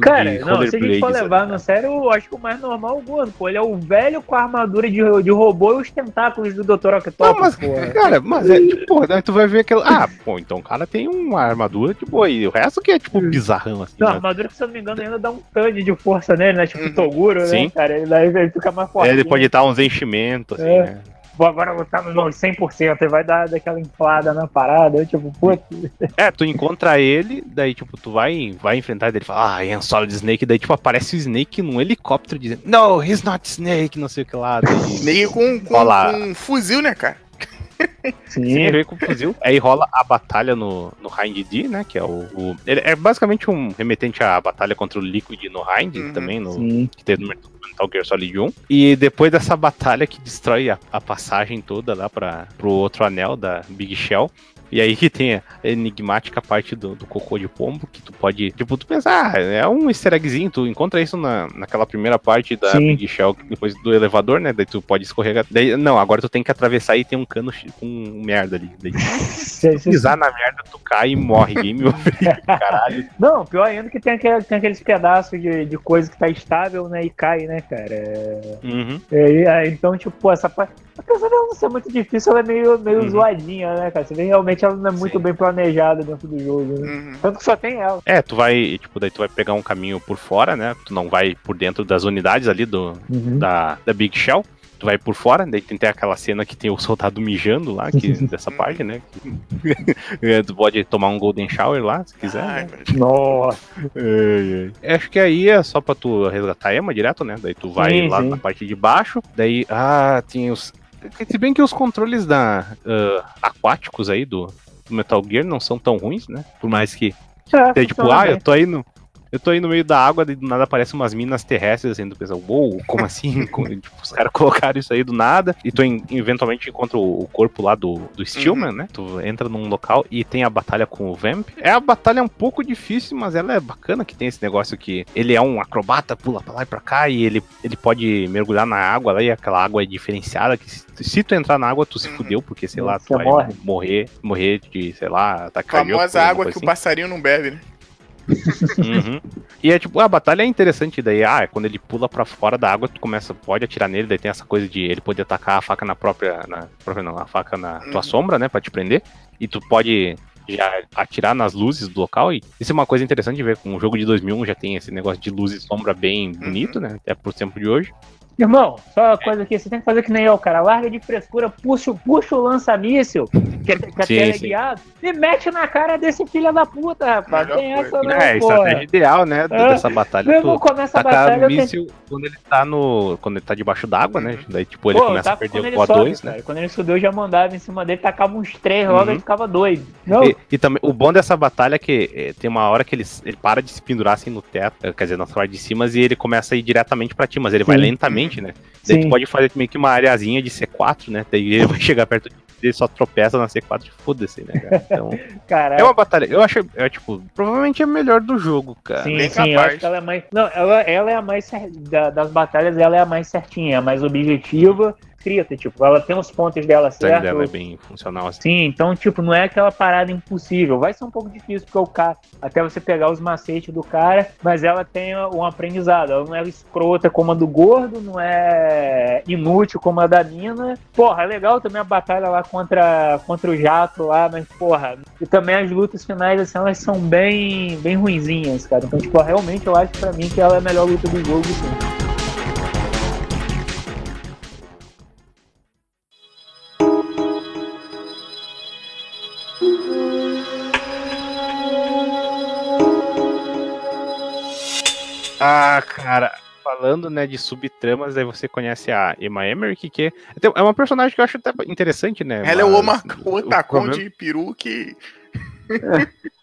Cara, de não, se a gente for levar no sério, eu acho que o mais normal é o gordo, pô. Ele é o velho com a armadura de, de robô e os tentáculos do Dr. Octopus, não, mas, pô. Cara, mas é tipo, né, tu vai ver aquela. Ah, pô, então o cara tem uma armadura, tipo, e o resto que é, tipo, bizarrão, assim. Não, né? a armadura que, se eu não me engano, ainda dá um tande de força nele, né? Tipo, o uhum. Toguro, né, Sim. né, cara? Ele, ele fica mais forte. É, ele pode dar uns enchimentos, assim, é. né? Vou agora botar no 100%, e vai dar daquela inflada na parada, eu, tipo, putz. É, tu encontra ele, daí, tipo, tu vai, vai enfrentar ele, fala, ah, é um Solid Snake, daí, tipo, aparece o Snake num helicóptero dizendo, no, he's not Snake, não sei o que lá. Daí, Snake com, com, com um fuzil, né, cara? Sim, veio com fuzil. Aí rola a batalha no, no Hind D, né? Que é o, o, Ele é basicamente um remetente à batalha contra o Liquid no Hind, uhum, também, no, que teve no Metal Gear Solid 1. E depois dessa batalha que destrói a, a passagem toda lá para pro outro anel da Big Shell. E aí que tem a enigmática parte do, do cocô de pombo, que tu pode, tipo, tu pensar, ah, é um easter eggzinho, tu encontra isso na, naquela primeira parte da Sim. Big Shell, depois do elevador, né? Daí tu pode escorregar. Daí, não, agora tu tem que atravessar e tem um cano com merda ali. Daí, se cê- pisar na merda, tu cai e morre. Game over. Caralho. Não, pior ainda que tem, aquele- tem aqueles pedaços de, de coisa que tá estável, né? E cai, né, cara? É, Uhum. é, então, tipo, essa parte. Apesar dela não ser muito difícil, ela é meio, meio Uhum. zoadinha, né, cara? Você vê realmente ela não é muito Sim. bem planejada dentro do jogo, né? Uhum. Tanto que só tem ela. É, tu vai, tipo, daí tu vai pegar um caminho por fora, né? Tu não vai por dentro das unidades ali do, da, da Big Shell. Tu vai por fora, daí tem, tem aquela cena que tem o soldado mijando lá, que, dessa parte, né? É, tu pode tomar um Golden Shower lá, se quiser. Ai, né? velho. Nossa. Acho que aí é só pra tu resgatar a Emma direto, né? Daí tu vai Sim, lá sim. na parte de baixo, daí, ah, tem os. Se bem que os controles da ah, aquáticos aí do, do Metal Gear não são tão ruins, né? Por mais que É, tipo, ah, bem. eu tô aí no. Eu tô aí no meio da água, daí do nada aparecem umas minas terrestres assim, do pessoal, uou, como assim? Como- tipo, os caras colocaram isso aí do nada, e tu en- eventualmente encontra o, o corpo lá do, do Stillman, né? Tu entra num local e tem a batalha com o Vamp. É a batalha um pouco difícil, mas ela é bacana que tem esse negócio que ele é um acrobata, pula pra lá e pra cá, e ele, ele pode mergulhar na água lá, e aquela água é diferenciada, que se, se tu entrar na água, tu se Uhum. fudeu, porque, sei lá, tu Você vai morre. morrer, morrer de, sei lá, cardíaco, Famosa água que assim. o passarinho não bebe, né? Uhum. E é tipo, a batalha é interessante daí, ah, é quando ele pula pra fora da água, tu começa, pode atirar nele, daí tem essa coisa de ele poder atacar a faca na própria, na própria não, a faca na tua Uhum. sombra, né, pra te prender, e tu pode já atirar nas luzes do local, e isso é uma coisa interessante de ver, com o jogo de 2001 já tem esse negócio de luz e sombra bem bonito, né, até pro tempo de hoje. Irmão, só uma coisa aqui, você tem que fazer que nem eu, cara. Larga de frescura, puxa, o- puxa o lança-míssil, que, é- que Sim, até é sim. guiado, e mete na cara desse filho da puta, rapaz. Tem essa coisa. não, é, a porra. estratégia ideal, né, Ah, dessa batalha, irmão começa a batalha, míssil quando ele tá no, quando ele tá debaixo d'água, né, daí tipo, ele Pô, começa a tava- perder o ele O2, sobe, né. cara, Quando ele subiu, eu já mandava em cima dele, tacava uns três logo, Uhum. ele ficava doido. Não, E, e também, o bom dessa batalha é que eh, tem uma hora que ele, ele para de se pendurar assim no teto, eh, quer dizer, na parte de cima, e ele começa a ir diretamente pra ti, mas ele vai Sim. Lentamente, né? Daí Sim. tu pode fazer meio que uma areazinha de C4, né? Daí ele vai chegar perto de ele só tropeça na C4 e foda-se, né, cara? Então, cara. é uma batalha, eu acho, é tipo, provavelmente é a melhor do jogo, cara. Sim, bem sim, eu capaz. acho que ela é mais. Não, ela, ela é a mais cer- da- das batalhas, ela é a mais certinha, a mais objetiva, escrita, tipo, ela tem os pontos dela certo. dela é bem funcional assim. Sim, então, tipo, não é aquela parada impossível. Vai ser um pouco difícil porque o cara, até você pegar os macetes do cara, mas ela tem um aprendizado. Ela não é escrota como a do gordo, não é inútil como a da mina. Porra, é legal também a batalha lá contra, contra o jato lá, mas, porra, e também as lutas finais, assim, elas são bem, bem ruinzinhas, cara. Então, tipo, realmente eu acho pra mim que ela é a melhor luta do jogo, sim. Ah, cara, falando, né, de subtramas, aí você conhece a Emma Emmerich, que é, é uma personagem que eu acho até interessante, né? Ela é o, mas Oma, o Otacon problema- de peru que.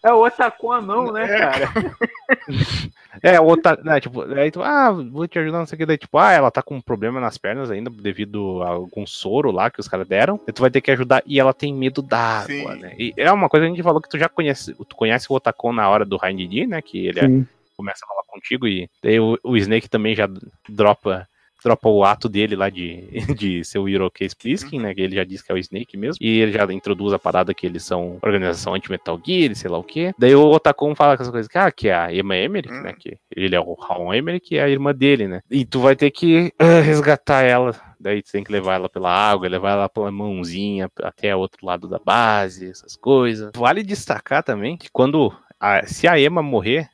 É o Otacon anão, né, É. cara? É, outra, né, tipo, aí tu, ah, vou te ajudar, não sei o que, daí, tipo, ah, ela tá com um problema nas pernas ainda, devido a algum soro lá que os caras deram, aí tu vai ter que ajudar, e ela tem medo d'água, Sim. né, e é uma coisa que a gente falou que tu já conhece, tu conhece o Otacon na hora do Rain né, que ele é- Sim. Começa a falar contigo, e daí o, o Snake também já dropa dropa o ato dele lá de, de ser o Irokese Pliskin, né? Que ele já diz que é o Snake mesmo. E ele já introduz a parada que eles são organização anti-Metal Gear, sei lá o quê. Daí o Otacon fala com essa coisa que, ah, que é a Emma Emmerich, Hum. né? Que ele é o Raon Emmerich, que é a irmã dele, né? E tu vai ter que ah, resgatar ela. Daí tu tem que levar ela pela água, levar ela pela mãozinha até o outro lado da base, essas coisas. Vale destacar também que quando. a- se a Emma morrer, uh,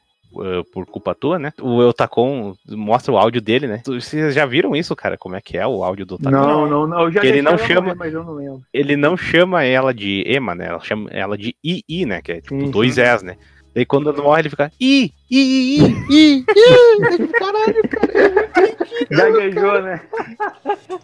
por culpa tua, né? O Otacon mostra o áudio dele, né? Vocês já viram isso, cara? Como é que é o áudio do Otacon? Não, não, não. Eu já ele não chama- mas eu não lembro. Ele não chama ela de Emma, né? Ela chama ela de II, né? Que é tipo dois. S, né? Daí quando ele morre, ele fica I, I, I, I, I, Caralho, cara. Gaguejou, né?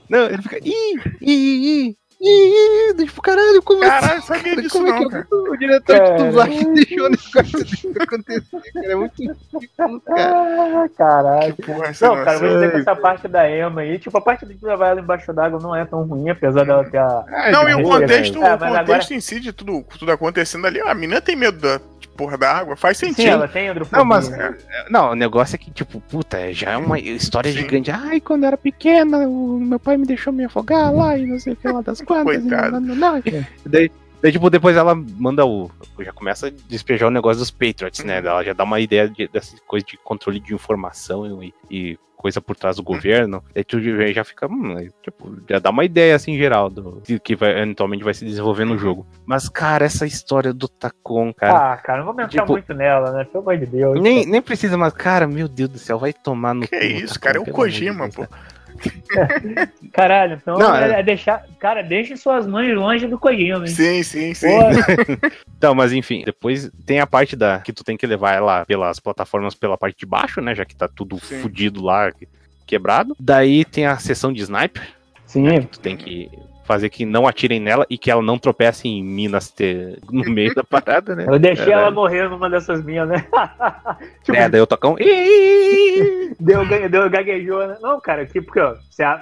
Não, ele fica I, I, I, Ih, tipo, caralho, como Caralho, assim? sabia disso como é não, que cara. o, diretor Cara. de dublagem deixou o negócio disso acontecer, cara? É muito ridículo, cara. Ah, caralho. Que porra, essa Não, cara, vou dizer que essa parte da Emma aí, tipo, a parte de levar ela embaixo d'água não é tão ruim, apesar dela ter a. Não, e o contexto, É, o mas contexto em si de tudo, tudo acontecendo ali, a menina tem medo da porra da água, faz Sim, sentido. ela tem hidrofobia. Não, mas- né? Não, o negócio é que, tipo, puta, já é uma história Sim. gigante. Ai, quando eu era pequena, o meu pai me deixou me afogar lá e não sei o que lá das quantas. Coitado. não, não, não. Daí, daí, tipo, depois ela manda o. Já começa a despejar o negócio dos Patriots, né? Uhum. Ela já dá uma ideia de, dessa coisa de controle de informação e, e coisa por trás do governo. Daí tu já fica, hum, aí, tipo, já dá uma ideia assim geral do que vai, eventualmente vai se desenvolver no jogo. Mas, cara, essa história do Tacon, cara. Ah, cara, não vamos entrar Tipo- muito nela, né? Pelo amor de Deus. Nem, nem precisa, mas, cara, meu Deus do céu, vai tomar no Que cu, isso, Tacon, cara, é o Kojima, Deus, pô. cara. Caralho, então Não, é, é- é deixar. Cara, deixe suas mães longe do Kojima, hein? Sim, sim, sim. Então, mas enfim, depois tem a parte da que tu tem que levar ela pelas plataformas pela parte de baixo, né? Já que tá tudo Sim. fudido lá, quebrado. Daí tem a sessão de sniper, Sim, tu tem que fazer que não atirem nela e que ela não tropece em minas te- no meio da parada, né? eu deixei Caralho. ela morrer numa dessas minhas, né? tipo, É, daí eu tocão. "Ih!" deu, deu gaguejou, né? Não, cara, aqui porque ó,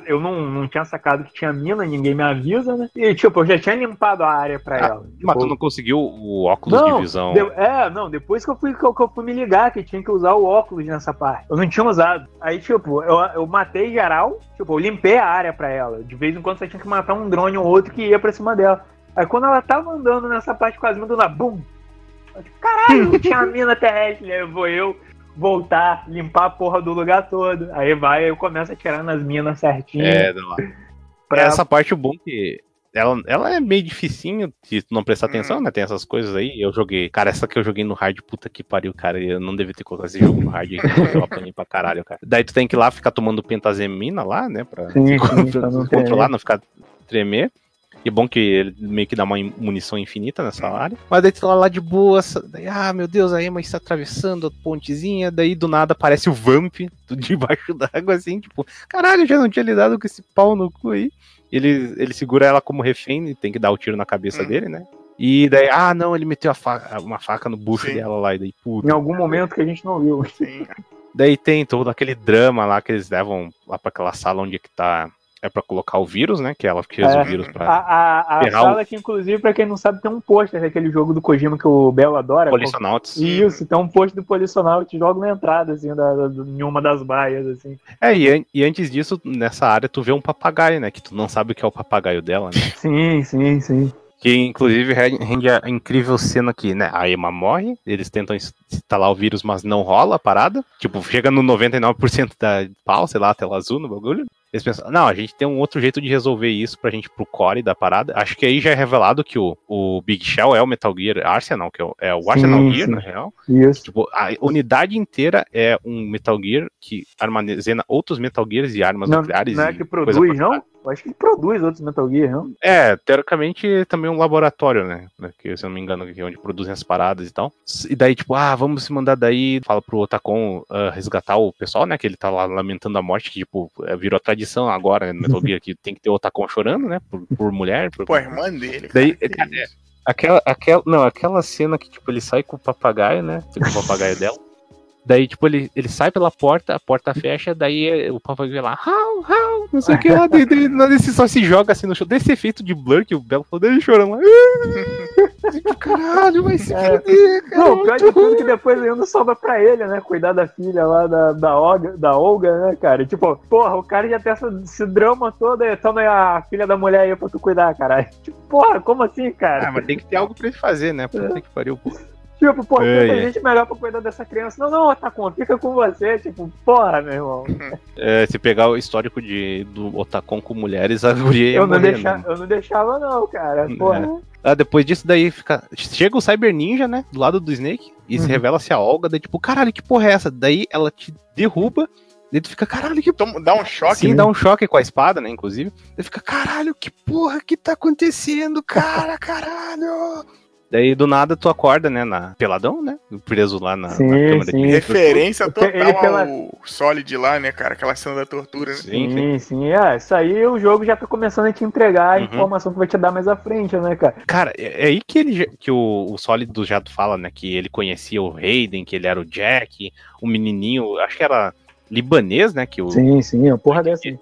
eu não, não tinha sacado que tinha mina, ninguém me avisa, né? E tipo, eu já tinha limpado a área pra Ah, ela. Mas Tipo, tu não conseguiu o óculos Não, de visão. deu- é, não, depois que eu, fui, que, eu, que eu fui me ligar que tinha que usar o óculos nessa parte. Eu não tinha usado. Aí, tipo, eu, eu matei geral, tipo, eu limpei a área pra ela. De vez em quando você tinha que matar um drone ou outro que ia pra cima dela. Aí quando ela tava andando nessa parte quase do nada, bum! Caralho, não tinha mina terrestre, né? Vou eu voltar, limpar a porra do lugar todo. Aí vai, eu começo a tirar nas minas certinho. É, lá. pra- Essa parte o bom que. Ela, ela é meio dificinho se tu não prestar atenção, Uhum. né? Tem essas coisas aí. Eu joguei. Cara, essa que eu joguei no hard, puta que pariu, cara. Eu não devia ter colocado esse jogo no hard. Eu apanhei pra caralho, cara. Daí tu tem que ir lá ficar tomando pentazemina lá, né? Pra, Sim, sim, pra pra não controlar, não ficar tremer. E é bom que ele meio que dá uma munição infinita nessa Uhum. área. Mas daí tu tá lá de boa, daí, ah, meu Deus, a Emma está atravessando a pontezinha, daí do nada aparece o Vamp debaixo d'água, assim, tipo, caralho, já não tinha lidado com esse pau no cu aí. Ele, ele segura ela como refém e tem que dar o tiro na cabeça Uhum. dele, né? E daí, ah, não, ele meteu a faca- uma faca no bucho Sim. dela lá, e daí, puta. Em algum momento que a gente não viu. sim. Daí tem todo aquele drama lá que eles levam lá pra aquela sala onde é que tá. É pra colocar o vírus, né? Que ela fez É. o vírus A, pra a, a o- sala que, inclusive, pra quem não sabe, tem um pôster daquele jogo do Kojima que o Belo adora. Policionauts. Isso, tem um post do Policional logo na entrada, assim, da, da, em uma das baias, assim. É, e, e antes disso, nessa área, tu vê um papagaio, né? Que tu não sabe o que é o papagaio dela, né? Sim, sim, sim. Que inclusive re- rende a incrível cena aqui, né? A Emma morre, eles tentam ins- instalar o vírus, mas não rola a parada. Tipo, chega no 99% da pau, sei lá, tela azul no bagulho. Eles pensam, não, a gente tem um outro jeito de resolver isso pra gente pro core da parada. Acho que aí já é revelado que o, o Big Shell é o Metal Gear Arsenal, que é o, é o Arsenal Sim, Gear, sim. na real. Isso. Tipo, a unidade inteira é um Metal Gear que armazena outros Metal Gears e armas Não, nucleares. não é que produz, não? Eu acho que ele produz outros Metal Gear, não? é, teoricamente também um laboratório, né? Que se eu não me engano, que é onde produzem as paradas e tal. E daí, tipo, ah, vamos se mandar daí, fala pro Otacon ah, resgatar o pessoal, né? Que ele tá lá lamentando a morte, que, tipo, é, virou tradição agora no Metal Gear, que tem que ter o Otacon chorando, né? Por, por mulher. Por... Pô, a irmã dele. Daí, cara, isso. Aquela, aquela, não, aquela cena que, tipo, ele sai com o papagaio, né? Com o papagaio dela. Daí, tipo, ele, ele sai pela porta, a porta fecha, daí é, o papagaio lá, how, how, não sei o que lá, daí, daí, daí ele só se joga assim no chão. Desse efeito de blur que o Belo falou, daí ele chorando lá. Tipo, Caralho, vai se É. fuder, cara. Não, o pior de tudo é que depois ainda sobra pra ele, né? Cuidar da filha lá da, da, Olga, da Olga, né, cara? Tipo, porra, o cara já tem essa, esse drama todo, aí toma a filha da mulher aí pra tu cuidar, caralho. Tipo, porra, como assim, cara? Ah, mas tem que ter algo pra ele fazer, né? Puta que pariu, pô. Tipo, porra, É, tem é. gente melhor pra cuidar dessa criança. Não, não, Otacon, fica com você. Tipo, porra, meu irmão. É, se pegar o histórico de, do Otacon com mulheres, a guria ia Eu não, morrer, deixa, né? eu não deixava, não, cara. Porra. Ah, depois disso, daí fica. Chega o Cyber Ninja, né? Do lado do Snake. E se Uhum. revela-se a Olga. Daí, tipo, caralho, que porra é essa? Daí ela te derruba. Daí tu fica, caralho, que Toma- Dá um choque. Sim, dá um choque com a espada, né? Inclusive. Daí fica, caralho, que porra que tá acontecendo, cara, caralho! Daí do nada tu acorda, né, na peladão, né? Preso lá na, Sim, na câmara sim. de Referência total Ele pela- ao Solid lá, né, cara? Aquela cena da tortura, né? Sim, sim. Sim. É, isso aí o jogo já tá começando a te entregar a Uhum. informação que vai te dar mais à frente, né, cara? Cara, é é aí que, ele, que o, o Sólido já fala, né? Que ele conhecia o Hayden, que ele era o Jack, o menininho, acho que era libanês, né? Que o, Sim, sim, uma porra dessa. que,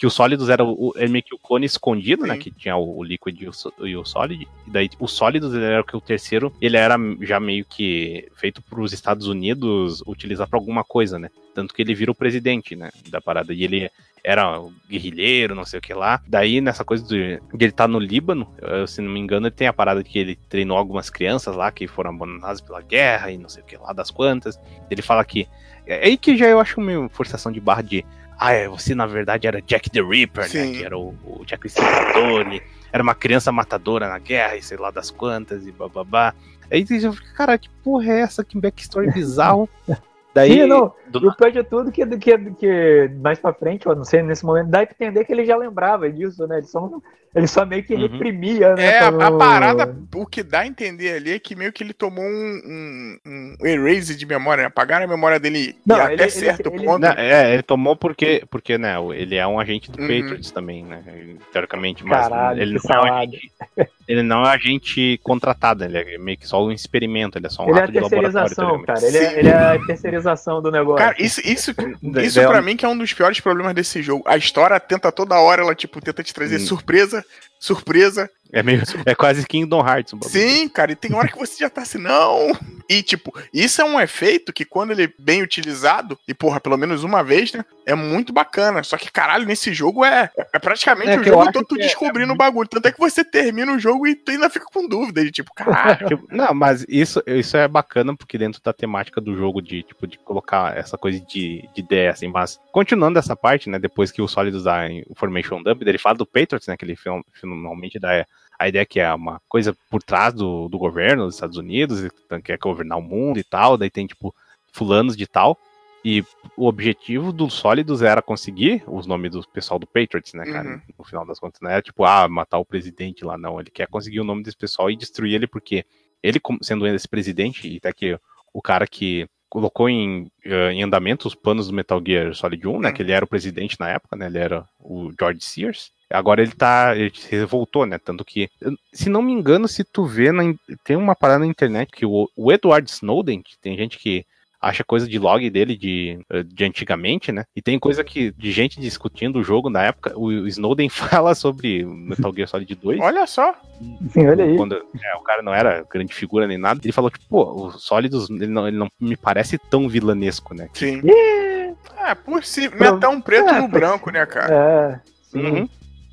que o Sólidos era o, o- é meio que o clone escondido, né? Sim. Que tinha o, o Liquid e o, e o Solid. E daí o Sólidos ele era o que o terceiro, ele era já meio que feito para os Estados Unidos utilizar para alguma coisa, né? Tanto que ele vira o presidente, né? Da parada. E ele era um guerrilheiro, não sei o que lá. Daí, nessa coisa de, de ele estar no Líbano, eh, se não me engano, ele tem a parada que ele treinou algumas crianças lá que foram abandonadas pela guerra e não sei o que lá das quantas. Ele fala que. É aí que já eu acho meio forçação de barra de. Ah, é, você na verdade era Jack the Ripper, Sim. né? Que era o, o Jack o Estripador, era uma criança matadora na guerra e sei lá das quantas e bababá. Aí eu fico, cara, que porra é essa? Que backstory bizarro. Daí, Sim, não, do E o pior de tudo que, que, que mais pra frente, eu não sei, nesse momento, dá pra entender que ele já lembrava disso, né? Ele só, não- ele só meio que Uhum. reprimia, né? É, a, pra a parada, o que dá a entender ali é que meio que ele tomou um, um, um erase de memória, né? Apagaram a memória dele Não, e ele- até ele- certo ele- ponto. Não, é, ele tomou porque, porque né, ele é um agente do Uhum. Patriots também, né? Teoricamente, mas Caralho, ele que não, é um agente, ele não é um agente contratado, ele é meio que só um experimento, ele é só um Ele é a ato de laboratório. terceirização, cara. Ele é, ele é a terceirização do negócio. Cara, isso, isso, isso pra mim que é um dos piores problemas desse jogo. A história tenta toda hora, ela tipo tenta te trazer Hum. surpresa, surpresa. É, meio, é quase Kingdom Hearts. um. Sim, cara, e tem hora que você já tá assim, não. E tipo, isso é um efeito que quando ele é bem utilizado, e porra, pelo menos uma vez, né? É muito bacana. Só que, caralho, nesse jogo é, é praticamente É o jogo todo tu é- descobrindo o bagulho. Tanto é que você termina o jogo e tu ainda fica com dúvida. De tipo, caralho. Tipo, não, mas isso, isso é bacana porque dentro da temática do jogo de tipo de colocar essa coisa de, de ideia assim, mas continuando essa parte, né, depois que o Sólidos dá em Formation Dump, ele fala do Patriots, né, que ele finalmente dá a ideia que é uma coisa por trás do, do governo dos Estados Unidos, e quer governar o mundo e tal, daí tem tipo fulanos de tal, e o objetivo do Sólidos era conseguir os nomes do pessoal do Patriots, né, cara? Uhum. No final das contas, não era tipo, ah, matar o presidente lá, não. Ele quer conseguir o nome desse pessoal e destruir ele, porque ele, sendo esse presidente, e até que o cara que colocou em, eh, em andamento os planos do Metal Gear Solid 1, né? Hum. Que ele era o presidente na época, né? Ele era o George Sears. Agora ele tá. Ele se revoltou, né? Tanto que. Se não me engano, se tu vê. Na, tem uma parada na internet que o, o Edward Snowden, que tem gente que acha coisa de log dele de, eh, de antigamente, né? E tem coisa que de gente discutindo o jogo na época. O, o Snowden fala sobre o Metal Gear Solid 2. Olha só. Sim, olha aí. Quando é, o cara não era grande figura nem nada, ele falou, tipo, pô, o Sólidos, ele não, ele não me parece tão vilanesco, né? Sim. É, por si, meter um preto É, no branco, né, cara? É, sim. Uhum.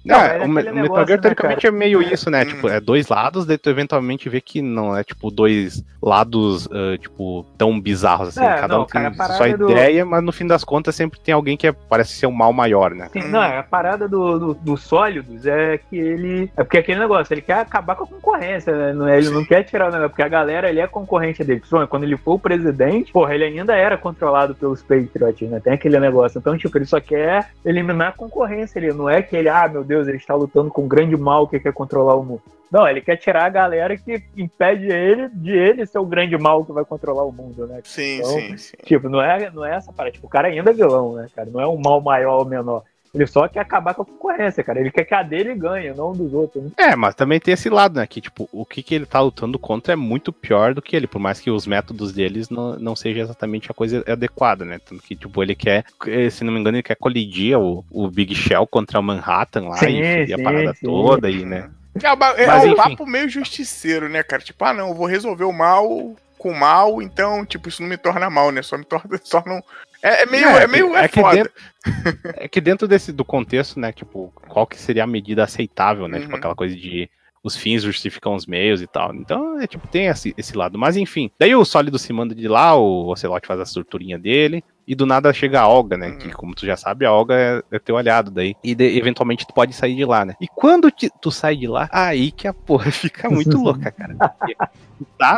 Não, é, é o, Metal negócio, Gear né, teoricamente é meio isso, né? Hum. Tipo, é dois lados, daí tu eventualmente vê que não é, tipo, dois lados, ah, tipo, tão bizarros assim. É, Cada não, um cara, tem a sua parada do- ideia, mas no fim das contas sempre tem alguém que é- parece ser um mal maior, né? Sim, não, a parada do, do, do Sólidos é que ele. É porque aquele negócio, ele quer acabar com a concorrência, né? Não é- Ele não quer tirar o negócio, porque a galera ele é concorrente dele. Principalmente Quando ele foi o presidente, porra, ele ainda era controlado pelos Patriots, né? Tem aquele negócio. Então, tipo, ele só quer eliminar a concorrência. Ele não é que ele, ah, meu Deus, ele está lutando com um grande mal que quer controlar o mundo. Não, ele quer tirar a galera que impede ele de ele ser o grande mal que vai controlar o mundo, né? Sim, Então, sim, sim. Tipo, não é, não é essa parada. Tipo, o cara ainda é vilão, né, cara? Não é um mal maior ou menor. Ele só quer acabar com a concorrência, cara. Ele quer que a dele ganhe, não dos outros. Né? É, mas também tem esse lado, né? Que, tipo, o que, que ele tá lutando contra é muito pior do que ele, por mais que os métodos deles não, não sejam exatamente a coisa adequada, né? Tanto que, tipo, ele quer, eh, se não me engano, ele quer colidir o, o Big Shell contra o Manhattan lá Sim, e, e a parada sim. toda aí, né? É, é Mas, um papo meio justiceiro, né, cara? Tipo, ah, não, eu vou resolver o mal com o mal, então, tipo, isso não me torna mal, né? Só me torna. Só não... é, é meio. É, É, meio. É, é que foda. dentro- É que dentro desse do contexto, né, tipo, qual que seria a medida aceitável, né? Tipo, Uhum. aquela coisa de os fins justificam os meios e tal. Então, é tipo, tem esse, esse lado. Mas enfim, daí o sólido se manda de lá, o Ocelote faz a torturinha dele, e do nada chega a Olga, né? Uhum. Que, como tu já sabe, a Olga é, é teu aliado daí. E de- eventualmente tu pode sair de lá, né? E quando te- tu sai de lá, aí que a porra fica muito louca, cara. Porque tu tá,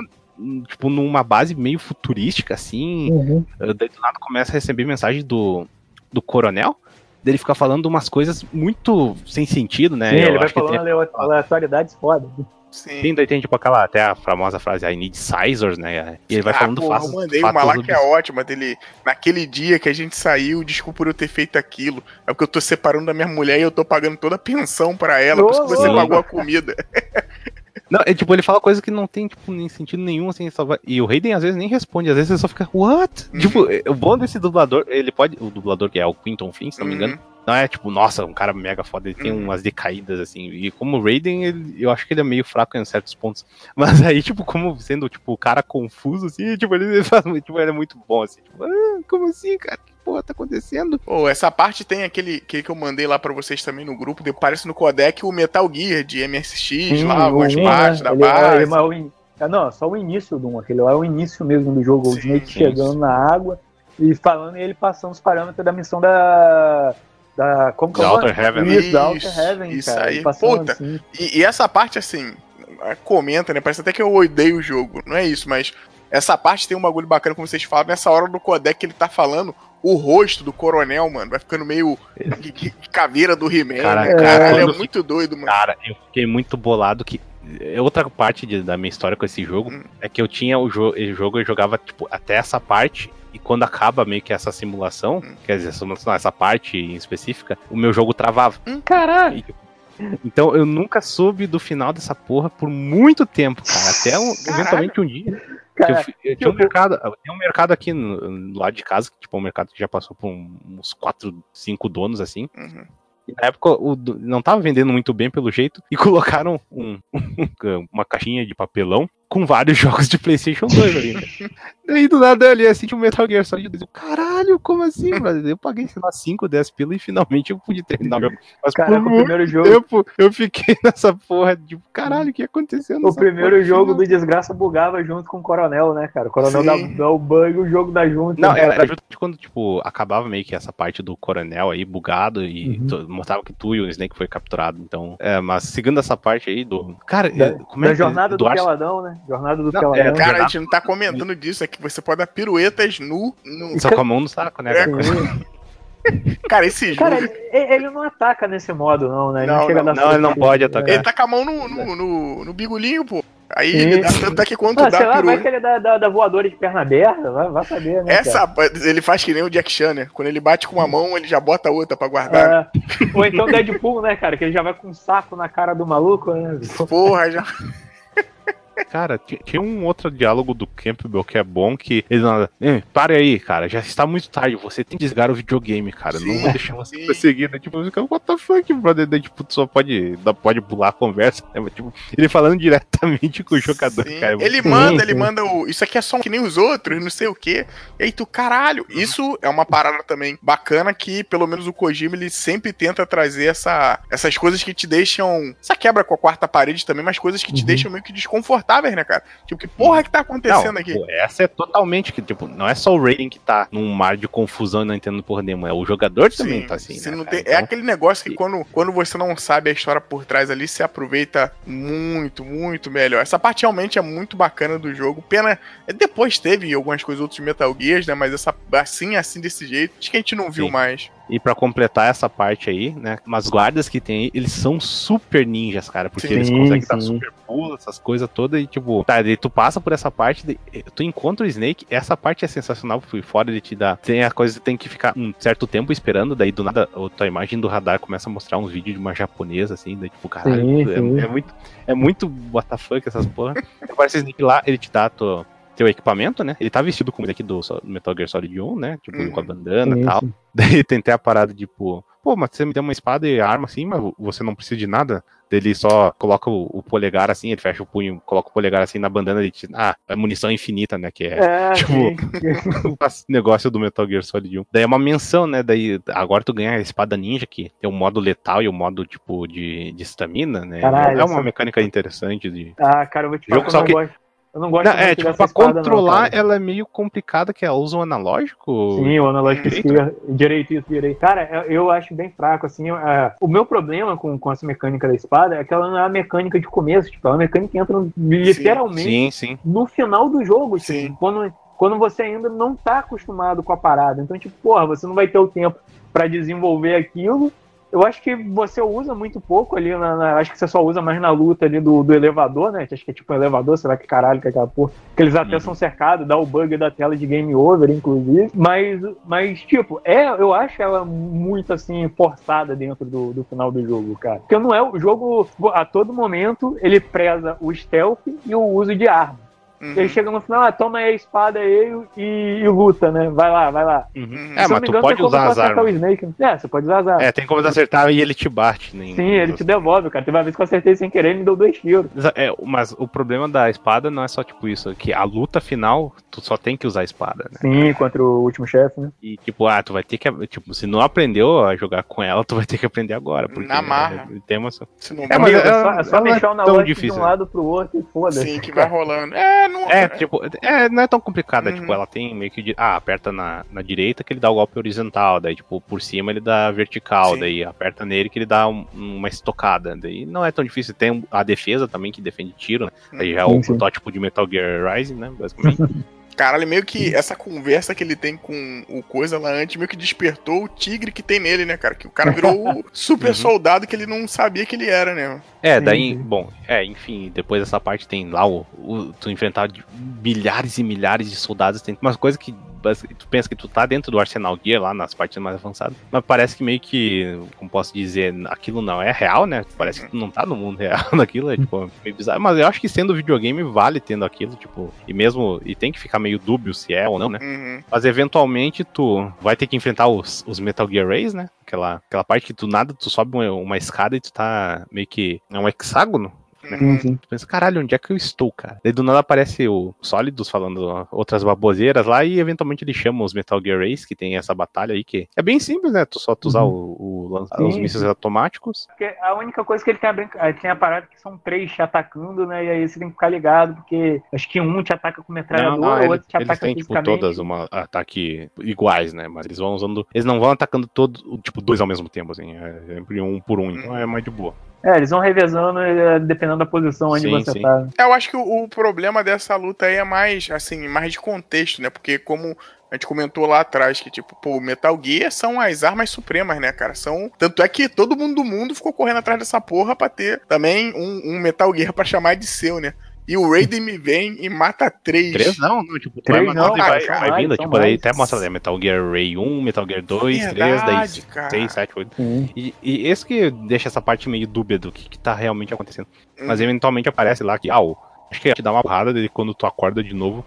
tipo, numa base meio futurística, assim, Uhum. Uh, daí do nada começa a receber mensagem do, do coronel, dele ficar falando umas coisas muito sem sentido, né? Sim, Eu ele vai falando tem- aleatoriedades foda. Sim. Sim, daí tem tipo aquela, até a famosa frase, I need sizers, né? E ele vai ah, falando porra, Eu mandei uma lá que é ótima dele. Naquele dia que a gente saiu, desculpa por eu ter feito aquilo. É porque eu tô separando da minha mulher e eu tô pagando toda a pensão para ela, oh, por isso que você oh. pagou a comida. Não, é tipo, ele fala coisa que não tem, tipo, nem sentido nenhum, assim, só vai... E o Raiden às vezes nem responde, às vezes ele só fica, what? Uhum. Tipo, o bom desse dublador, ele pode. O dublador que é o Quinton Finn, se não me engano, uhum. não é tipo, nossa, um cara mega foda, ele tem uhum. umas decaídas, assim. E como o Raiden, ele, eu acho que ele é meio fraco em certos pontos. Mas aí, tipo, como sendo, tipo, o cara confuso, assim, tipo, ele, faz, tipo, ele é muito bom, assim. Tipo, ah, como assim, cara? Porra tá acontecendo? Pô, essa parte tem aquele que, que eu mandei lá para vocês também no grupo, parece no codec o Metal Gear de MSX, lá, algumas partes da ele, base. Ele, é, não, só o início do aquele lá é o início mesmo do jogo, sim, o Snake chegando na água e falando e ele passando os parâmetros da missão da da como que é Outer Heaven. Isso, isso, da Outer Heaven, isso cara, aí. Puta, assim. e, e, essa parte assim, comenta, né? Parece até que eu odeio o jogo. Não é isso, mas essa parte tem um bagulho bacana, como vocês falam, nessa hora do codec que ele tá falando, o rosto do coronel, mano, vai ficando meio caveira do He-Man, cara, né? cara, ele é muito doido, mano. Cara, eu fiquei muito bolado que é outra parte de, da minha história com esse jogo hum. é que eu tinha o, jo jogo, eu jogava tipo até essa parte e quando acaba meio que essa simulação, hum. quer dizer, essa parte em específica, o meu jogo travava. Hum, caralho. Então eu nunca soube do final dessa porra por muito tempo, cara. Até um, eventualmente um dia. Cara, eu, eu tinha um mercado, tem um mercado aqui no, lado de casa, que tipo, é um mercado que já passou por uns 4, 5 donos assim. Uhum. Na época o, não tava vendendo muito bem pelo jeito e colocaram um, uma caixinha de papelão com vários jogos de PlayStation 2 ali. Né? Daí do nada ali assim, tipo Metal Gear Solid 2. Caralho, como assim, brother? Eu paguei, sei lá, 5, 10 pila e finalmente eu pude terminar o jogo. Mas Caraca, por o primeiro jogo. tempo eu fiquei nessa porra, tipo, caralho, o que aconteceu? O primeiro porra, jogo do Desgraça bugava junto com o Coronel, né, cara? O Coronel dá, dá, o bug, o jogo da junto. Não, era, era junto quando, tipo, acabava meio que essa parte do Coronel aí bugado e uhum. mostrava que tu e o Snake foi capturado. Então, é, mas seguindo essa parte aí do. Cara, da, como é da jornada do, do Peladão, né? Jornada do não, é, Cara, a gente não tá comentando disso, é que você pode dar piruetas nu. no... Só com a mão no saco, né? É, cara, esse jogo. Cara, ele, ele, não ataca nesse modo, não, né? Ele não, não, não, não ele não pode atacar. Ele tá com a mão no, no, no, no bigolinho, pô. Aí ele dá tanto que quanto ah, dá sei lá, vai que ele dá, dá, dá voadora de perna aberta, vai, vai saber, né? Essa, cara? ele faz que nem o Jack Chan, né? Quando ele bate com uma mão, ele já bota a outra pra guardar. É. Ou então Deadpool, né, cara? Que ele já vai com um saco na cara do maluco, né? Porra, já. Cara, tinha um outro diálogo do Campbell que é bom, que ele nada. Eh, pare aí, cara, já está muito tarde, você tem que desligar o videogame, cara. Sim, não vou deixar você sim. perseguir, né? Tipo, what the fuck, brother? Daí, tipo, tu só pode, pode pular a conversa, né? Mas, tipo, ele falando diretamente com o jogador, sim. cara. Ele manda, ele manda o. Isso aqui é só que nem os outros, não sei o quê. E tu, caralho, isso é uma parada também bacana que, pelo menos, o Kojima ele sempre tenta trazer essa, essas coisas que te deixam. Essa quebra com a quarta parede também, mas coisas que te uhum. deixam meio que desconfortável insuportáveis, né, cara? Tipo, que porra que tá acontecendo não, aqui? Pô, essa é totalmente que, tipo, não é só o Raiden que tá num mar de confusão e não entendendo porra nenhuma, é o jogador sim, também tá assim, né, tem, é então... É aquele negócio que quando, quando você não sabe a história por trás ali, você aproveita muito, muito melhor. Essa parte realmente é muito bacana do jogo. Pena, é, depois teve algumas coisas outros Metal Gears, né, mas essa assim, assim, desse jeito, acho que a gente não viu sim. mais. E para completar essa parte aí, né? Mas guardas que tem eles são super ninjas, cara. Porque sim, eles conseguem sim. dar super pulo, essas coisas todas. E tipo, tá, e tu passa por essa parte, tu encontra o Snake. Essa parte é sensacional, fui fora de te dar. Tem a coisa que tem que ficar um certo tempo esperando. Daí do nada, a tua imagem do radar começa a mostrar uns vídeos de uma japonesa, assim. Daí tipo, caralho, sim, é, é, muito. É muito WTF essas porra. Aparece o Snake lá, ele te dá a tua teu equipamento, né? Ele tá vestido como aqui do Metal Gear Solid 1, né? Tipo, uhum. com a bandana e tal. Daí tentei a parada, tipo, pô, mas você me deu uma espada e arma assim, mas você não precisa de nada. Ele só coloca o, o, polegar assim, ele fecha o punho, coloca o polegar assim na bandana e diz, ah, é munição infinita, né? Que é, é tipo, o negócio do Metal Gear Solid 1. Daí é uma menção, né? Daí agora tu ganha a espada ninja, que tem o modo letal e o modo, tipo, de estamina, né? Caralho, é uma essa... mecânica interessante de. Ah, cara, eu vou te falar jogo, só que... Eu não gosto não, é, tipo, pra controlar não, ela é meio complicada, que ela usa o analógico. Sim, o analógico direito, direito isso, direito. Cara, eu acho bem fraco, assim. Uh, o meu problema com, com essa mecânica da espada é que ela não é a mecânica de começo, tipo, é uma mecânica que entra literalmente sim, sim. no final do jogo, tipo, quando, quando você ainda não tá acostumado com a parada. Então, tipo, porra, você não vai ter o tempo para desenvolver aquilo eu acho que você usa muito pouco ali, na, na, acho que você só usa mais na luta ali do, do elevador, né? Que acho que é tipo um elevador, será que caralho que é aquela porra. Que eles até uhum. são cercados, dá o bug da tela de game over, inclusive. Mas, mas tipo, é, eu acho ela muito assim, forçada dentro do, do final do jogo, cara. Porque não é o jogo, a todo momento, ele preza o stealth e o uso de arma. Uhum. Ele chega no final, ah, toma aí a espada aí e, e, luta, né? Vai lá, vai lá. Uhum. É, mas tu engano, pode usar as armas. O Snake. É, você pode usar as armas. É, tem como acertar e ele te bate. Né, Sim, ele te devolve, cara. Teve uma vez que eu acertei sem querer e me deu dois tiros. É, mas o problema da espada não é só tipo isso, que a luta final, tu só tem que usar a espada, né? Sim, contra o último chefe, né? E tipo, ah, tu vai ter que, tipo, se não aprendeu a jogar com ela, tu vai ter que aprender agora. Porque, Na marra. Né, tem uma... Se não é, mas é, só, é só deixar o na de um lado pro outro e foda-se. Sim, que vai rolando. É, não... É, tipo, é, não é tão complicada, tipo, uhum. tipo, ela tem meio que. Ah, aperta na, na direita que ele dá o golpe horizontal, daí, tipo, por cima ele dá vertical, Sim. daí aperta nele que ele dá um, uma estocada. Daí não é tão difícil. Tem a defesa também que defende tiro, né? Daí já é o protótipo de Metal Gear Rising, né? Basicamente. Caralho, meio que essa conversa que ele tem com o Coisa lá antes, meio que despertou o tigre que tem nele, né, cara? Que o cara virou o super uhum. soldado que ele não sabia que ele era, né? É, daí, bom, é, enfim, depois dessa parte tem lá o, o tu enfrentar milhares e milhares de soldados, tem umas coisas que tu pensa que tu tá dentro do Arsenal Gear lá nas partes mais avançadas, mas parece que meio que, como posso dizer, aquilo não é real, né? Parece que tu não tá no mundo real naquilo, é tipo meio bizarro. Mas eu acho que sendo videogame vale tendo aquilo, tipo, e mesmo, e tem que ficar meio dúbio se é ou não, né? Uhum. Mas eventualmente tu vai ter que enfrentar os, os Metal Gear Rays, né? Aquela, aquela parte que tu nada, tu sobe uma, uma escada e tu tá meio que. É um hexágono né? Uhum. Tu pensa, caralho, onde é que eu estou, cara? Daí do nada aparece o Sólidos falando outras baboseiras lá e eventualmente ele chama os Metal Gear Race, que tem essa batalha aí, que é bem simples, né? Tu só tu usar uhum. o, o os mísseis automáticos. Porque a única coisa que ele tem a, brinca... tem a parada que são três te atacando, né? E aí você tem que ficar ligado, porque acho que um te ataca com metralhadora, o outro te eles ataca têm, tipo, todas uma ataque iguais, né? Mas eles vão usando. Eles não vão atacando todos, tipo, dois ao mesmo tempo, assim. É sempre um por um, então é mais de boa. É, eles vão revezando eh, dependendo da posição onde sim, você sim. tá. Eu acho que o, o, problema dessa luta aí é mais, assim, mais de contexto, né? Porque como a gente comentou lá atrás que, tipo, pô, Metal Gear são as armas supremas, né, cara? São. Tanto é que todo mundo do mundo ficou correndo atrás dessa porra pra ter também um, um Metal Gear pra chamar de seu, né? E o Raiden me vem e mata três. Três não, não tipo, três vai não, vai, vai, vai vindo, tipo, aí até mostra né, Metal Gear Ray 1, Metal Gear 2, Verdade, 3, daí 6, 7, 8. E, e esse que deixa essa parte meio dúbia do que, que tá realmente acontecendo. Hum. Mas eventualmente aparece lá que, ah, acho que te dá uma porrada dele quando tu acorda de novo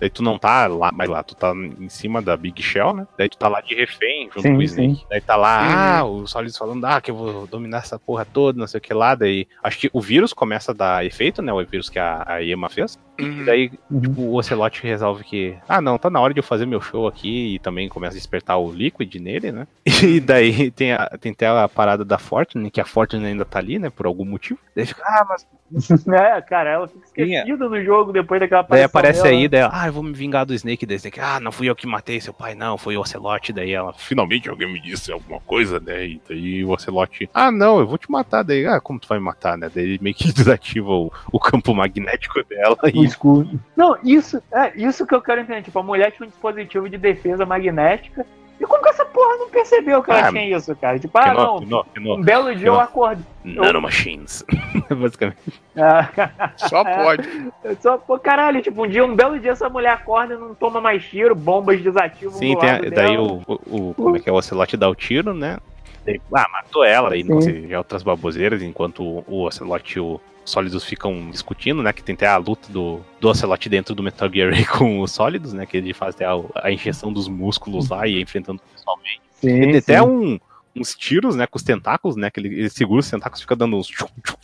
Daí tu não tá lá, mais lá, tu tá em cima da Big Shell, né? Daí tu tá lá de refém junto sim, com o Snake. Sim. Daí tá lá, ah, o Solids falando, ah, que eu vou dominar essa porra toda, não sei o que lá. Daí acho que o vírus começa a dar efeito, né? O vírus que a, a Yema fez. Uhum. E daí, uhum. tipo, o Ocelot resolve que, ah, não, tá na hora de eu fazer meu show aqui e também começa a despertar o Liquid nele, né? E daí tem, a, tem até a parada da Fortune, que a Fortune ainda tá ali, né? Por algum motivo. Daí fica, ah, mas. é, cara, ela fica esquecida no jogo depois daquela Daí aparece dela. aí, daí, ah, eu vou me vingar do Snake. Daí Snake, ah, não fui eu que matei seu pai, não, foi o Ocelot. Daí ela, finalmente alguém me disse alguma coisa, né? E daí o Ocelot, ah, não, eu vou te matar. Daí, ah, como tu vai me matar, né? Daí ele meio que desativa o, o campo magnético dela. E... escudo. Não, isso, é isso que eu quero entender. Tipo, a mulher tinha um dispositivo de defesa magnética. E como que essa porra não percebeu que ela ah, tinha isso, cara? Tipo, ah, não, não, não, um belo dia eu acordo. Nanomachines. Basicamente. Ah. Só pode. Só, pô, caralho, tipo, um dia, um belo dia essa mulher acorda e não toma mais tiro, bombas desativam Sim, tem, daí o, o, o, como é que é, o Ocelot dá o tiro, né? Ah, matou ela, aí não sei, já outras baboseiras, enquanto o, o Ocelot e o sólidos ficam discutindo, né? Que tem até a luta do, do Ocelot dentro do Metal Gear Ray com os sólidos, né? Que ele faz até a, a injeção dos músculos lá e enfrentando pessoalmente. Sim, ele tem até um, uns tiros, né? Com os tentáculos, né? Que ele, ele segura os tentáculos e fica dando uns tchum, tchum,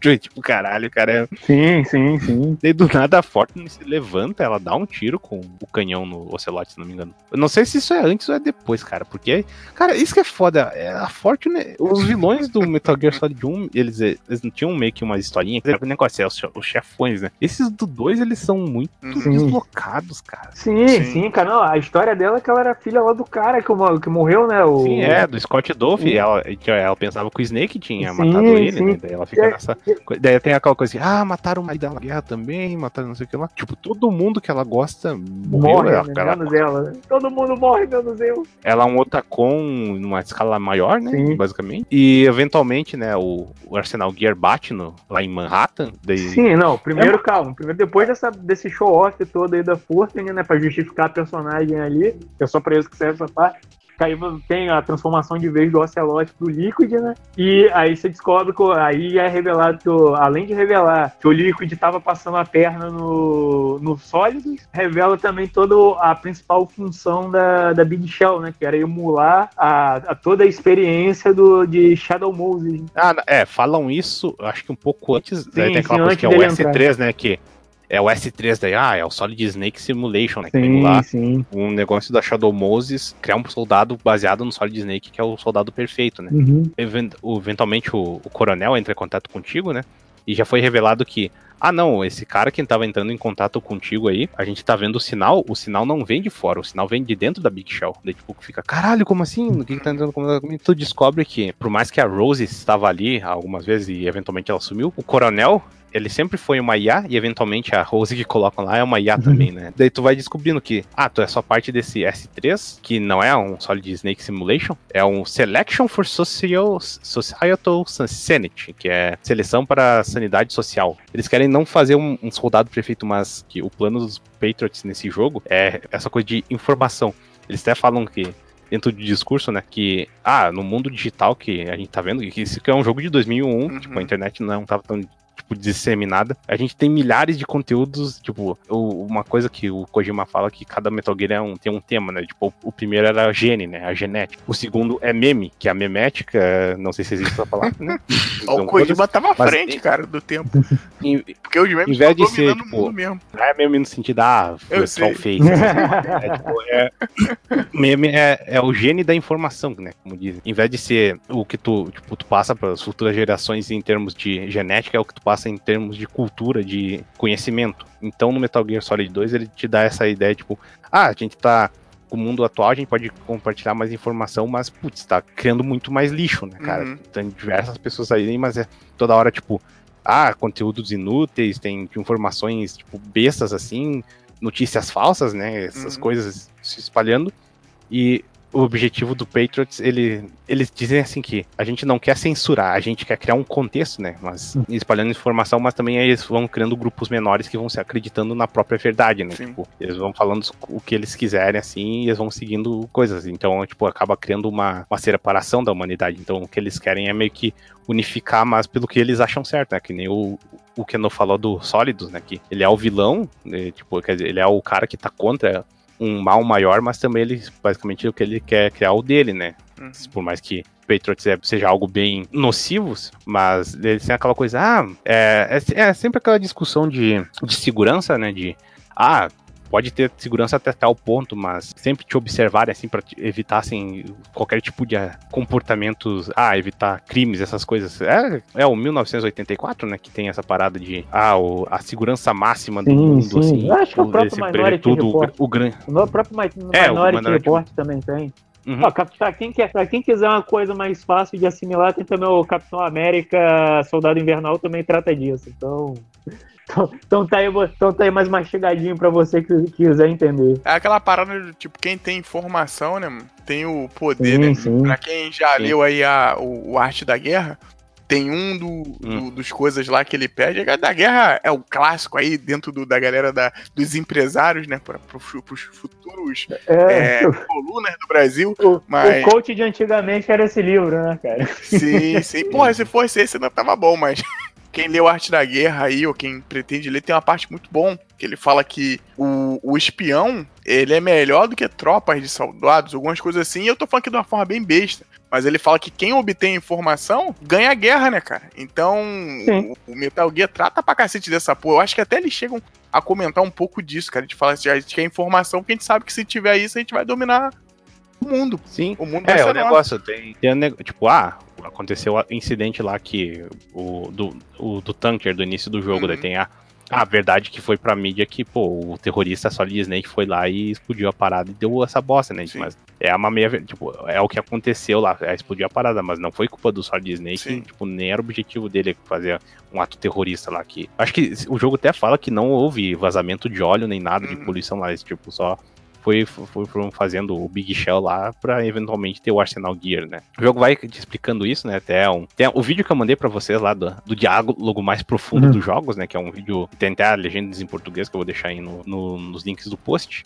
Tipo, caralho, cara. É... Sim, sim, sim. E do nada a Fortune se levanta, ela dá um tiro com o canhão no Ocelot, se não me engano. Eu não sei se isso é antes ou é depois, cara. Porque, cara, isso que é foda. É, a Fortune, os vilões do Metal Gear Solid 1, eles, eles não tinham meio que uma historinha. O negócio é os, os chefões, né? Esses do 2, eles são muito sim. deslocados, cara. Sim, sim, sim, cara. Não, a história dela é que ela era filha lá do cara que, que morreu, né? O... Sim, é, do Scott Dolph. Ela, ela pensava que o Snake tinha sim, matado ele, né? Daí ela fica é, nessa Daí tem aquela coisa assim, ah, mataram o marido da guerra também, mataram não sei o que lá. Tipo, todo mundo que ela gosta morreu. Morre, ela, né? ela, menos ela. né? Todo mundo morre, menos eu. ela é um otacon numa escala maior, né? Sim. Basicamente. E eventualmente, né, o, o Arsenal Gear bate no, lá em Manhattan. Daí, Sim, não, primeiro, calma. Primeiro, depois dessa, desse show-off todo aí da Fortune, né, pra justificar a personagem ali, que é só pra isso que serve essa parte. Aí tem a transformação de vez do Ocelot pro Liquid, né? E aí você descobre que aí é revelado que, além de revelar que o Liquid tava passando a perna no, no Sólidos, revela também toda a principal função da, da Big Shell, né? Que era emular a, a toda a experiência do, de Shadow Moses. Ah, é, falam isso, acho que um pouco antes. daí tem sim, aquela coisa antes que é o dele S3, né? Que é o S3 daí, ah, é o Solid Snake Simulation, né? Que tem lá sim. um negócio da Shadow Moses, criar um soldado baseado no Solid Snake, que é o soldado perfeito, né? Uhum. Even- o- eventualmente o, o coronel entra em contato contigo, né? E já foi revelado que, ah não, esse cara que tava entrando em contato contigo aí, a gente tá vendo o sinal, o sinal não vem de fora, o sinal vem de dentro da Big Shell. Daí tipo, fica, caralho, como assim? O que, que tá entrando comigo? Tu descobre que, por mais que a Rose estava ali algumas vezes e eventualmente ela sumiu, o coronel. Ele sempre foi uma IA e eventualmente a Rose que colocam lá é uma IA também, né? Daí tu vai descobrindo que, ah, tu é só parte desse S3, que não é um Solid Snake Simulation, é um Selection for Social, Societal Sanity, que é seleção para sanidade social. Eles querem não fazer um, um soldado prefeito, mas que o plano dos Patriots nesse jogo é essa coisa de informação. Eles até falam que dentro do discurso, né, que ah, no mundo digital que a gente tá vendo, que isso que é um jogo de 2001, Uhum. tipo, a internet não tava tão tipo disseminada. A gente tem milhares de conteúdos, tipo, o- uma coisa que o Kojima fala que cada Metal Gear é um, tem um tema, né? Tipo, o primeiro era a gene, né? A genética. O segundo é meme, que é a memética, não sei se existe essa palavra, né? Então, o Kojima tava à mas- frente, cara, do tempo. em- Porque os memes estão de ser, dominando tipo, o mundo mesmo. Não é meme no sentido, ah, Eu troll sei. face. É, tipo, é- meme é, é o gene da informação, né? Como dizem. Em vez de ser o que tu, tipo, tu passa para as futuras gerações em termos de genética, é o que tu passa em termos de cultura, de conhecimento. Então no Metal Gear Solid 2 ele te dá essa ideia, tipo, ah, a gente tá. Com o mundo atual, a gente pode compartilhar mais informação, mas, putz, tá criando muito mais lixo, né, cara? Uhum. Tem diversas pessoas aí, mas é toda hora, tipo, ah, conteúdos inúteis, tem informações, tipo, bestas assim, notícias falsas, né? Essas Uhum. coisas se espalhando. E o objetivo do Patriots, ele, eles dizem assim que a gente não quer censurar, a gente quer criar um contexto, né? Mas espalhando informação, mas também eles vão criando grupos menores que vão se acreditando na própria verdade, né? Sim. Tipo, eles vão falando o que eles quiserem, assim, e eles vão seguindo coisas. Então, tipo, acaba criando uma, uma separação da humanidade. Então, o que eles querem é meio que unificar, mas pelo que eles acham certo, né? Que nem o, o Keno falou do Sólidos, né? Que ele é o vilão, né, tipo, quer dizer, ele é o cara que tá contra um mal maior, mas também ele, basicamente, o que ele quer é criar o dele, né? Uhum. Por mais que Patriots é- seja algo bem nocivos, mas eles têm aquela coisa, ah, é, é, é sempre aquela discussão de, de segurança, né? De, ah, pode ter segurança até tal ponto, mas sempre te observarem assim para evitar assim, qualquer tipo de ah, comportamentos, ah, evitar crimes, essas coisas. É, é o 1984, né, que tem essa parada de ah, o- a segurança máxima do Sim, mundo, sim. assim, Eu acho que o próprio Minority tudo, Report. o, o grande. O próprio Mi- É, o Minority Minority Report também tem. Uhum. Ó, pra, quem quer, pra quem quiser uma coisa mais fácil de assimilar, tem também o Capitão América Soldado Invernal também trata disso. Então, então, então tá, aí, então tá aí mais mastigadinho pra você que quiser entender. É aquela parada de, tipo, quem tem informação, né, mano, tem o poder, Sim, né? sim. Pra quem já Sim. leu aí a, o, o Arte da Guerra, tem um do, do- Hum. dos coisas lá que ele pede. A da guerra é o clássico aí dentro do- da galera da, dos empresários, né? Para os futuros É, é, colunas do Brasil. o, mas- o coach de antigamente era esse livro, né, cara? Sim, sim. Porra, se fosse esse ainda tava bom, mas quem leu Arte da Guerra aí, ou quem pretende ler, tem uma parte muito bom. Que ele fala que o, o espião, ele é melhor do que tropas de soldados, algumas coisas assim. E eu tô falando aqui de uma forma bem besta. Mas ele fala que quem obtém informação ganha a guerra, né, cara? Então, o, o Metal Gear trata pra cacete dessa porra. Eu acho que até eles chegam a comentar um pouco disso, cara. A gente fala assim, a gente quer informação, porque a gente sabe que se tiver isso, a gente vai dominar o mundo. Sim. O mundo É, o negócio tem, tem um tipo, ah, aconteceu o incidente lá que o do, o, do tanker do início do jogo, Uhum. daí tem a, A verdade que foi pra mídia que, pô, o terrorista Solid Snake foi lá e explodiu a parada e deu essa bosta, né? Sim. Mas é uma meia. Tipo, é o que aconteceu lá, é, explodiu a parada, mas não foi culpa do Solid Snake, Sim. tipo, nem era o objetivo dele fazer um ato terrorista lá que. Acho que o jogo até fala que não houve vazamento de óleo nem nada de Uhum. poluição lá, esse tipo, só. Foi, foi, foram fazendo o Big Shell lá pra eventualmente ter o Arsenal Gear, né? O jogo vai te explicando isso, né? Até um. Tem o vídeo que eu mandei pra vocês lá do, do diálogo mais profundo Uhum. dos jogos, né? Que é um vídeo. Tem até legendas em português que eu vou deixar aí no, no- nos links do post.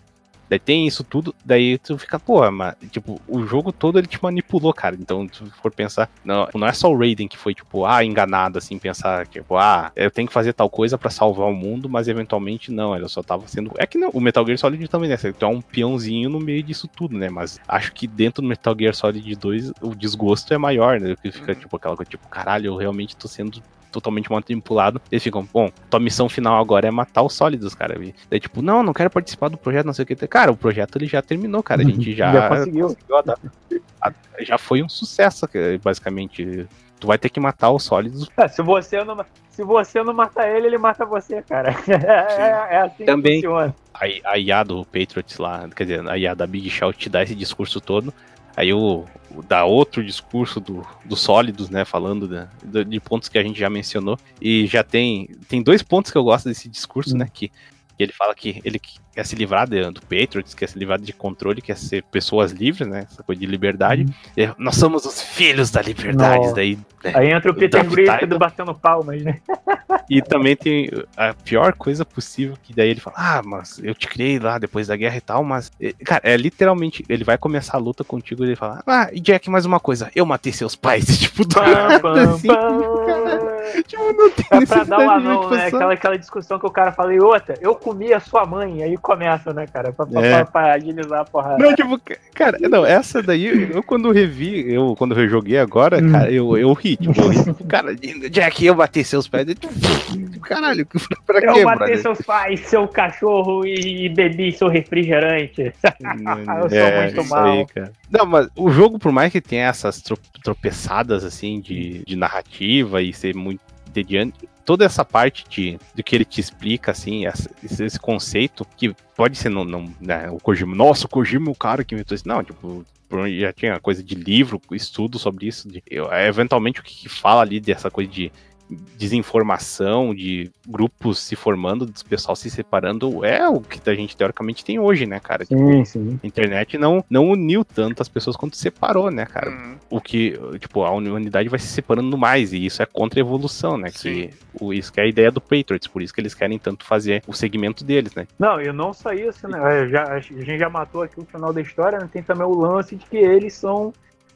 Daí tem isso tudo, daí tu fica, pô, mas, tipo, o jogo todo ele te manipulou, cara. Então, se tu for pensar, não, não é só o Raiden que foi, tipo, ah, enganado, assim, pensar, tipo, ah, eu tenho que fazer tal coisa pra salvar o mundo, mas eventualmente não, ele só tava sendo. É que não, o Metal Gear Solid também, né? Tu é um peãozinho no meio disso tudo, né? Mas acho que dentro do Metal Gear Solid 2 o desgosto é maior, né? Que fica, Uhum. tipo, aquela coisa, tipo, caralho, eu realmente tô sendo totalmente manipulado. Eles ficam, bom, tua missão final agora é matar os sólidos, cara. E daí, tipo, não, não quero participar do projeto, não sei o que. Cara, o projeto ele já terminou, cara. A gente já, Já conseguiu. já foi um sucesso, que, basicamente. Tu vai ter que matar os sólidos. É, se, você não, se você não matar ele, ele mata você, cara. É, é assim Também. que funciona. A, a IA do Patriots lá, quer dizer, a IA da Big Shell te dá esse discurso todo. Aí o, o dá outro discurso do, dos sólidos, né? Falando do- de pontos que a gente já mencionou. E já tem. Tem dois pontos que eu gosto desse discurso, né? Que, ele fala que ele quer se livrar de- do Patriots, quer se livrar de controle, quer ser pessoas livres, né? Essa coisa de liberdade. E nós somos os filhos da liberdade. Daí, Aí entra o Peter Duff Griffith Tyler. batendo palmas, né? E também tem a pior coisa possível, que daí ele fala, ah, mas eu te criei lá depois da guerra e tal, mas. Cara, é literalmente, ele vai começar a luta contigo e ele fala, ah, e Jack, mais uma coisa, eu matei seus pais. Tipo, do nada, assim. Tipo, não tem É pra dar o de anão, né? Aquela, aquela discussão que o cara fala, e outra, eu comi a sua mãe. Aí começa, né, cara? Pra, pra- É. pra- pra agilizar a porrada. Não, tipo, ca- cara, não, essa daí, eu quando revi, eu quando eu joguei agora, Hum. cara, eu, eu ri, tipo, eu ri, tipo, cara, Jack, eu matei seus pais. Eu, tipo, Caralho, pra eu quê, matei brother? seus pais, seu cachorro e bebi seu refrigerante. Eu sou É, muito isso mal. aí, cara. Não, mas o jogo, por mais que tenha essas tro- tropeçadas, assim, de, de narrativa e ser muito entediante, toda essa parte de, do que ele te explica, assim, essa- esse, conceito, que pode ser, não, não, né, o Kojima, nossa, o Kojima é o cara que inventou isso. Não, tipo, já tinha coisa de livro, estudo sobre isso. De, eu- eventualmente, o que, que fala ali dessa coisa de desinformação, de grupos se formando, do pessoal se separando, é o que a gente teoricamente tem hoje, né, cara? Sim, sim. A internet não, não uniu tantas pessoas quanto separou, né, cara? Uhum. O que, tipo, a humanidade vai se separando mais, e isso é contra a evolução, né? Sim. Que o, isso que é a ideia do Patriots, por isso que eles querem tanto fazer o segmento deles, né? Não, e não só isso, né? Já, a gente já matou aqui o final da história, né? tem também o lance de que eles são.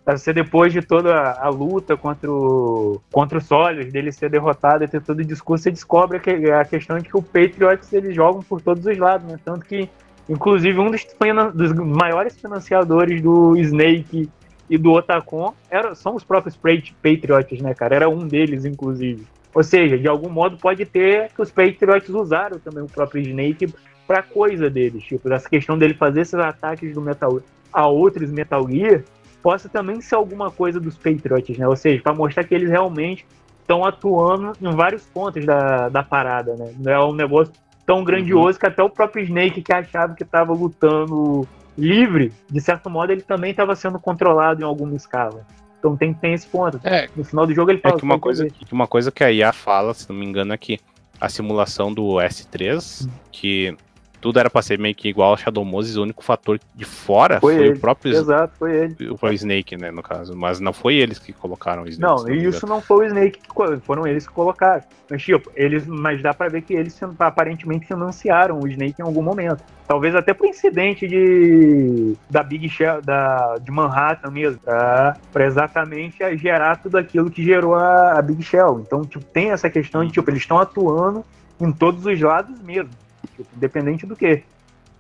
Você depois de toda a, a luta contra o, contra o Solis, dele ser derrotado e ter todo o discurso, você descobre que a questão de que o Patriots eles jogam por todos os lados, né? Tanto que, inclusive, um dos, dos maiores financiadores do Snake e do Otacon era, são os próprios Pat- Patriots, né, cara? Era um deles, inclusive. Ou seja, de algum modo pode ter que os Patriots usaram também o próprio Snake pra coisa deles. Tipo, essa questão dele fazer esses ataques do Metal a outros Metal Gear possa também ser alguma coisa dos Patriots, né? Ou seja, para mostrar que eles realmente estão atuando em vários pontos da, da parada, né? Não é um negócio tão grandioso que até o próprio Snake que achava que estava lutando livre, de certo modo ele também estava sendo controlado em alguma escala. Então tem, tem esse ponto. É, No final do jogo ele é fala que uma "Tem coisa, ver". que uma coisa que a IA fala, se não me engano, é que a simulação do S3, que tudo era pra ser meio que igual ao Shadow Moses, o único fator de fora Foi foi, o próprio Exato, foi ele. o próprio Snake, né, no caso. Mas não foi eles que colocaram o Snake. Não, e isso não foi o Snake que foram eles que colocaram. Mas, tipo, eles, mas dá pra ver que eles aparentemente financiaram o Snake em algum momento. Talvez até por incidente de da Big Shell, da, de Manhattan mesmo, pra, pra exatamente gerar tudo aquilo que gerou a, a Big Shell. Então, tipo, tem essa questão de, tipo, eles estão atuando em todos os lados mesmo. Tipo, independente do que.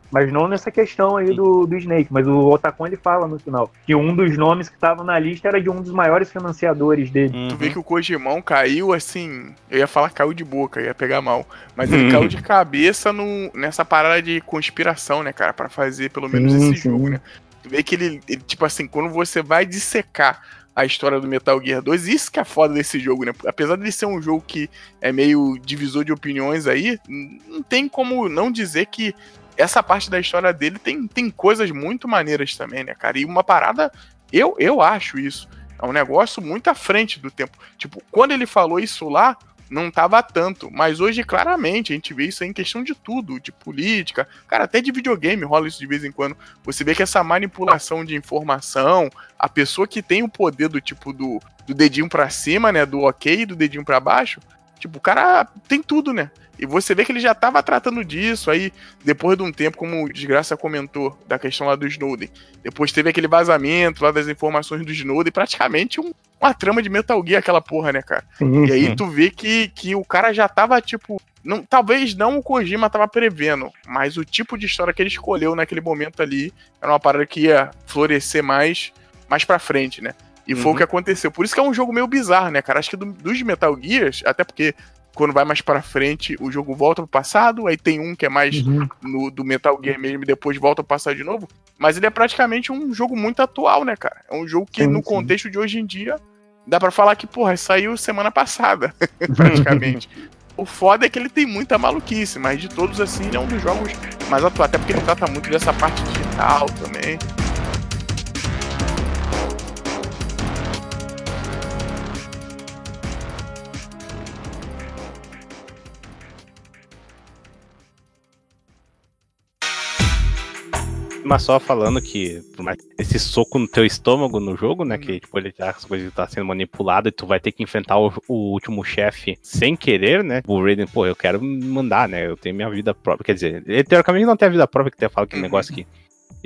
Mas não nessa questão aí do, do Snake. Mas o Otacon ele fala no final que um dos nomes que estava na lista era de um dos maiores financiadores dele. Uhum. Tu vê que o Kojimão caiu assim. Eu ia falar caiu de boca, ia pegar mal. Mas ele Hum. caiu de cabeça no, nessa parada de conspiração, né, cara? Pra fazer pelo menos Sim, esse sim. jogo, né? Tu vê que ele, ele, tipo assim, quando você vai dissecar a história do Metal Gear 2. Isso que é foda desse jogo, né? Apesar de ser um jogo que é meio divisor de opiniões aí, não tem como não dizer que essa parte da história dele tem, tem coisas muito maneiras também, né, cara? E uma parada, eu, eu acho isso. É um negócio muito à frente do tempo. Tipo, quando ele falou isso lá, não tava tanto. Mas hoje, claramente, a gente vê isso em questão de tudo, de política, cara, até de videogame rola isso de vez em quando. Você vê que essa manipulação de informação, a pessoa que tem o poder do tipo do, do dedinho para cima, né, do ok, do dedinho para baixo, tipo, o cara tem tudo, né? E você vê que ele já estava tratando disso, aí depois de um tempo, como o Desgraça comentou, da questão lá do Snowden. Depois teve aquele vazamento lá das informações do Snowden, praticamente um, uma trama de Metal Gear aquela porra, né, cara? E aí tu vê que, que o cara já tava, tipo. Não, talvez não o Kojima tava prevendo, mas o tipo de história que ele escolheu naquele momento ali era uma parada que ia florescer mais, mais pra frente, né? E foi o Uhum. que aconteceu. Por isso que é um jogo meio bizarro, né, cara? Acho que do- dos Metal Gears, até porque quando vai mais pra frente, o jogo volta pro passado, aí tem um que é mais Uhum. no, do Metal Gear mesmo e depois volta pro passado de novo. Mas ele é praticamente um jogo muito atual, né, cara? É um jogo que, Sim, no sim. contexto de hoje em dia, dá pra falar que, porra, saiu semana passada, praticamente. O foda é que ele tem muita maluquice, mas de todos, assim, ele é um dos jogos mais atuais. Até porque ele trata muito dessa parte digital também. Mas só falando que por mais esse soco no teu estômago no jogo, né? Que tipo, ele já as coisas tá sendo manipulado e tu vai ter que enfrentar o, o último chefe sem querer, né? O Raiden, pô, eu quero mandar, né? Eu tenho minha vida própria. Quer dizer, ele teoricamente não tem a vida própria que até fala aquele Uhum. negócio aqui.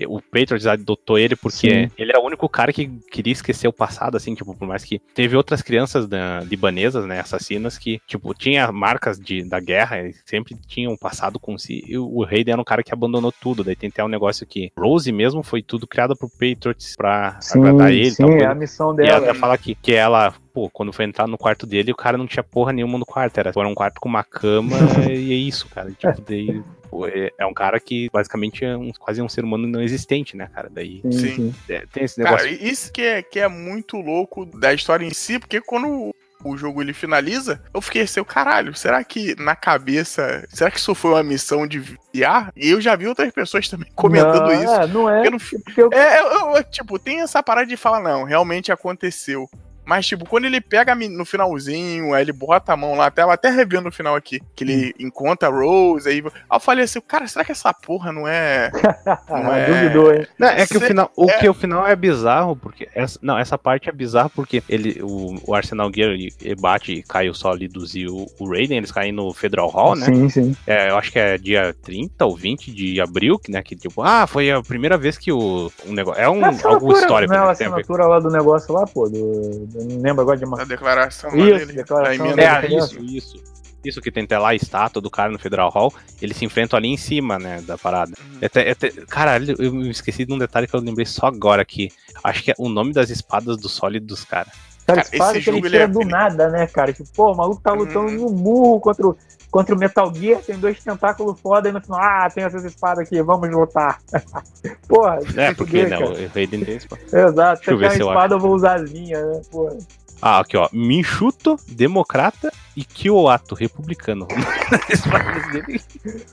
O Patriots adotou ele porque Sim. ele era o único cara que queria esquecer o passado, assim, tipo, por mais que teve outras crianças da, libanesas, né, assassinas, que, tipo, tinha marcas de, da guerra, eles sempre tinham um passado com si, e o Raiden era um cara que abandonou tudo, daí tem até um negócio que Rose mesmo foi tudo criado pro Patriots pra Sim, agradar ele, sim, tal é a missão E ela dela. até fala que, que ela, pô, quando foi entrar no quarto dele, o cara não tinha porra nenhuma no quarto. Era, era um quarto com uma cama e é isso, cara. Tipo, daí, pô, é, é um cara que basicamente é um, quase um ser humano não existente, né, cara? Daí Sim, é, tem esse negócio. Cara, isso que é, que é muito louco da história em si, porque quando o jogo ele finaliza, eu fiquei assim, caralho, será que na cabeça, será que isso foi uma missão de VR? E eu já vi outras pessoas também comentando não, isso. É, não é. Não- Porque eu, É, eu- eu, tipo, tem essa parada de falar, não, realmente aconteceu. Mas, tipo, quando ele pega no finalzinho, aí ele bota a mão lá, até, até revendo no final aqui, que ele encontra a Rose, aí, aí eu falei assim, cara, será que essa porra não é. Não é- duvidou, hein? Não, é que o Cê- final, o é- que o final é bizarro, porque essa, não, essa parte é bizarra porque ele, o, o Arsenal Gear ele, ele bate e cai o Sólidos e o, o Raiden, eles caem no Federal Hall, né? Sim, sim. É, eu acho que é dia 30 ou 20 de abril, que, né? Que tipo, ah, foi a primeira vez que o, um negócio. É um, algo histórico, Não, né? A assinatura lá do negócio lá, pô. Do, eu não lembro agora de uma. A declaração Isso, dele. declaração a emenda dele. É, isso, isso. Isso que tem até lá a estátua do cara no Federal Hall, eles se enfrentam ali em cima, né, da parada. Uhum. É até- é até- caralho, eu me esqueci de um detalhe que eu lembrei só agora aqui. Acho que é o nome das espadas do sólidos, cara. Cara, Cara, espada esse que ele jogo, tira ele é- do nada, né, cara? Tipo, pô, o maluco tá lutando no murro contra o, contra o Metal Gear, tem dois tentáculos foda e no final, ah, tem essas espadas aqui, vamos lutar. Porra, É, se porque, fuder, né, cara. o Raiden tem espada. Exato, Deixa eu se ver se eu espada, eu vou usar as minhas, né? Porra. Ah, aqui ó, Minchuto, Democrata e Kiowato, Republicano.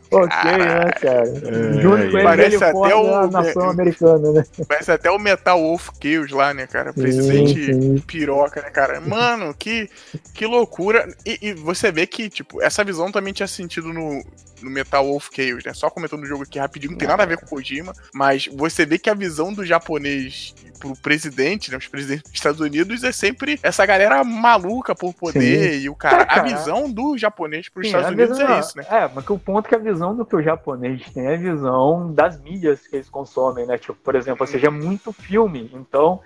Ok, né, cara? É, Junto é, parece ele até o- nação americana, né? Parece até o Metal Wolf Chaos lá, né, cara? Presidente Sim, sim. piroca, né, cara? Mano, que, que loucura. E, e você vê que, tipo, essa visão também tinha sentido no, no Metal Wolf Chaos, né? Só comentando o jogo aqui rapidinho, não tem nada a ver com o Kojima, mas você vê que a visão do japonês pro presidente, né, os presidentes dos Estados Unidos, é sempre essa galera maluca por poder e o cara. Cara, a visão do japonês pros Sim, Estados Unidos visão- é isso, né? É, mas que o ponto é que a visão do que o japonês tem é a visão das mídias que eles consomem, né? Tipo, por exemplo, ou seja, é muito filme. Então,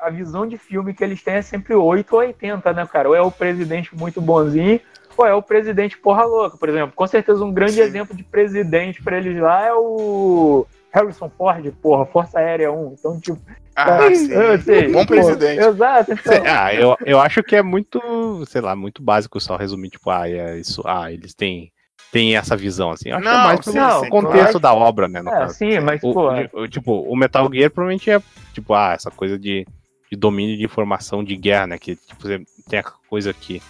a visão de filme que eles têm é sempre 8 ou 80, né, cara? Ou é o presidente muito bonzinho, ou é o presidente porra louca, por exemplo. Com certeza um grande Sim. exemplo de presidente pra eles lá é o Harrison Ford, porra, Força Aérea 1. Então, tipo, Ah, é, sim. eu sei, Bom pô, presidente. Exato, então. Ah, eu, eu acho que é muito, sei lá, muito básico só resumir, tipo, ah, é isso, ah, eles têm, têm essa visão, assim. Eu acho que é Não, mais sim, pelo sim, contexto claro. da obra, né, no É, caso. sim, mas, O, pô, o- tipo, o Metal Gear provavelmente é, tipo, ah, essa coisa de de domínio de informação de guerra, né? Que tipo, tem a coisa que,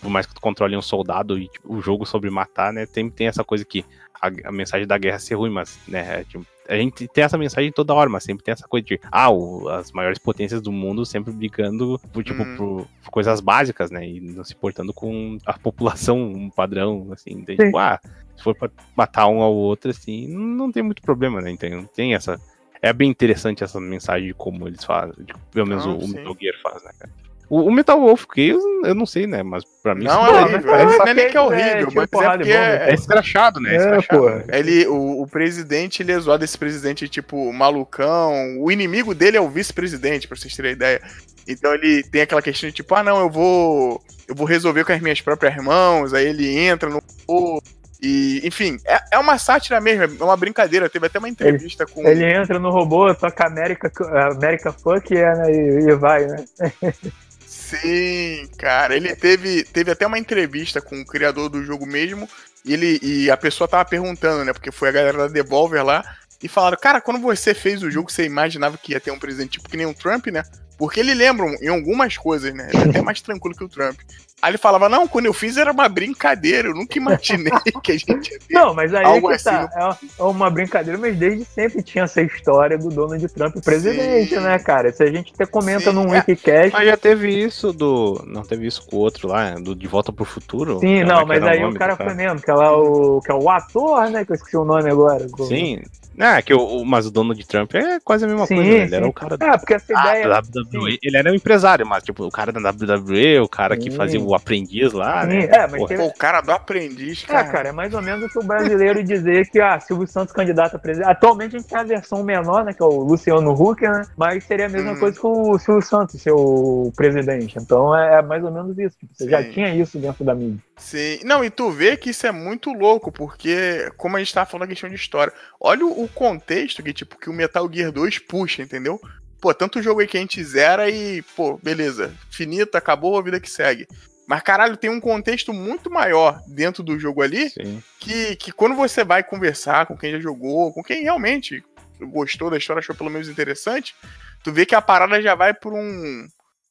por mais que tu controle um soldado e tipo, o jogo sobre matar, né? Tem, tem essa coisa que a, a mensagem da guerra ser ruim, mas, né? É, tipo, a gente tem essa mensagem toda hora, mas sempre tem essa coisa de, ah, o, as maiores potências do mundo sempre brigando por, tipo, hum. por, por, coisas básicas, né? E não se portando com a população um padrão, assim, de, tipo, ah, se for pra matar um ao outro, assim, não tem muito problema, né? Então, tem essa. É bem interessante essa mensagem de como eles fazem, de, pelo menos não, o, o Metal Gear faz, né, cara? O, o Metal Wolf Chaos, eu não sei, né? Mas pra mim... Não, é horrível. É, não é nem que é horrível, é, mas é porque é, é escrachado, né? É, escrachado, né? Ele, o, o, presidente, ele é zoado esse presidente, tipo, malucão. O inimigo dele é o vice-presidente, pra vocês terem ideia. Então ele tem aquela questão de tipo, ah, não, eu vou... Eu vou resolver com as minhas próprias mãos. Aí ele entra no... E, enfim, é, é uma sátira mesmo, é uma brincadeira. Teve até uma entrevista ele, com. Ele entra no robô, toca América, América Fuck é, né, e, e vai, né? Sim, cara. Ele teve, teve até uma entrevista com o criador do jogo mesmo. E, ele, e a pessoa tava perguntando, né? Porque foi a galera da Devolver lá. E falaram, cara, quando você fez o jogo, você imaginava que ia ter um presidente tipo que nem o Trump, né? Porque ele lembra em algumas coisas, né? Ele é até mais tranquilo que o Trump. Aí ele falava, não, quando eu fiz era uma brincadeira, eu nunca imaginei que a gente ia ter Não, mas aí algo que tá, assim. é uma brincadeira, mas desde sempre tinha essa história do Donald Trump presidente, Sim. né, cara? Se a gente até comenta Sim, num é. Wikicast... Mas já teve isso do... Não teve isso com o outro lá, do De Volta pro Futuro? Sim, não, mas aí o cara foi mesmo, que é, lá o, que é o ator, né, que eu esqueci o nome agora. Sim, ah, que o, mas o Donald Trump é quase a mesma sim, coisa, né? Ele sim. era o cara Ah, porque essa ideia. Ah, WWE, ele era um empresário, mas tipo, o cara da WWE, o cara que fazia o aprendiz lá, né? É, mas teve... o cara do aprendiz, é, cara. É, cara, é mais ou menos o que o brasileiro dizer que, ah, Silvio Santos candidato a presidente. Atualmente a gente tem a versão menor, né? Que é o Luciano Huck, né? Mas seria a mesma hum. coisa que o Silvio Santos ser o presidente. Então é, é mais ou menos isso. Tipo, você sim. já tinha isso dentro da mídia. Sim. Não, e tu vê que isso é muito louco, porque, como a gente tava falando a questão de história, olha o contexto que, tipo, que o Metal Gear 2 puxa, entendeu? Pô, tanto jogo aí que a gente zera e, pô, beleza, finito, acabou a vida que segue. Mas, caralho, tem um contexto muito maior dentro do jogo ali que, que quando você vai conversar com quem já jogou, com quem realmente gostou da história, achou pelo menos interessante, tu vê que a parada já vai por um,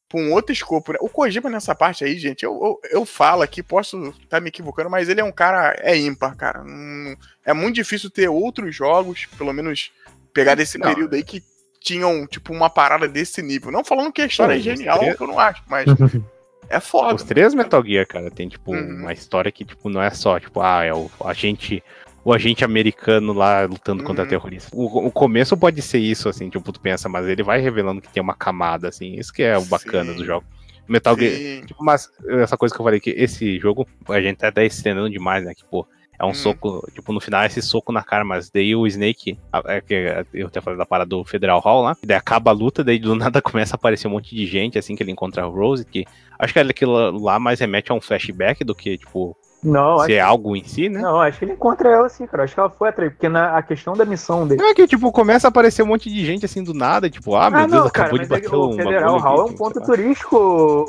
pra um outro escopo. Né? O Kojima nessa parte aí, gente, eu, eu, eu falo aqui, posso estar tá me equivocando, mas ele é um cara, é ímpar, cara. Hum, é muito difícil ter outros jogos, pelo menos pegar desse não. período aí, que tinham, tipo, uma parada desse nível. Não falando que a história Pô, é genial, três... que eu não acho, mas é foda. Os três Metal Gear, cara, tem, tipo, uhum. uma história que, tipo, não é só, tipo, ah, é o agente o agente americano lá lutando contra uhum. terroristas. O, o, começo pode ser isso, assim, tipo, tu pensa, mas ele vai revelando que tem uma camada, assim, isso que é o bacana Sim. do jogo. Metal Gear, tipo, mas essa coisa que eu falei, que esse jogo, a gente tá até estendendo demais, né, que, pô, é um hum. soco, tipo, no final é esse soco na cara, mas daí o Snake, é que eu até falei da parada do Federal Hall lá, daí acaba a luta, daí do nada começa a aparecer um monte de gente, assim, que ele encontra a Rose, que acho que aquilo lá mais remete a um flashback do que, tipo, não, se é algo em si, né? Não, acho que ele encontra ela sim, cara. Acho que ela foi atrás, porque na, a questão da missão dele. É que, tipo, começa a aparecer um monte de gente assim do nada, tipo, ah, meu ah, Deus, não, acabou cara, de bater o Federal Hall é um ponto turístico,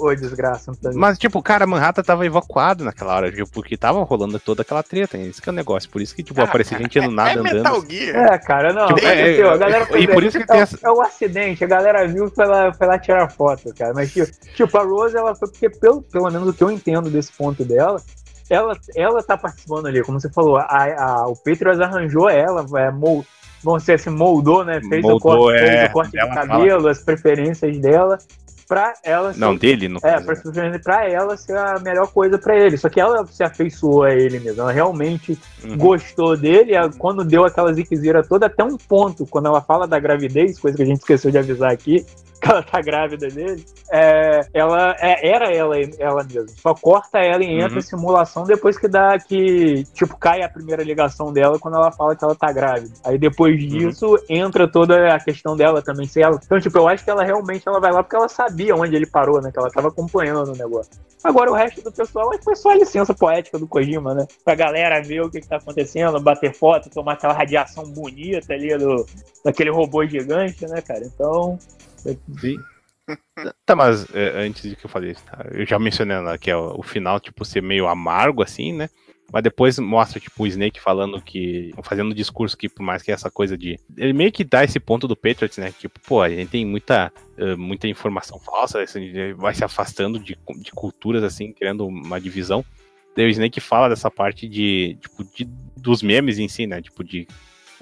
ô, desgraça. Mas, tipo, cara, Manhattan tava evacuado naquela hora, viu? Porque tava rolando toda aquela treta. Isso que é o negócio. Por isso que, tipo, ah, aparecia gente do nada é andando. Metal Gear. É, cara, não. Tipo, é, é, a galera e por isso que é, tem essa... é o acidente, a galera viu foi lá tirar foto, cara. Mas, tipo, tipo, a Rose, ela foi porque, pelo, pelo menos o que eu entendo desse ponto dela, ela, ela tá participando ali, como você falou, a, a, o Patriots arranjou ela, é, mold, vamos dizer assim, moldou, né? Fez moldou, o corte, é, fez o corte de cabelo, fala. as preferências dela, pra ela ser, Não, dele, não. É, pra, pra ela ser a melhor coisa pra ele. Só que ela se afeiçoou a ele mesmo. Ela realmente uhum. gostou dele. Quando deu aquela ziquezira toda, até um ponto, quando ela fala da gravidez, coisa que a gente esqueceu de avisar aqui, que ela tá grávida dele, é, ela é, era ela, ela mesma. Só corta ela e entra uhum. em simulação depois que dá que, tipo, cai a primeira ligação dela quando ela fala que ela tá grávida. Aí depois uhum. disso uhum. entra toda a questão dela também ser ela. Então, tipo, eu acho que ela realmente ela vai lá porque ela sabia onde ele parou, né? Que ela tava acompanhando o negócio. Agora o resto do pessoal foi só a licença poética do Kojima, né? Pra galera ver o que, que tá acontecendo, bater foto, tomar aquela radiação bonita ali do, daquele robô gigante, né, cara? Então, Sim. Tá, mas é, antes de que eu falei, tá, eu já mencionei lá que é o, o, final, tipo, ser meio amargo, assim, né? Mas depois mostra, tipo, o Snake falando que. fazendo um discurso que, por mais que essa coisa de. Ele meio que dá esse ponto do Patriots, né? Tipo, pô, a gente tem muita, uh, muita informação falsa, vai se afastando de, de culturas, assim, criando uma divisão. Daí o Snake fala dessa parte de, tipo, de, dos memes em si, né? Tipo, de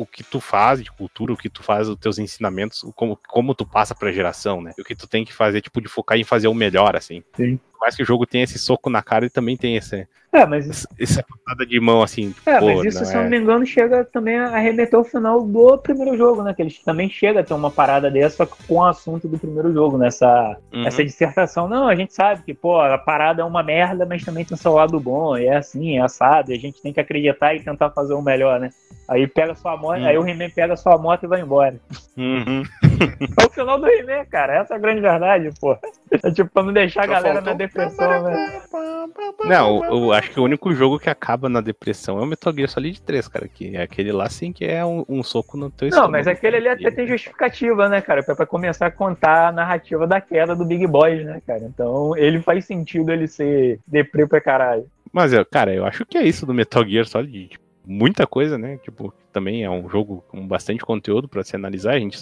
o que tu faz de cultura, o que tu faz, os teus ensinamentos, como, como tu passa pra geração, né? E o que tu tem que fazer, tipo, de focar em fazer o melhor, assim. Sim. Por mais que o jogo tenha esse soco na cara, ele também tem esse, É, mas essa patada de mão, assim. É, pô, mas isso, não se eu é- não me engano, chega também a arremeter ao final do primeiro jogo, né? Que eles também chega a ter uma parada dessa, com o assunto do primeiro jogo, nessa Uhum. essa dissertação. Não, a gente sabe que, pô, a parada é uma merda, mas também tem seu lado bom, e é assim, é assado, e a gente tem que acreditar e tentar fazer o melhor, né? Aí pega sua moto, Uhum. aí o He-Man pega sua moto e vai embora. Uhum. É o final do He-Man, cara. Essa é a grande verdade, pô. É tipo, pra não deixar a galera faltou- na depressão, né? Não, eu, eu acho que o único jogo que acaba na depressão é o Metal Gear Solid 3, cara. Que é aquele lá, sim, que é um, um soco no teu Não, estômago, mas aquele ali até tem justificativa, né, cara? Pra, pra começar a contar a narrativa da queda do Big Boys, né, cara? Então ele faz sentido ele ser deprê pra caralho. Mas, cara, eu acho que é isso do Metal Gear Solid. Tipo, muita coisa, né? Tipo, também é um jogo com bastante conteúdo pra se analisar. A gente,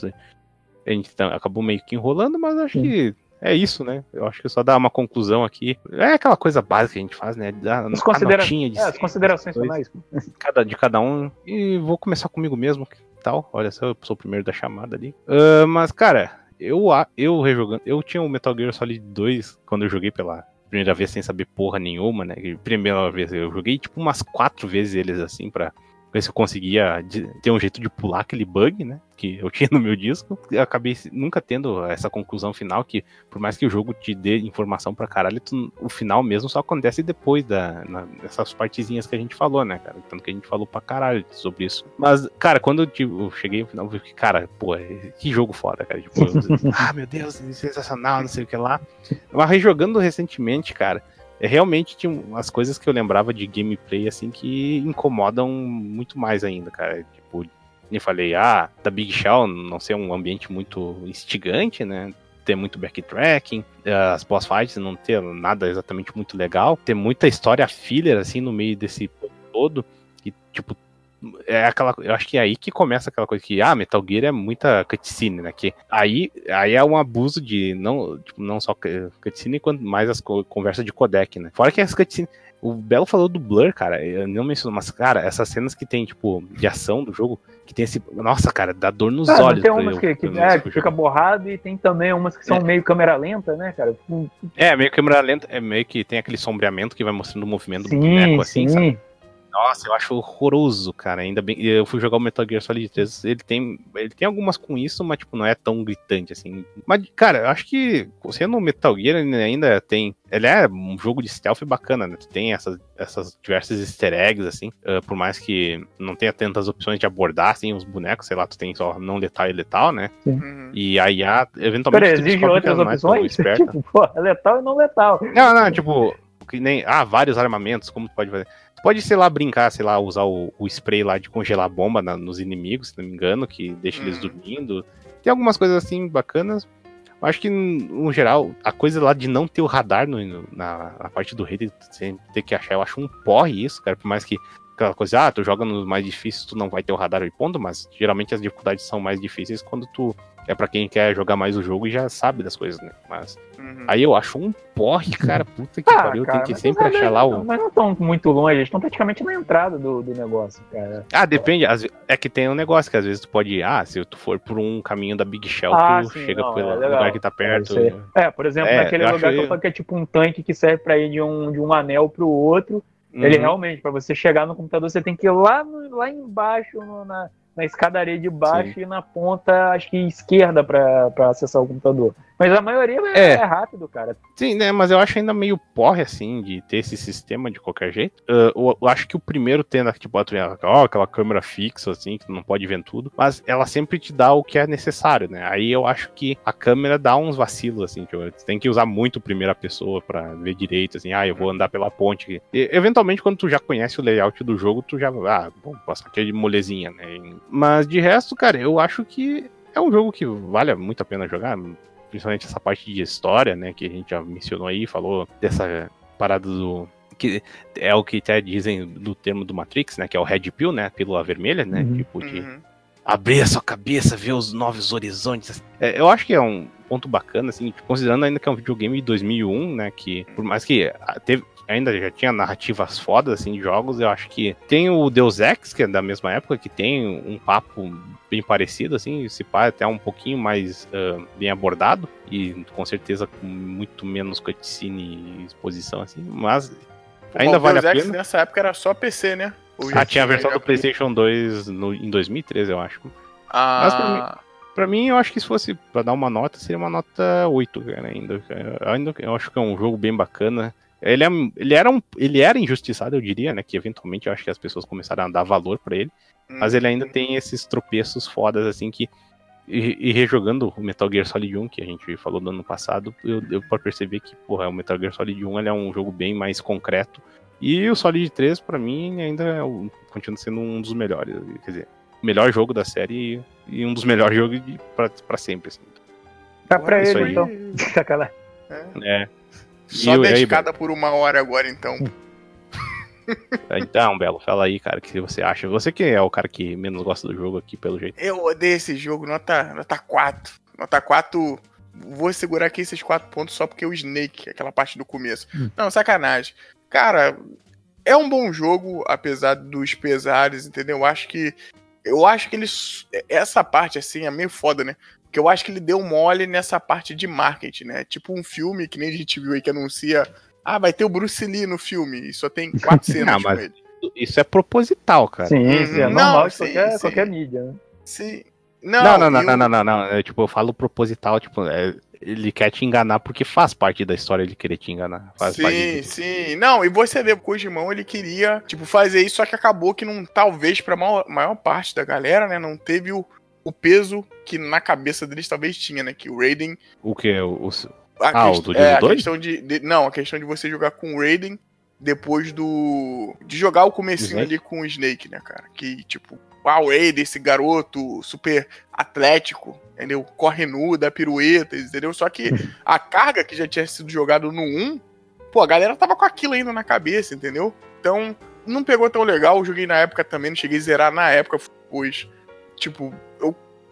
a gente tá- acabou meio que enrolando, mas acho Sim. que é isso, né? Eu acho que só dá uma conclusão aqui. É aquela coisa básica que a gente faz, né? Dá As, considera... de é, as considerações finais. cada, de cada um. E vou começar comigo mesmo, que tal? Olha só, eu sou o primeiro da chamada ali. Ah, mas, cara, eu, eu rejogando. Eu tinha o Metal Gear Solid 2 quando eu joguei pela primeira vez sem saber porra nenhuma, né? Primeira vez eu joguei tipo umas quatro vezes eles assim pra ver se eu conseguia ter um jeito de pular aquele bug, né? Que eu tinha no meu disco. Eu acabei nunca tendo essa conclusão final que, por mais que o jogo te dê informação pra caralho, tu- o final mesmo só acontece depois da, na- dessas partezinhas que a gente falou, né, cara? Tanto que a gente falou pra caralho sobre isso. Mas, cara, quando eu, tipo, eu cheguei no final, eu fiquei, cara, pô, que jogo foda, cara. Tipo, eu- ah, meu Deus, sensacional, não sei o que lá. Mas rejogando recentemente, cara, é, realmente tinha umas coisas que eu lembrava de gameplay, assim, que incomodam muito mais ainda, cara. Tipo, eu falei, ah, da Big Shell não ser um ambiente muito instigante, né? Ter muito backtracking, eh, as boss fights não ter nada exatamente muito legal, ter muita história filler, assim, no meio desse todo, que, tipo, é aquela, eu acho que é aí que começa aquela coisa que, ah, Metal Gear é muita cutscene, né? Que aí, aí é um abuso de não, tipo, não só cu- cutscene, quanto mais as co- conversas de codec, né? Fora que as cutscenes. O Belo falou do Blur, cara. Eu não menciono, mas, cara, essas cenas que tem, tipo, de ação do jogo, que tem esse. Nossa, cara, dá dor nos Ah, não olhos. tem umas eu- que, que, é, que fica borrado e tem também umas que são É. meio câmera lenta, né, cara? É, meio câmera lenta, é meio que tem aquele sombreamento que vai mostrando o movimento do Sim, boneco, assim, sim. sabe? Nossa, eu acho horroroso, cara. Ainda bem. Eu fui jogar o Metal Gear Solid 3. Ele tem, ele tem algumas com isso, mas tipo, não é tão gritante assim. Mas, cara, eu acho que sendo o Metal Gear, ele ainda tem. Ele é um jogo de stealth bacana, né? Tu tem essas, essas diversas easter eggs, assim. ah, por mais que não tenha tantas opções de abordar, assim, os bonecos, sei lá, tu tem só não letal e letal, né? Uhum. E a IA, eventualmente. Pera, exige outras ela não é tão opções? tipo, pô, letal e não letal. Não, não, tipo, que nem. Ah, vários armamentos, como tu pode fazer. Pode, sei lá, brincar, sei lá, usar o, o spray lá de congelar bomba na- nos inimigos, se não me engano, que deixa eles Hum. dormindo. Tem algumas coisas assim bacanas. Eu acho que, no geral, a coisa lá de não ter o radar no- na, na parte do rei, ter que achar, eu acho um porre isso, cara. Por mais que aquela coisa, ah, tu joga nos mais difíceis, tu não vai ter o radar e ponto, mas geralmente as dificuldades são mais difíceis quando tu. É pra quem quer jogar mais o jogo e já sabe das coisas, né? Mas Uhum. Aí eu acho um porre, cara. Puta que Ah, pariu. cara, Tem que sempre não é- achar lá o. Mas não estão muito longe, eles estão praticamente na entrada do, do negócio, cara. Ah, depende. É que tem um negócio que às vezes tu pode ir. Ah, se tu for por um caminho da Big Shell, Ah, tu sim, chega não, pelo é lugar que tá perto. isso aí. É, por exemplo, É, naquele lugar que eu falo que é tipo um tanque que serve pra ir de um, de um anel pro outro. Ele Uhum. realmente, pra você chegar no computador, você tem que ir lá, no- lá embaixo, no- na, na escadaria de baixo e na ponta, acho que esquerda pra, pra acessar o computador. Mas a maioria é, É. é rápido, cara. Sim, né? Mas eu acho ainda meio porre, assim, de ter esse sistema de qualquer jeito. Ah, eu, eu acho que o primeiro tendo, tipo, a- ó, aquela câmera fixa, assim, que tu não pode ver tudo. Mas ela sempre te dá o que é necessário, né? Aí eu acho que a câmera dá uns vacilos, assim, que tu tem que usar muito primeira pessoa pra ver direito, assim, ah, eu vou andar pela ponte. E, eventualmente, quando tu já conhece o layout do jogo, tu já, ah, bom, posso aqui de molezinha, né? Mas de resto, cara, eu acho que é um jogo que vale muito a pena jogar principalmente essa parte de história, né, que a gente já mencionou aí, falou dessa parada do que é o que até dizem do termo do Matrix, né? Que é o Red Pill, né? Pílula vermelha, né? Uhum. Tipo, de Uhum. abrir a sua cabeça, ver os novos horizontes. É, eu acho que é um ponto bacana, assim, considerando ainda que é um videogame de 2001, né? Que por mais que ah, teve, ainda já tinha narrativas fodas, assim, de jogos, eu acho que tem o Deus Ex, que é da mesma época, que tem um papo bem parecido, assim, esse pá é até um pouquinho mais ah, bem abordado, e com certeza com muito menos cutscene e exposição, assim, mas ainda o vale Deus a Ex pena. nessa época era só PC, né? Ou Ah, tinha a versão do PlayStation 2 no- em 2013, eu acho. Ah, Mas pra Pra mim, eu acho que se fosse pra dar uma nota, seria uma nota 8, cara, ainda. Ainda, eu acho que é um jogo bem bacana. Ele, é, ele, era um, ele era injustiçado, eu diria, né? Que eventualmente eu acho que as pessoas começaram a dar valor pra ele. Mas ele ainda tem esses tropeços fodas, assim, que. E, e rejogando o Metal Gear Solid 1, que a gente falou no ano passado, eu, eu posso perceber que, porra, o Metal Gear Solid 1 ele é um jogo bem mais concreto. E o Solid 3, pra mim, ainda é o- continua sendo um dos melhores. Quer dizer, o melhor jogo da série e, e um dos melhores jogos pra sempre, assim. Tá pra Isso ele, aí. então. Sacanagem. É. Só E o- e aí, dedicada por uma hora agora, então. Então, Belo, fala aí, cara, o que você acha? Você que é o cara que menos gosta do jogo aqui, pelo jeito. Eu odeio esse jogo, nota, nota 4. Nota 4. Vou segurar aqui esses 4 pontos só porque o Snake, aquela parte do começo. Hum. Não, sacanagem. Cara, é um bom jogo, apesar dos pesares, entendeu? Eu acho que. Eu acho que ele. Essa parte, assim, é meio foda, né? Porque eu acho que ele deu mole nessa parte de marketing, né? Tipo um filme que nem a gente viu aí que anuncia. Ah, vai ter o Bruce Lee no filme. E só tem quatro cenas Ah, mas- com ele. Isso é proposital, cara. Sim, Uhum. sim, é Não, normal de sim, qualquer, sim. qualquer mídia. Né? Sim. Não, não, não, não, o- não, não, não. É, tipo, eu falo proposital, tipo, é, ele quer te enganar porque faz parte da história ele querer te enganar. Sim, sim. Não, e você vê, o Kojimão, ele queria, tipo, fazer isso, só que acabou que não, talvez, pra maior, maior parte da galera, né, não teve o, o peso que na cabeça deles talvez tinha, né, que o Raiden... O que? O, o- A Ah, o quest- do é, a questão de, de- Não, a questão de você jogar com o Raiden depois do... De jogar o comecinho ali com o Snake, né, cara? Que, tipo, ah, o Raiden, esse garoto super atlético, entendeu? Corre nu, dá piruetas, entendeu? Só que a carga que já tinha sido jogado no 1, pô, a galera tava com aquilo ainda na cabeça, entendeu? Então, não pegou tão legal. Eu joguei na época também, não cheguei a zerar na época, pois, tipo,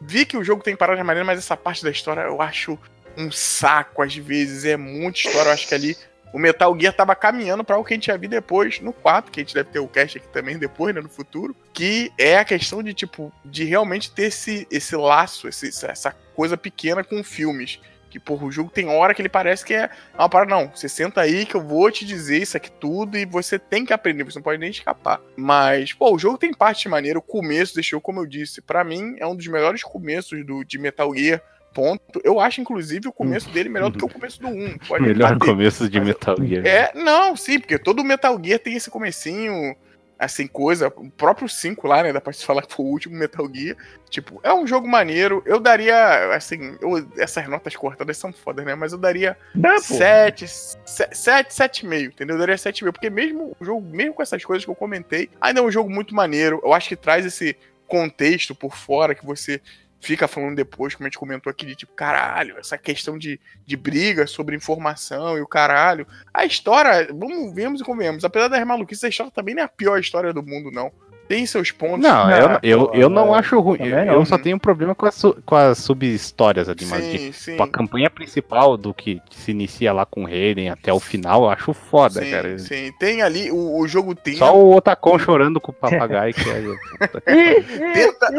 vi que o jogo tem parada maneira, mas essa parte da história eu acho um saco às vezes, é muita história. Eu acho que ali o Metal Gear tava caminhando para o que a gente ia ver depois, no 4, que a gente deve ter o cast aqui também depois, né, no futuro, que é a questão de, tipo, de realmente ter esse, esse laço, esse, essa coisa pequena com filmes. Que, porra, o jogo tem hora que ele parece que é uma parada, não, você senta aí que eu vou te dizer isso aqui tudo e você tem que aprender, você não pode nem escapar. Mas, pô, o jogo tem parte maneira, o começo deixou, como eu disse, pra mim é um dos melhores começos do, de Metal Gear, ponto. Eu acho, inclusive, o começo dele melhor do que o começo do 1. Pode melhor bater. começo de Metal Gear. É, não, sim, porque todo Metal Gear tem esse comecinho, assim, coisa. O próprio 5 lá, né? Dá pra se falar que foi o último Metal Gear. Tipo, é um jogo maneiro. Eu daria, assim, eu- essas notas cortadas são fodas, né? Mas eu daria Dá, pô. 7, 7, 7,5, entendeu? Eu daria 7,5. Porque mesmo o jogo, mesmo com essas coisas que eu comentei, ainda é um jogo muito maneiro. Eu acho que traz esse contexto por fora que você fica falando depois, como a gente comentou aqui, de tipo, caralho, essa questão de, de briga sobre informação e o caralho. A história, vamos, vemos e convenhamos, apesar das maluquices, a história também não é a pior história do mundo, não. Tem seus pontos. Não, eu, Não, eu, eu não é, acho ruim. Eu, eu só tenho problema com as, su- com as sub-histórias ali, mas de- sim, sim. tipo, a campanha principal do que se inicia lá com o Raiden até o final, eu acho foda, sim, cara. sim. Tem ali, o, o jogo tem. Só o Otacon chorando com o papagaio que é. Tenta-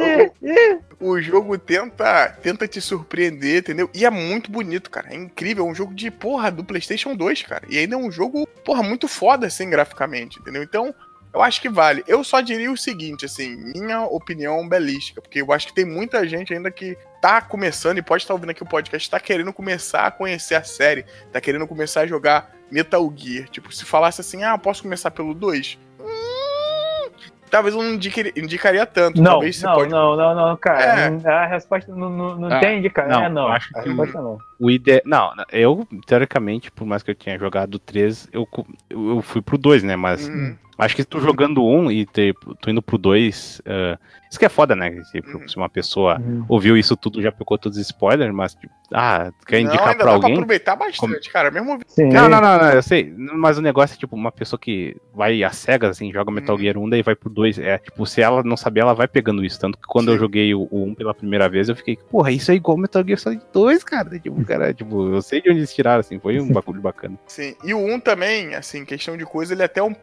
ih. o jogo tenta, tenta te surpreender, entendeu? E é muito bonito, cara. É incrível. É um jogo de porra do PlayStation 2, cara. E ainda é um jogo, porra, muito foda, assim, graficamente, entendeu? Então, eu acho que vale. Eu só diria o seguinte, assim, minha opinião belística, porque eu acho que tem muita gente ainda que tá começando e pode estar ouvindo aqui o podcast, tá querendo começar a conhecer a série, tá querendo começar a jogar Metal Gear. Tipo, se falasse assim, ah, posso começar pelo 2? Hum, talvez eu não indique- indicaria tanto. Não, talvez você não, pode não, não, não, cara. É. A resposta não, não, não Ah, tem indicação. não, é não. acho a que- resposta não. O ide... Não, eu, teoricamente, por mais que eu tenha jogado o 3, eu, eu fui pro 2, né? Mas uhum. acho que tu jogando um e te, tu indo pro 2. Uh, isso que é foda, né? Tipo. Se uma pessoa uhum. ouviu isso tudo, já pegou todos os spoilers, mas, tipo, ah, quer indicar não, ainda pra dá alguém. Pra aproveitar bastante, cara. Mesmo. Não, não, não, não, eu sei. Mas o negócio é, tipo, uma pessoa que vai às cegas, assim, joga Metal uhum. Gear 1, daí vai pro 2. É, tipo, se ela não saber, ela vai pegando isso. Tanto que quando Sim. eu joguei o, o 1 pela primeira vez, eu fiquei, porra, isso é igual Metal Gear Solid 2, cara. Tipo, cara, tipo, eu sei de onde eles tiraram, assim, foi um bagulho bacana. Sim, e o 1 também, assim, questão de coisa, ele é até um.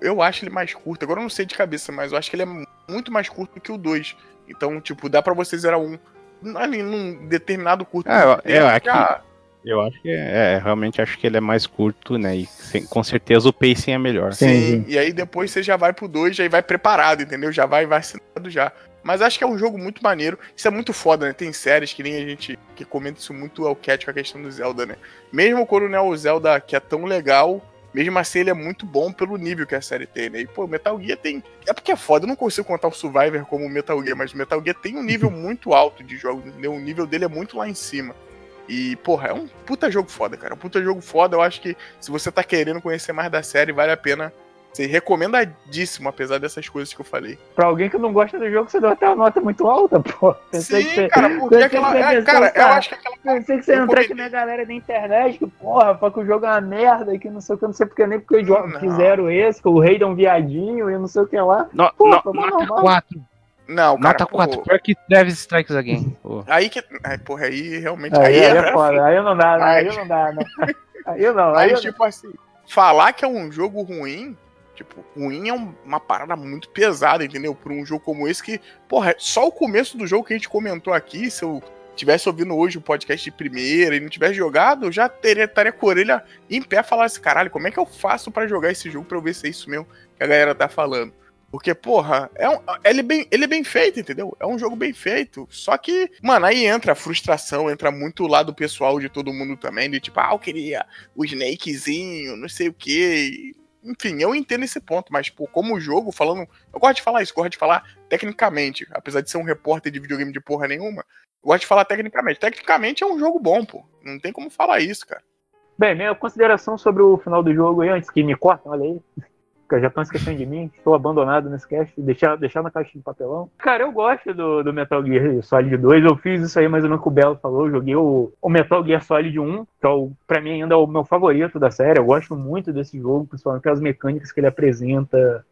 Eu acho ele mais curto. Agora eu não sei de cabeça, mas eu acho que ele é muito mais curto do que o 2. Então, tipo, dá pra você zerar um ali num determinado curto. É, eu, eu, é que, eu acho que é, é, realmente acho que ele é mais curto, né? E sem, com certeza o pacing é melhor. Sim, Sim, e aí depois você já vai pro 2, já vai preparado, entendeu? Já vai vacinado já. Mas acho que é um jogo muito maneiro. Isso é muito foda, né? Tem séries que nem a gente que comenta isso muito ao Cat com a questão do Zelda, né? Mesmo o Coronel Zelda, que é tão legal, mesmo assim ele é muito bom pelo nível que a série tem, né? E, pô, Metal Gear tem. É porque é foda, eu não consigo contar o Survivor como Metal Gear, mas o Metal Gear tem um nível muito alto de jogo, entendeu? O nível dele é muito lá em cima. E, porra, é um puta jogo foda, cara. Um puta jogo foda. Eu acho que se você tá querendo conhecer mais da série, vale a pena ser recomendadíssimo, apesar dessas coisas que eu falei. Pra alguém que não gosta do jogo, você deu até uma nota muito alta, pô. Pensei Sim, você, cara, porque aquela. É, cara, eu acho que aquela. Pensei que você ia entrar aqui na galera da internet, que, porra, fala que o jogo é uma merda, que não sei o que, não sei porque nem porque não. fizeram esse, que o rei dá um viadinho e não sei o que lá. No, pô, no, nota 4. Não, cara, Nota 4, pior que Travis Strikes Again. Pô. Aí que. Aí, porra, aí realmente. Aí, aí, aí é, foda, aí não dá, né? Aí, não dá, né? Aí não. Aí, aí tipo assim, falar que é um jogo ruim Tipo, ruim é uma parada muito pesada, entendeu? Por um jogo como esse que, porra, só o começo do jogo que a gente comentou aqui, se eu tivesse ouvindo hoje o podcast de primeira e não tivesse jogado, eu já teria, estaria com a orelha em pé falar assim, caralho, como é que eu faço para jogar esse jogo pra eu ver se é isso mesmo que a galera tá falando? Porque, porra, é um, ele, é bem, ele é bem feito, entendeu? É um jogo bem feito. Só que, mano, aí entra a frustração, entra muito o lado pessoal de todo mundo também, de tipo, ah, eu queria o Snakezinho, não sei o quê. Enfim, eu entendo esse ponto, mas, pô, como jogo, falando. Eu gosto de falar isso, gosto de falar tecnicamente. Apesar de ser um repórter de videogame de porra nenhuma, eu gosto de falar tecnicamente. Tecnicamente é um jogo bom, pô. Não tem como falar isso, cara. Bem, minha consideração sobre o final do jogo aí, antes que me cortem, olha aí já estão esquecendo de mim, estou abandonado nesse cast, deixar, deixar na caixa de papelão. Cara, eu gosto do, do Metal Gear Solid 2, eu fiz isso aí mais ou menos que o Belo falou, eu joguei o, o Metal Gear Solid 1, que é o, pra mim ainda é o meu favorito da série, eu gosto muito desse jogo, principalmente pelas mecânicas que ele apresenta.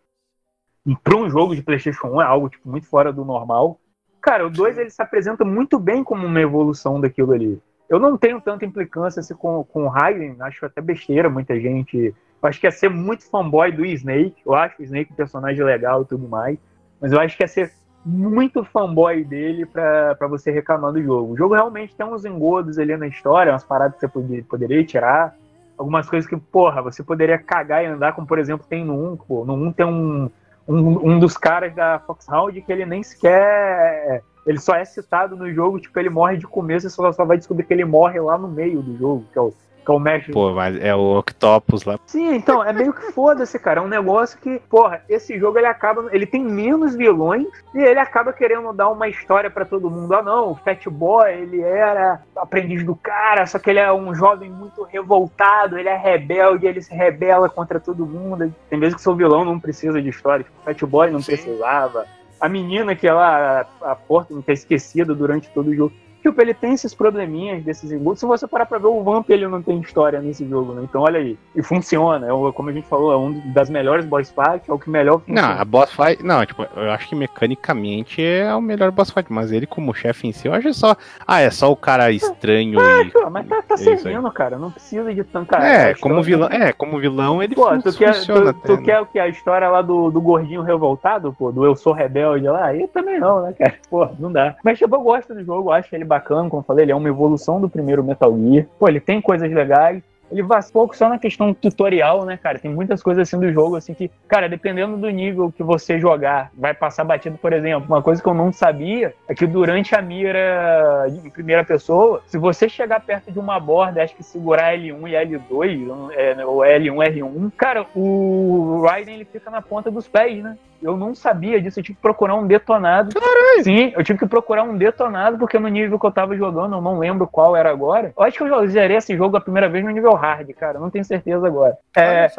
Para um jogo de PlayStation 1 é algo tipo, muito fora do normal. Cara, o 2 ele se apresenta muito bem como uma evolução daquilo ali. Eu não tenho tanta implicância assim, com, com o Raiden, acho até besteira muita gente acho que ia ser muito fanboy do Snake. Eu acho o Snake um personagem legal e tudo mais. Mas eu acho que ia ser muito fanboy dele para você reclamar do jogo. O jogo realmente tem uns engodos ali na história, umas paradas que você poderia, tirar. Algumas coisas que, porra, você poderia cagar e andar, como por exemplo tem no 1. Pô. No 1 tem um, um, um dos caras da Foxhound que ele nem sequer. Ele só é citado no jogo, tipo, ele morre de começo e só, só vai descobrir que ele morre lá no meio do jogo, que é o que é o mestre. Pô, mas é o Octopus lá. Sim, então, é meio que foda-se, cara. É um negócio que, porra, esse jogo ele acaba. Ele tem menos vilões e ele acaba querendo dar uma história para todo mundo. Ah, não, o Fat Boy, ele era aprendiz do cara, só que ele é um jovem muito revoltado, ele é rebelde, ele se rebela contra todo mundo. Tem vezes que seu vilão não precisa de história. Tipo, o Fat Boy não Sim. precisava. A menina que ela, a, a porta, que é esquecida durante todo o jogo Tipo, ele tem esses probleminhas desses embudos. Se você parar pra ver, o Vamp ele não tem história nesse jogo, né? Então, olha aí. E funciona. É, como a gente falou, é um das melhores boss fights, é o que melhor funciona. Não, a boss fight. Não, tipo, eu acho que mecanicamente é o melhor boss fight, mas ele como chefe em si, eu acho só. Ah, é só o cara estranho. É, e... mas tá, tá é servindo, cara. Não precisa de tanta. É, como vilão, é, como vilão ele pô, tu quer, funciona. Tu, tu né? quer o que? A história lá do, do gordinho revoltado, pô, do Eu Sou Rebelde lá? Aí também não, né, cara? Pô, não dá. Mas, tipo, eu gosto do jogo, acho ele bacana, como eu falei, ele é uma evolução do primeiro Metal Gear. Pô, ele tem coisas legais. Ele vai pouco só na questão tutorial, né, cara? Tem muitas coisas assim do jogo, assim, que, cara, dependendo do nível que você jogar, vai passar batido, por exemplo. Uma coisa que eu não sabia é que durante a mira em primeira pessoa, se você chegar perto de uma borda, acho que segurar L1 e L2, é, ou L1, R1, cara, o Raiden ele fica na ponta dos pés, né? Eu não sabia disso, eu tive que procurar um detonado. Caralho. Sim, eu tive que procurar um detonado, porque no nível que eu tava jogando, eu não lembro qual era agora. Eu acho que eu zerei esse jogo a primeira vez no nível hard, cara. Não tenho certeza agora. É,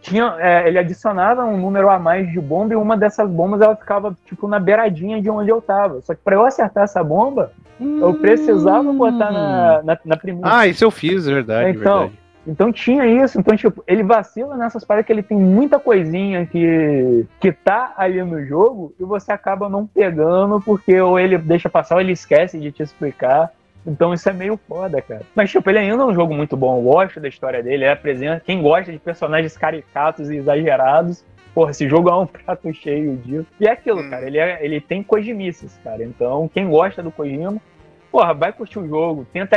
tinha, é, ele adicionava um número a mais de bomba e uma dessas bombas ela ficava tipo na beiradinha de onde eu tava. Só que para eu acertar essa bomba, hum. eu precisava botar na, na, na, primeira. Ah, isso eu fiz, é verdade. Então, verdade. Então tinha isso. Então, tipo, ele vacila nessas paradas que ele tem muita coisinha que, que tá ali no jogo e você acaba não pegando porque ou ele deixa passar ou ele esquece de te explicar. Então isso é meio foda, cara. Mas, tipo, ele ainda é um jogo muito bom. Eu gosto da história dele, ele apresenta. Quem gosta de personagens caricatos e exagerados, porra, esse jogo é um prato cheio disso. E é aquilo, hum. cara, ele, é, ele tem Kojimices, cara. Então, quem gosta do Kojima, porra, vai curtir o jogo. Tenta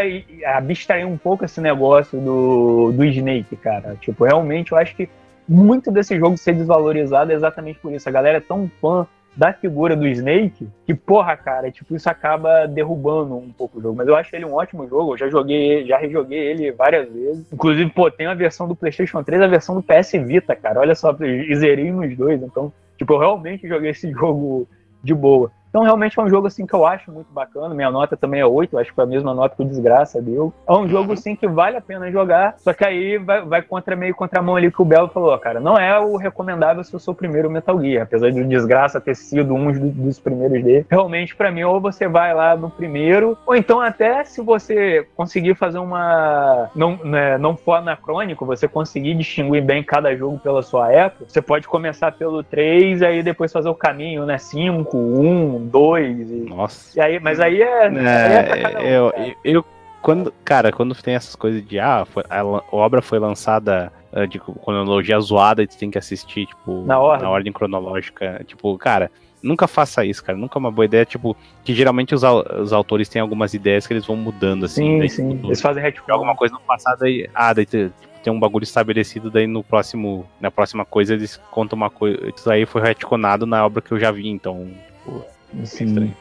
abstrair um pouco esse negócio do, do Snake, cara. Tipo, realmente eu acho que muito desse jogo ser desvalorizado é exatamente por isso. A galera é tão fã da figura do Snake, que, porra, cara, tipo, isso acaba derrubando um pouco o jogo. Mas eu acho ele um ótimo jogo, eu já joguei, já rejoguei ele várias vezes. Inclusive, pô, tem a versão do PlayStation 3, a versão do PS Vita, cara. Olha só, zerei nos dois, então, tipo, eu realmente joguei esse jogo de boa. Então, realmente é um jogo assim que eu acho muito bacana. Minha nota também é 8, acho que foi a mesma nota que o Desgraça deu. É um jogo assim que vale a pena jogar, só que aí vai, vai contra meio contra a mão ali que o Belo falou, cara. Não é o recomendável se eu sou o primeiro Metal Gear, apesar do Desgraça ter sido um dos, dos primeiros dele. Realmente, para mim, ou você vai lá no primeiro, ou então até se você conseguir fazer uma. Não, né, não for anacrônico, você conseguir distinguir bem cada jogo pela sua época, você pode começar pelo 3, aí depois fazer o caminho, né? 5, 1, um, dois. E, Nossa. E aí, mas aí é. é, aí é eu, eu, eu, quando, cara, quando tem essas coisas de ah, foi, a, a, obra foi lançada uh, de cronologia zoada e tu tem que assistir, tipo, na ordem. na ordem cronológica. Tipo, cara, nunca faça isso, cara. Nunca é uma boa ideia. Tipo, que geralmente os, os autores têm algumas ideias que eles vão mudando, assim. Sim, daí, sim. Tipo, eles fazem retcon. Alguma coisa no passado aí. Ah, daí tipo, tem um bagulho estabelecido, daí no próximo. Na próxima coisa eles contam uma coisa. Isso aí foi retconado na obra que eu já vi, então. Pô, Sim.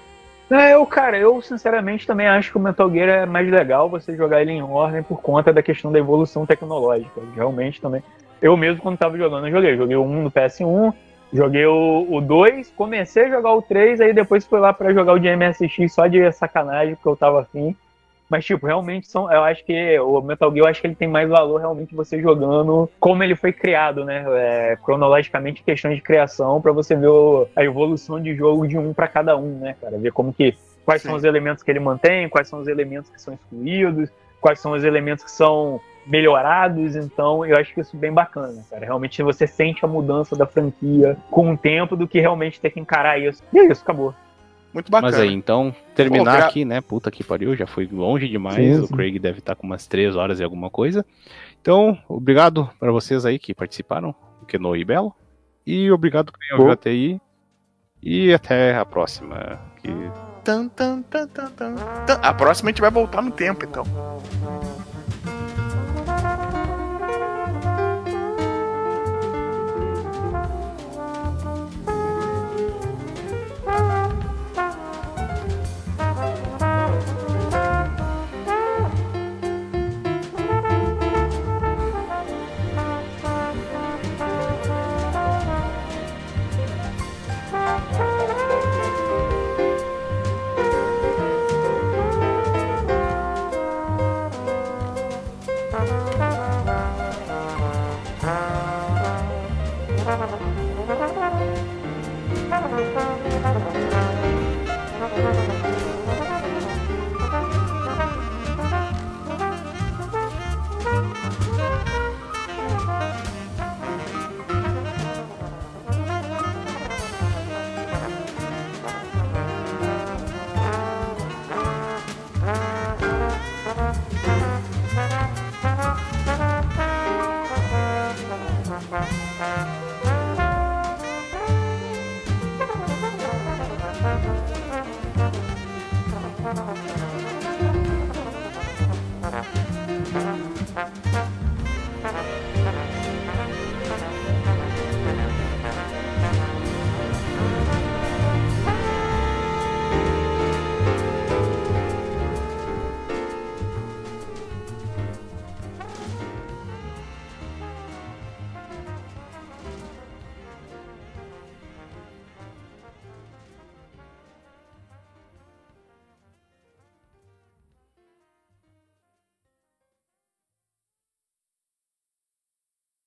É, eu, cara, eu sinceramente também acho que o Metal Gear é mais legal você jogar ele em ordem por conta da questão da evolução tecnológica. Realmente também. Eu mesmo, quando tava jogando, eu joguei. Joguei o 1 no PS1, joguei o, o 2, comecei a jogar o 3, aí depois fui lá para jogar o de MSX só de sacanagem, porque eu tava afim. Mas, tipo, realmente são. Eu acho que o Metal Gear, eu acho que ele tem mais valor realmente você jogando como ele foi criado, né? É, cronologicamente, questões de criação, para você ver o, a evolução de jogo de um para cada um, né, cara? Ver como que. Quais Sim. são os elementos que ele mantém, quais são os elementos que são excluídos, quais são os elementos que são melhorados, então eu acho que isso é bem bacana, cara. Realmente você sente a mudança da franquia com o tempo do que realmente ter que encarar isso. E é isso, acabou. Muito bacana. Mas aí, então, terminar Pô, gra... aqui, né? Puta que pariu, já foi longe demais. Sim, sim. O Craig deve estar com umas 3 horas e alguma coisa. Então, obrigado para vocês aí que participaram, Keno e Belo. E obrigado quem ouviu até aí. E até a próxima. Que... Tan, tan, tan, a próxima a gente vai voltar no tempo, então.